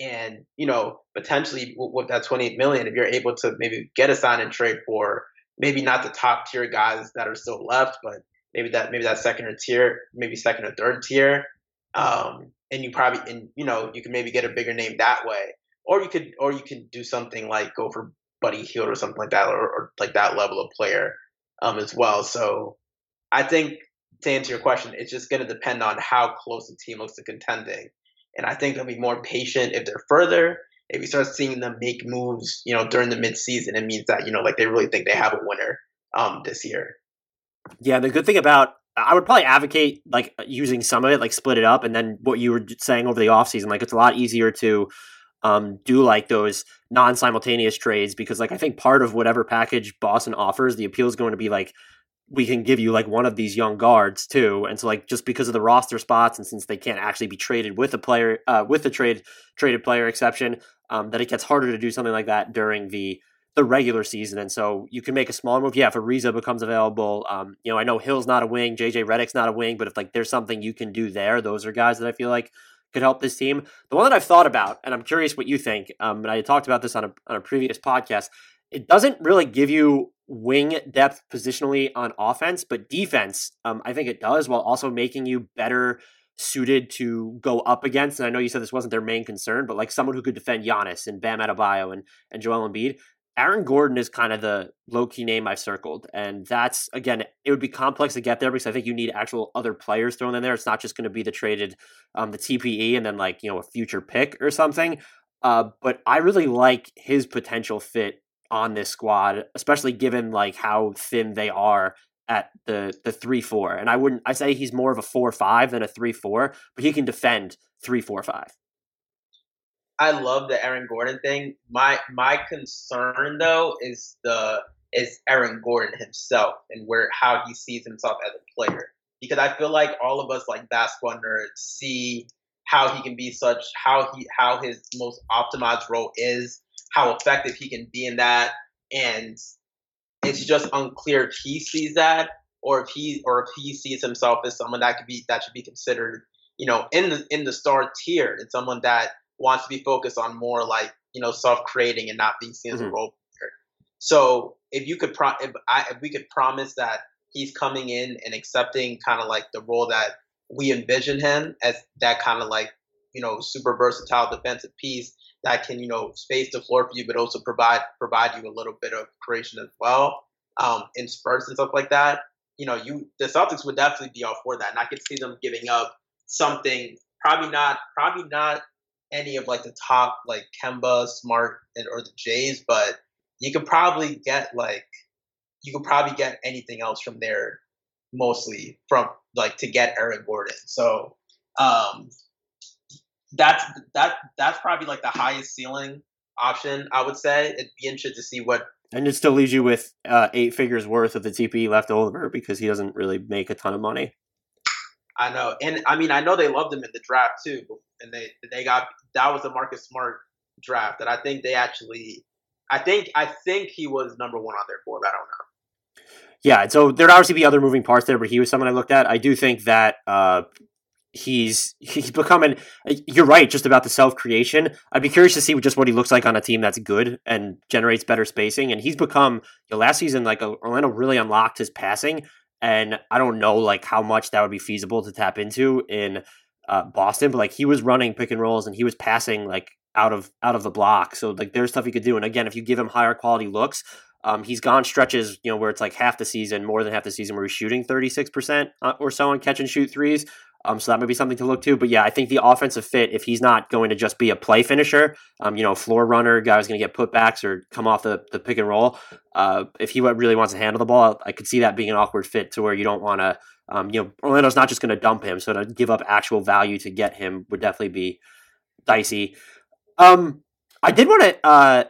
And, you know, potentially with that 28 million, if you're able to maybe get a sign and trade for maybe not the top tier guys that are still left, but maybe that maybe that second or tier, maybe second or third tier. Um, and you probably and you know, you can maybe get a bigger name that way. Or you could or you could do something like go for Buddy Hield or something like that or, or like that level of player um, as well. So I think to answer your question, it's just going to depend on how close the team looks to contending. And I think they'll be more patient if they're further. If you start seeing them make moves, you know, during the midseason, it means that you know, like they really think they have a winner um, this year. Yeah, the good thing about I would probably advocate like using some of it, like split it up, and then what you were saying over the offseason, like it's a lot easier to um, do like those non-simultaneous trades because like I think part of whatever package Boston offers, the appeal is going to be like we can give you like one of these young guards too, and so like just because of the roster spots and since they can't actually be traded with a player uh, with the trade traded player exception, um, that it gets harder to do something like that during the the regular season. And so you can make a smaller move. Yeah, if Ariza becomes available, um, you know, I know Hill's not a wing, JJ Redick's not a wing, but if like there's something you can do there, those are guys that I feel like could help this team. The one that I've thought about, and I'm curious what you think, um, and I talked about this on a, on a previous podcast, it doesn't really give you wing depth positionally on offense, but defense, um, I think it does, while also making you better suited to go up against. And I know you said this wasn't their main concern, but like someone who could defend Giannis and Bam Adebayo and, and Joel Embiid, Aaron Gordon is kind of the low key name I've circled. And that's, again, it would be complex to get there because I think you need actual other players thrown in there. It's not just going to be the traded, um, the TPE and then like, you know, a future pick or something. Uh, but I really like his potential fit on this squad, especially given like how thin they are at the the three four. And I wouldn't I say he's more of a four five than a three four, but he can defend three four five. I love the Aaron Gordon thing. My my concern though is the is Aaron Gordon himself and where how he sees himself as a player. Because I feel like all of us like basketball nerds see how he can be such how he how his most optimized role is, how effective he can be in that, and it's just unclear if he sees that or if he or if he sees himself as someone that could be that should be considered, you know, in the in the star tier and someone that wants to be focused on more like you know self creating and not being seen as mm-hmm. a role player. So if you could pro- if, I, if we could promise that he's coming in and accepting kind of like the role that we envision him as that kind of like you know super versatile defensive piece that can you know space the floor for you but also provide provide you a little bit of creation as well um in spurts and stuff like that you know you the celtics would definitely be all for that and i could see them giving up something probably not probably not any of like the top like Kemba, Smart, and or the Jays, but you could probably get like you could probably get anything else from there, mostly from like to get Aaron Gordon. So um, that's that that's probably like the highest ceiling option I would say. It'd be interesting to see what. And it still leaves you with uh, eight figures worth of the TPE left over because he doesn't really make a ton of money. I know, and I mean, I know they loved him in the draft too, and they they got that was a Marcus Smart draft that I think they actually, I think I think he was number one on their board. I don't know. Yeah, so there'd obviously be other moving parts there, but he was someone I looked at. I do think that uh, he's he's becoming. You're right, just about the self creation. I'd be curious to see just what he looks like on a team that's good and generates better spacing. And he's become you know, last season like Orlando really unlocked his passing, and I don't know like how much that would be feasible to tap into in uh, Boston, but like he was running pick and rolls and he was passing like out of out of the block. So like there's stuff he could do. And again, if you give him higher quality looks, um, he's gone stretches, you know, where it's like half the season, more than half the season, where he's shooting 36% uh, or so on catch and shoot threes. Um, so that might be something to look to. But yeah, I think the offensive fit, if he's not going to just be a play finisher, um, you know, floor runner, guy who's going to get putbacks or come off the, the pick and roll, uh, if he really wants to handle the ball, I could see that being an awkward fit to where you don't want to um, you know, Orlando's not just going to dump him, so to give up actual value to get him would definitely be dicey. Um, I did want to, uh,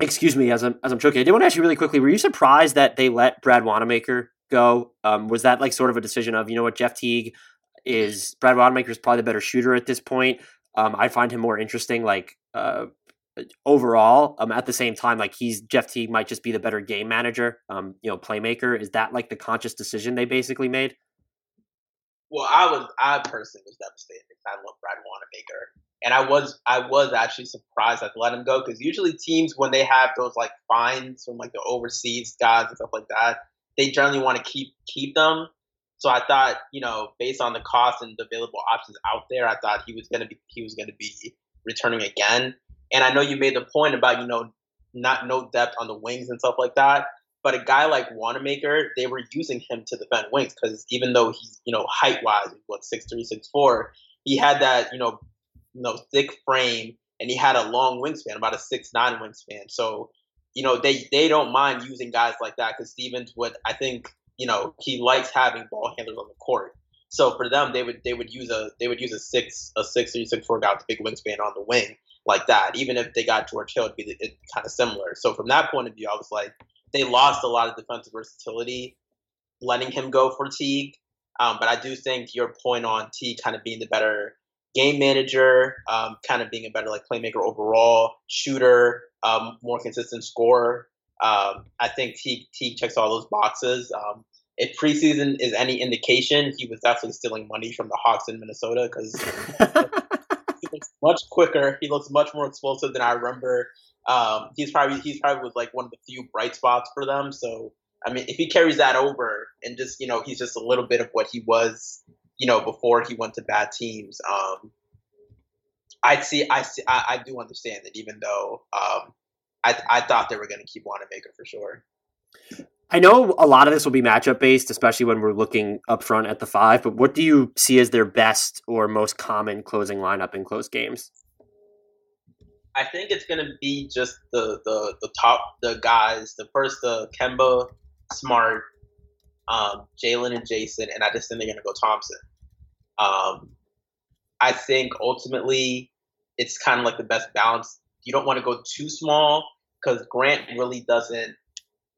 excuse me, as I'm as I'm choking, I did want to ask you really quickly: Were you surprised that they let Brad Wanamaker go? Um, was that like sort of a decision of you know what Jeff Teague is? Brad Wanamaker is probably the better shooter at this point. Um, I find him more interesting, like uh, overall. Um, at the same time, like he's Jeff Teague might just be the better game manager, um, you know, playmaker. Is that like the conscious decision they basically made? Well, I was I personally was devastated because I love Brad Wanamaker, and I was I was actually surprised I let him go because usually teams when they have those like fines from like the overseas guys and stuff like that, they generally want to keep keep them. So I thought, you know, based on the cost and the available options out there, I thought he was gonna be he was gonna be returning again. And I know you made the point about, you know, not no depth on the wings and stuff like that. But a guy like Wanamaker, they were using him to defend wings because even though he's, you know, height wise, what six three, six four, he had that, you know, you know, thick frame and he had a long wingspan, about a six nine wingspan. So, you know, they they don't mind using guys like that because Stevens would I think you know, he likes having ball handlers on the court. So for them, they would they would use a they would use a six a six or six four guy with a big wingspan on the wing like that. Even if they got George Hill, it'd be, it'd be kind of similar. So from that point of view, I was like, they lost a lot of defensive versatility, letting him go for Teague. Um, but I do think your point on Teague kind of being the better game manager, um, kind of being a better like playmaker overall, shooter, um, more consistent scorer. Um, I think Teague, Teague checks all those boxes. Um, if preseason is any indication, he was definitely stealing money from the Hawks in Minnesota because he looks [LAUGHS] much quicker. He looks much more explosive than I remember. Um, he's probably he's probably was like one of the few bright spots for them. So I mean, if he carries that over and just you know he's just a little bit of what he was, you know, before he went to bad teams. Um, I see, I see, I, I do understand that. Even though um, I I thought they were going to keep Wanamaker for sure. I know a lot of this will be matchup based, especially when we're looking up front at the five, but what do you see as their best or most common closing lineup in close games? I think it's gonna be just the the, the top the guys. The first the Kemba, Smart, um, Jaylen and Jayson, and I just think they're gonna go Thompson. Um, I think ultimately it's kind of like the best balance. You don't want to go too small because Grant really doesn't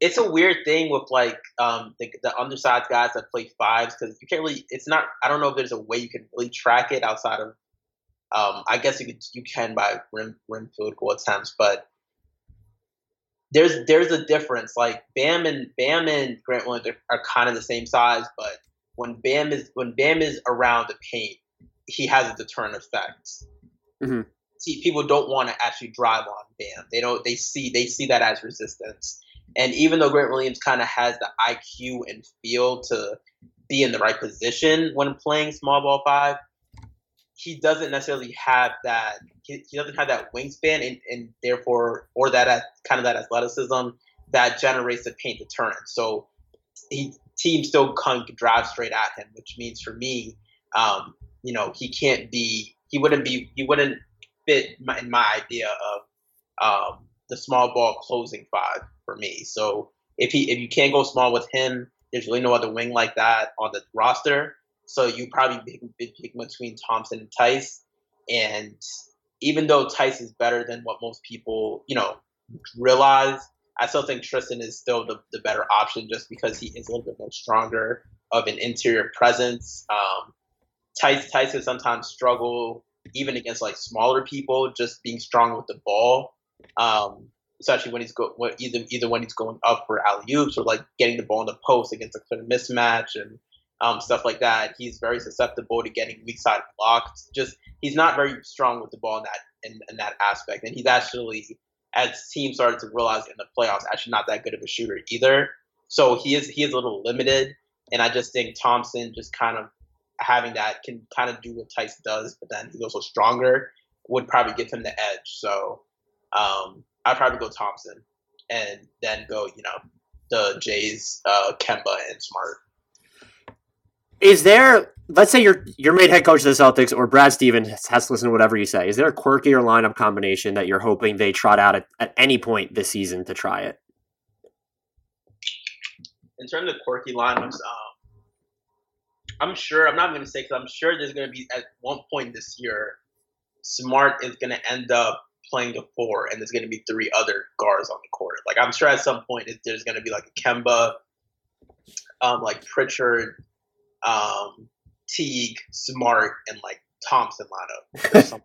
it's a weird thing with like um, the, the undersized guys that play fives because you can't really. It's not. I don't know if there's a way you can really track it outside of. Um, I guess you could you can by rim rim field goal attempts, but there's there's a difference. Like Bam and Bam and Grant Williams are, are kind of the same size, but when Bam is when Bam is around the paint, he has a deterrent effect. Mm-hmm. See, people don't want to actually drive on Bam. They don't. They see they see that as resistance. And even though Grant Williams kind of has the IQ and feel to be in the right position when playing small ball five, he doesn't necessarily have that. He, he doesn't have that wingspan, and, and therefore, or that kind of that athleticism that generates the paint deterrent. So he teams still can drive straight at him, which means for me, um, you know, he can't be. He wouldn't be. He wouldn't fit my, in my idea of um, the small ball closing five for me. So if he if you can't go small with him, there's really no other wing like that on the roster. So you probably pick, pick between Thompson and Theis. And even though Theis is better than what most people, you know, realize, I still think Tristan is still the, the better option just because he is a little bit more stronger of an interior presence. Um, Theis has sometimes struggle even against like smaller people, just being strong with the ball. Um, especially when he's go either either when he's going up for alley oops or like getting the ball in the post against a kind of mismatch and um, stuff like that. He's very susceptible to getting weak side blocked. Just he's not very strong with the ball in that in, in that aspect, and he's actually as teams started to realize in the playoffs actually not that good of a shooter either. So he is he is a little limited, and I just think Thompson just kind of having that can kind of do what Theis does, but then he's also stronger would probably give him the edge. So um, I'd probably go Thompson and then go, you know, the Jays, uh, Kemba and Smart. Is there, let's say you're you're made head coach of the Celtics, or Brad Stevens has to listen to whatever you say. Is there a quirkier lineup combination that you're hoping they trot out at, at any point this season to try it? In terms of quirky lineups, um, I'm sure I'm not going to say because I'm sure there's going to be at one point this year, Smart is going to end up playing the four and there's going to be three other guards on the court. Like I'm sure at some point there's going to be like a Kemba, um, like Pritchard, um, Teague, Smart, and like Thompson lineup. [LAUGHS]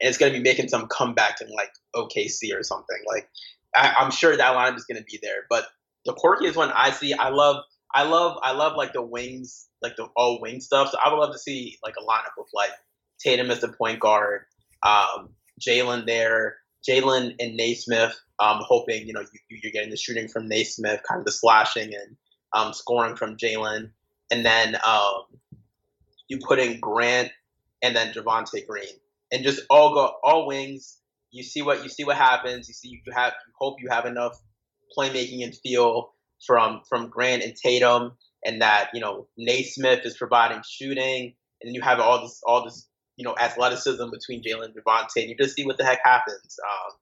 and it's going to be making some comeback in like OKC or something. Like I, am sure that lineup is going to be there. But the quirkiest one I see, I love, I love, I love like the wings, like the all wing stuff. So I would love to see like a lineup with like Tatum as the point guard, um, Jaylen there. Jaylen and Nesmith. um, hoping you know you, you're getting the shooting from Nesmith, kind of the slashing and um, scoring from Jaylen, and then um, you put in Grant and then Javonte Green, and just all go all wings. You see what you see what happens. You see you have you hope you have enough playmaking and feel from from Grant and Tatum, and that you know Nesmith is providing shooting, and you have all this all this you know, athleticism between Jaylen and Javonte, and you just see what the heck happens. Um,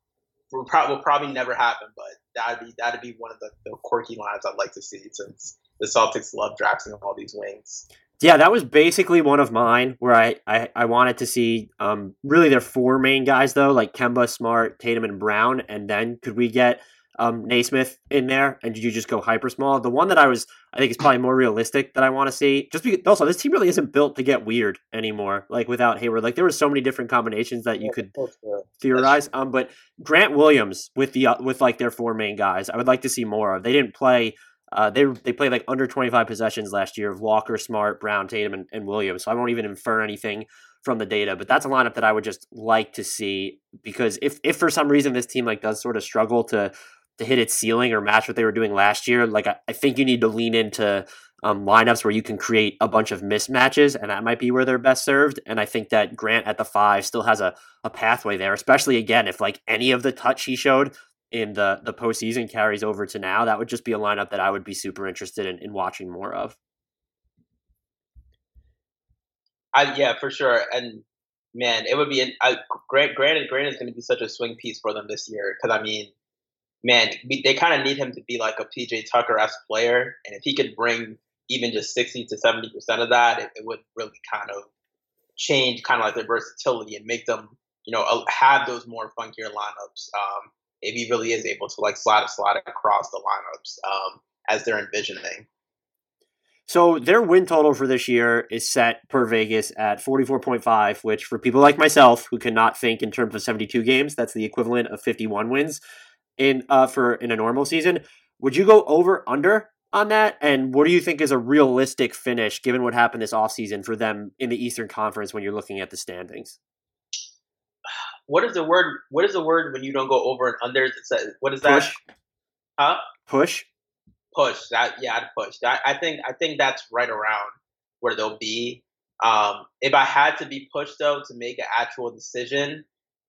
will, will probably never happen, but that'd be that'd be one of the, the quirky lines I'd like to see since the Celtics love drafting all these wings. Yeah, that was basically one of mine where I, I, I wanted to see um, really their four main guys though, like Kemba, Smart, Tatum, and Brown, and then could we get um, Nesmith in there, and did you just go hyper small? The one that I was, I think, is probably more realistic that I want to see. Just because, also, this team really isn't built to get weird anymore. Like without Hayward, like there were so many different combinations that you could theorize. Um, but Grant Williams with the uh, with like their four main guys, I would like to see more of. They didn't play. Uh, they they played like under 25 possessions last year of Walker, Smart, Brown, Tatum, and, and Williams. So I won't even infer anything from the data, but that's a lineup that I would just like to see because if if for some reason this team like does sort of struggle to to hit its ceiling or match what they were doing last year, like I, I think you need to lean into um, lineups where you can create a bunch of mismatches, and that might be where they're best served. And I think that Grant at the five still has a, a pathway there, especially again if like any of the touch he showed in the the postseason carries over to now, that would just be a lineup that I would be super interested in, in watching more of. I yeah, for sure, and man, it would be. an, I, Grant, granted, Grant is going to be such a swing piece for them this year because I mean, man, we, they kind of need him to be like a PJ Tucker esque player, and if he could bring even just sixty to seventy percent of that, it, it, would really kind of change kind of like their versatility and make them, you know, have those more funkier lineups. Um, if he really is able to like slide slide across the lineups um, as they're envisioning. So their win total for this year is set per Vegas at 44.5, which for people like myself who cannot think in terms of 72 games, that's the equivalent of 51 wins in uh for in a normal season. Would you go over under on that? And what do you think is a realistic finish given what happened this offseason for them in the Eastern Conference when you're looking at the standings? What is the word what is the word when you don't go over and under? What is that? Push. Huh? Push. Push. That yeah, I'd push. That I think I think that's right around where they'll be. Um, if I had to be pushed though to make an actual decision,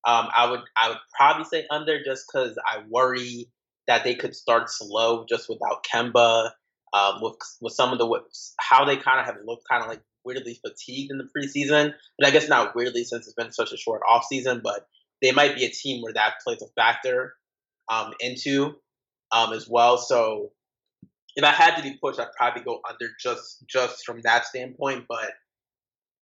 um, I would I would probably say under just because I worry that they could start slow just without Kemba. Um, with with some of the how they kind of have looked kind of like weirdly fatigued in the preseason, but I guess not weirdly since it's been such a short off season. But they might be a team where that plays a factor um, into um, as well. So if I had to be pushed, I'd probably go under just just from that standpoint. But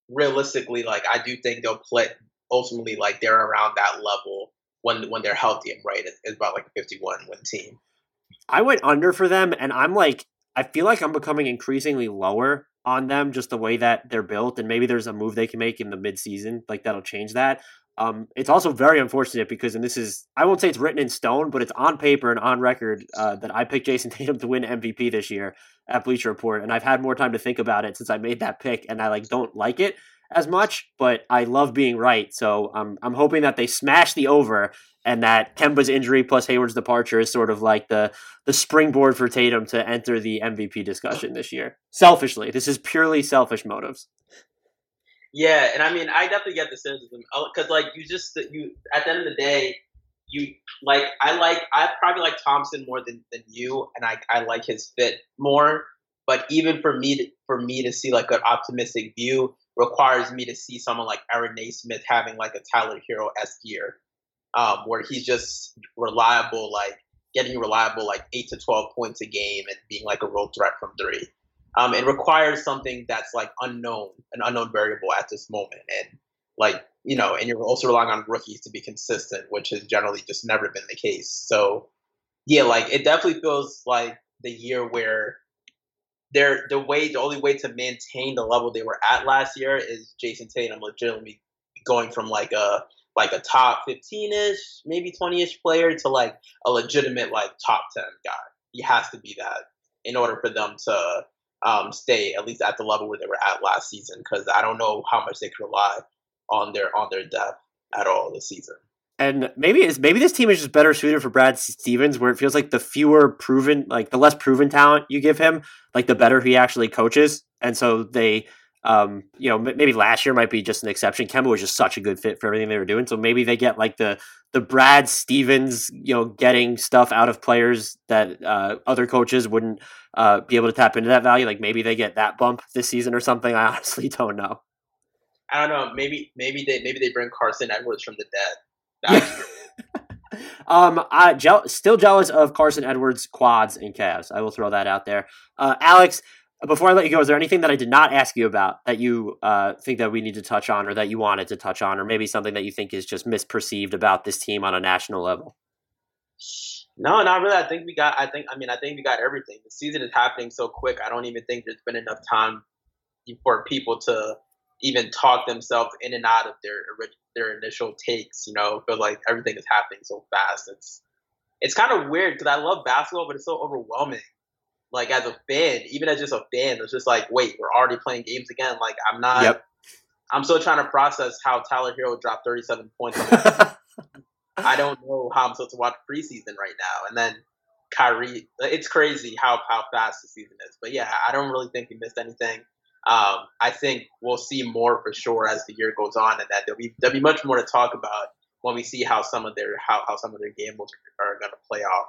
realistically, like I do think they'll play ultimately like they're around that level when when they're healthy and right. It's about like a 51 win team. I went under for them, and I'm like, I feel like I'm becoming increasingly lower on them, just the way that they're built, and maybe there's a move they can make in the midseason, like that'll change that. Um, it's also very unfortunate because, and this is, I won't say it's written in stone, but it's on paper and on record uh, that I picked Jayson [LAUGHS] Tatum to win MVP this year at Bleacher Report, and I've had more time to think about it since I made that pick, and I like don't like it as much, but I love being right. So I'm I'm hoping that they smash the over and that Kemba's injury plus Hayward's departure is sort of like the the springboard for Tatum to enter the MVP discussion this year. Selfishly, this is purely selfish motives. Yeah, and I mean, I definitely get the cynicism oh, because, like, you just you at the end of the day, you like I like I probably like Thompson more than, than you, and I I like his fit more. But even for me to, for me to see like an optimistic view, requires me to see someone like Aaron Nesmith having like a Tyler Herro esque year, um, where he's just reliable, like getting reliable like eight to twelve points a game and being like a role threat from three. Um, it requires something that's like unknown, an unknown variable at this moment, and like you know, and you're also relying on rookies to be consistent, which has generally just never been the case. So, yeah, like it definitely feels like the year where the way the only way to maintain the level they were at last year is Jayson Tatum legitimately going from like a like a top 15ish, maybe 20ish player to like a legitimate like top 10 guy. He has to be that in order for them to um, stay at least at the level where they were at last season. Because I don't know how much they could rely on their on their depth at all this season. And maybe it's maybe this team is just better suited for Brad Stevens, where it feels like the fewer proven, like the less proven talent you give him, like the better he actually coaches. And so they, um, you know, maybe last year might be just an exception. Kemba was just such a good fit for everything they were doing. So maybe they get like the the Brad Stevens, you know, getting stuff out of players that uh, other coaches wouldn't uh, be able to tap into that value. Like maybe they get that bump this season or something. [LAUGHS] I honestly don't know. I don't know. Maybe maybe they maybe they bring Carson Edwards from the dead [LAUGHS] Um, I je- still jealous of Carson Edwards quads and calves. I will throw that out there. Uh, Alex, before I let you go, is there anything that I did not ask you about that you uh, think that we need to touch on, or that you wanted to touch on, or maybe something that you think is just misperceived about this team on a national level? No, not really. I think we got. I think. I mean, I think we got everything. The season is happening so quick. I don't even think there's been enough time for people to even talk themselves in and out of their their initial takes. You know, but like everything is happening so fast. It's it's kind of weird because I love basketball, but it's so overwhelming. Like as a fan, even as just a fan, it's just like, wait, we're already playing games again. Like I'm not. Yep. I'm still trying to process how Tyler Herro dropped 37 points. [LAUGHS] I don't know how I'm supposed to watch preseason right now. And then Kyrie, it's crazy how how fast the season is. But yeah, I don't really think we missed anything. Um, I think we'll see more for sure as the year goes on, and that there'll be there'll be much more to talk about when we see how some of their how, how some of their games are, are going to play out.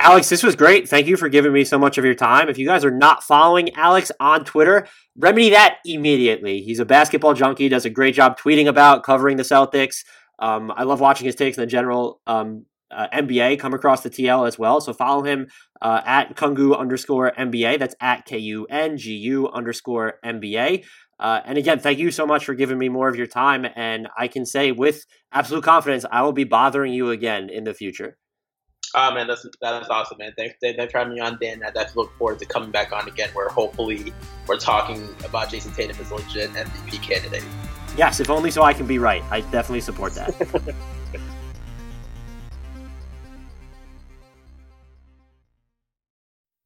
Alex, this was great. Thank you for giving me so much of your time. If you guys are not following Alex on Twitter, remedy that immediately. He's a basketball junkie, does a great job tweeting about covering the Celtics. Um, I love watching his takes in the general um, uh, NBA come across the TL as well. So follow him uh, at Kungu underscore MBA. That's at K U N G U underscore MBA. Uh, and again, thank you so much for giving me more of your time. And I can say with absolute confidence, I will be bothering you again in the future. Oh man, that's that's awesome, man. Thanks, thanks for having me on, Dan. I definitely look forward to coming back on again, where hopefully we're talking about Jayson Tatum as a legit MVP candidate. Yes, if only so I can be right. I definitely support that. [LAUGHS]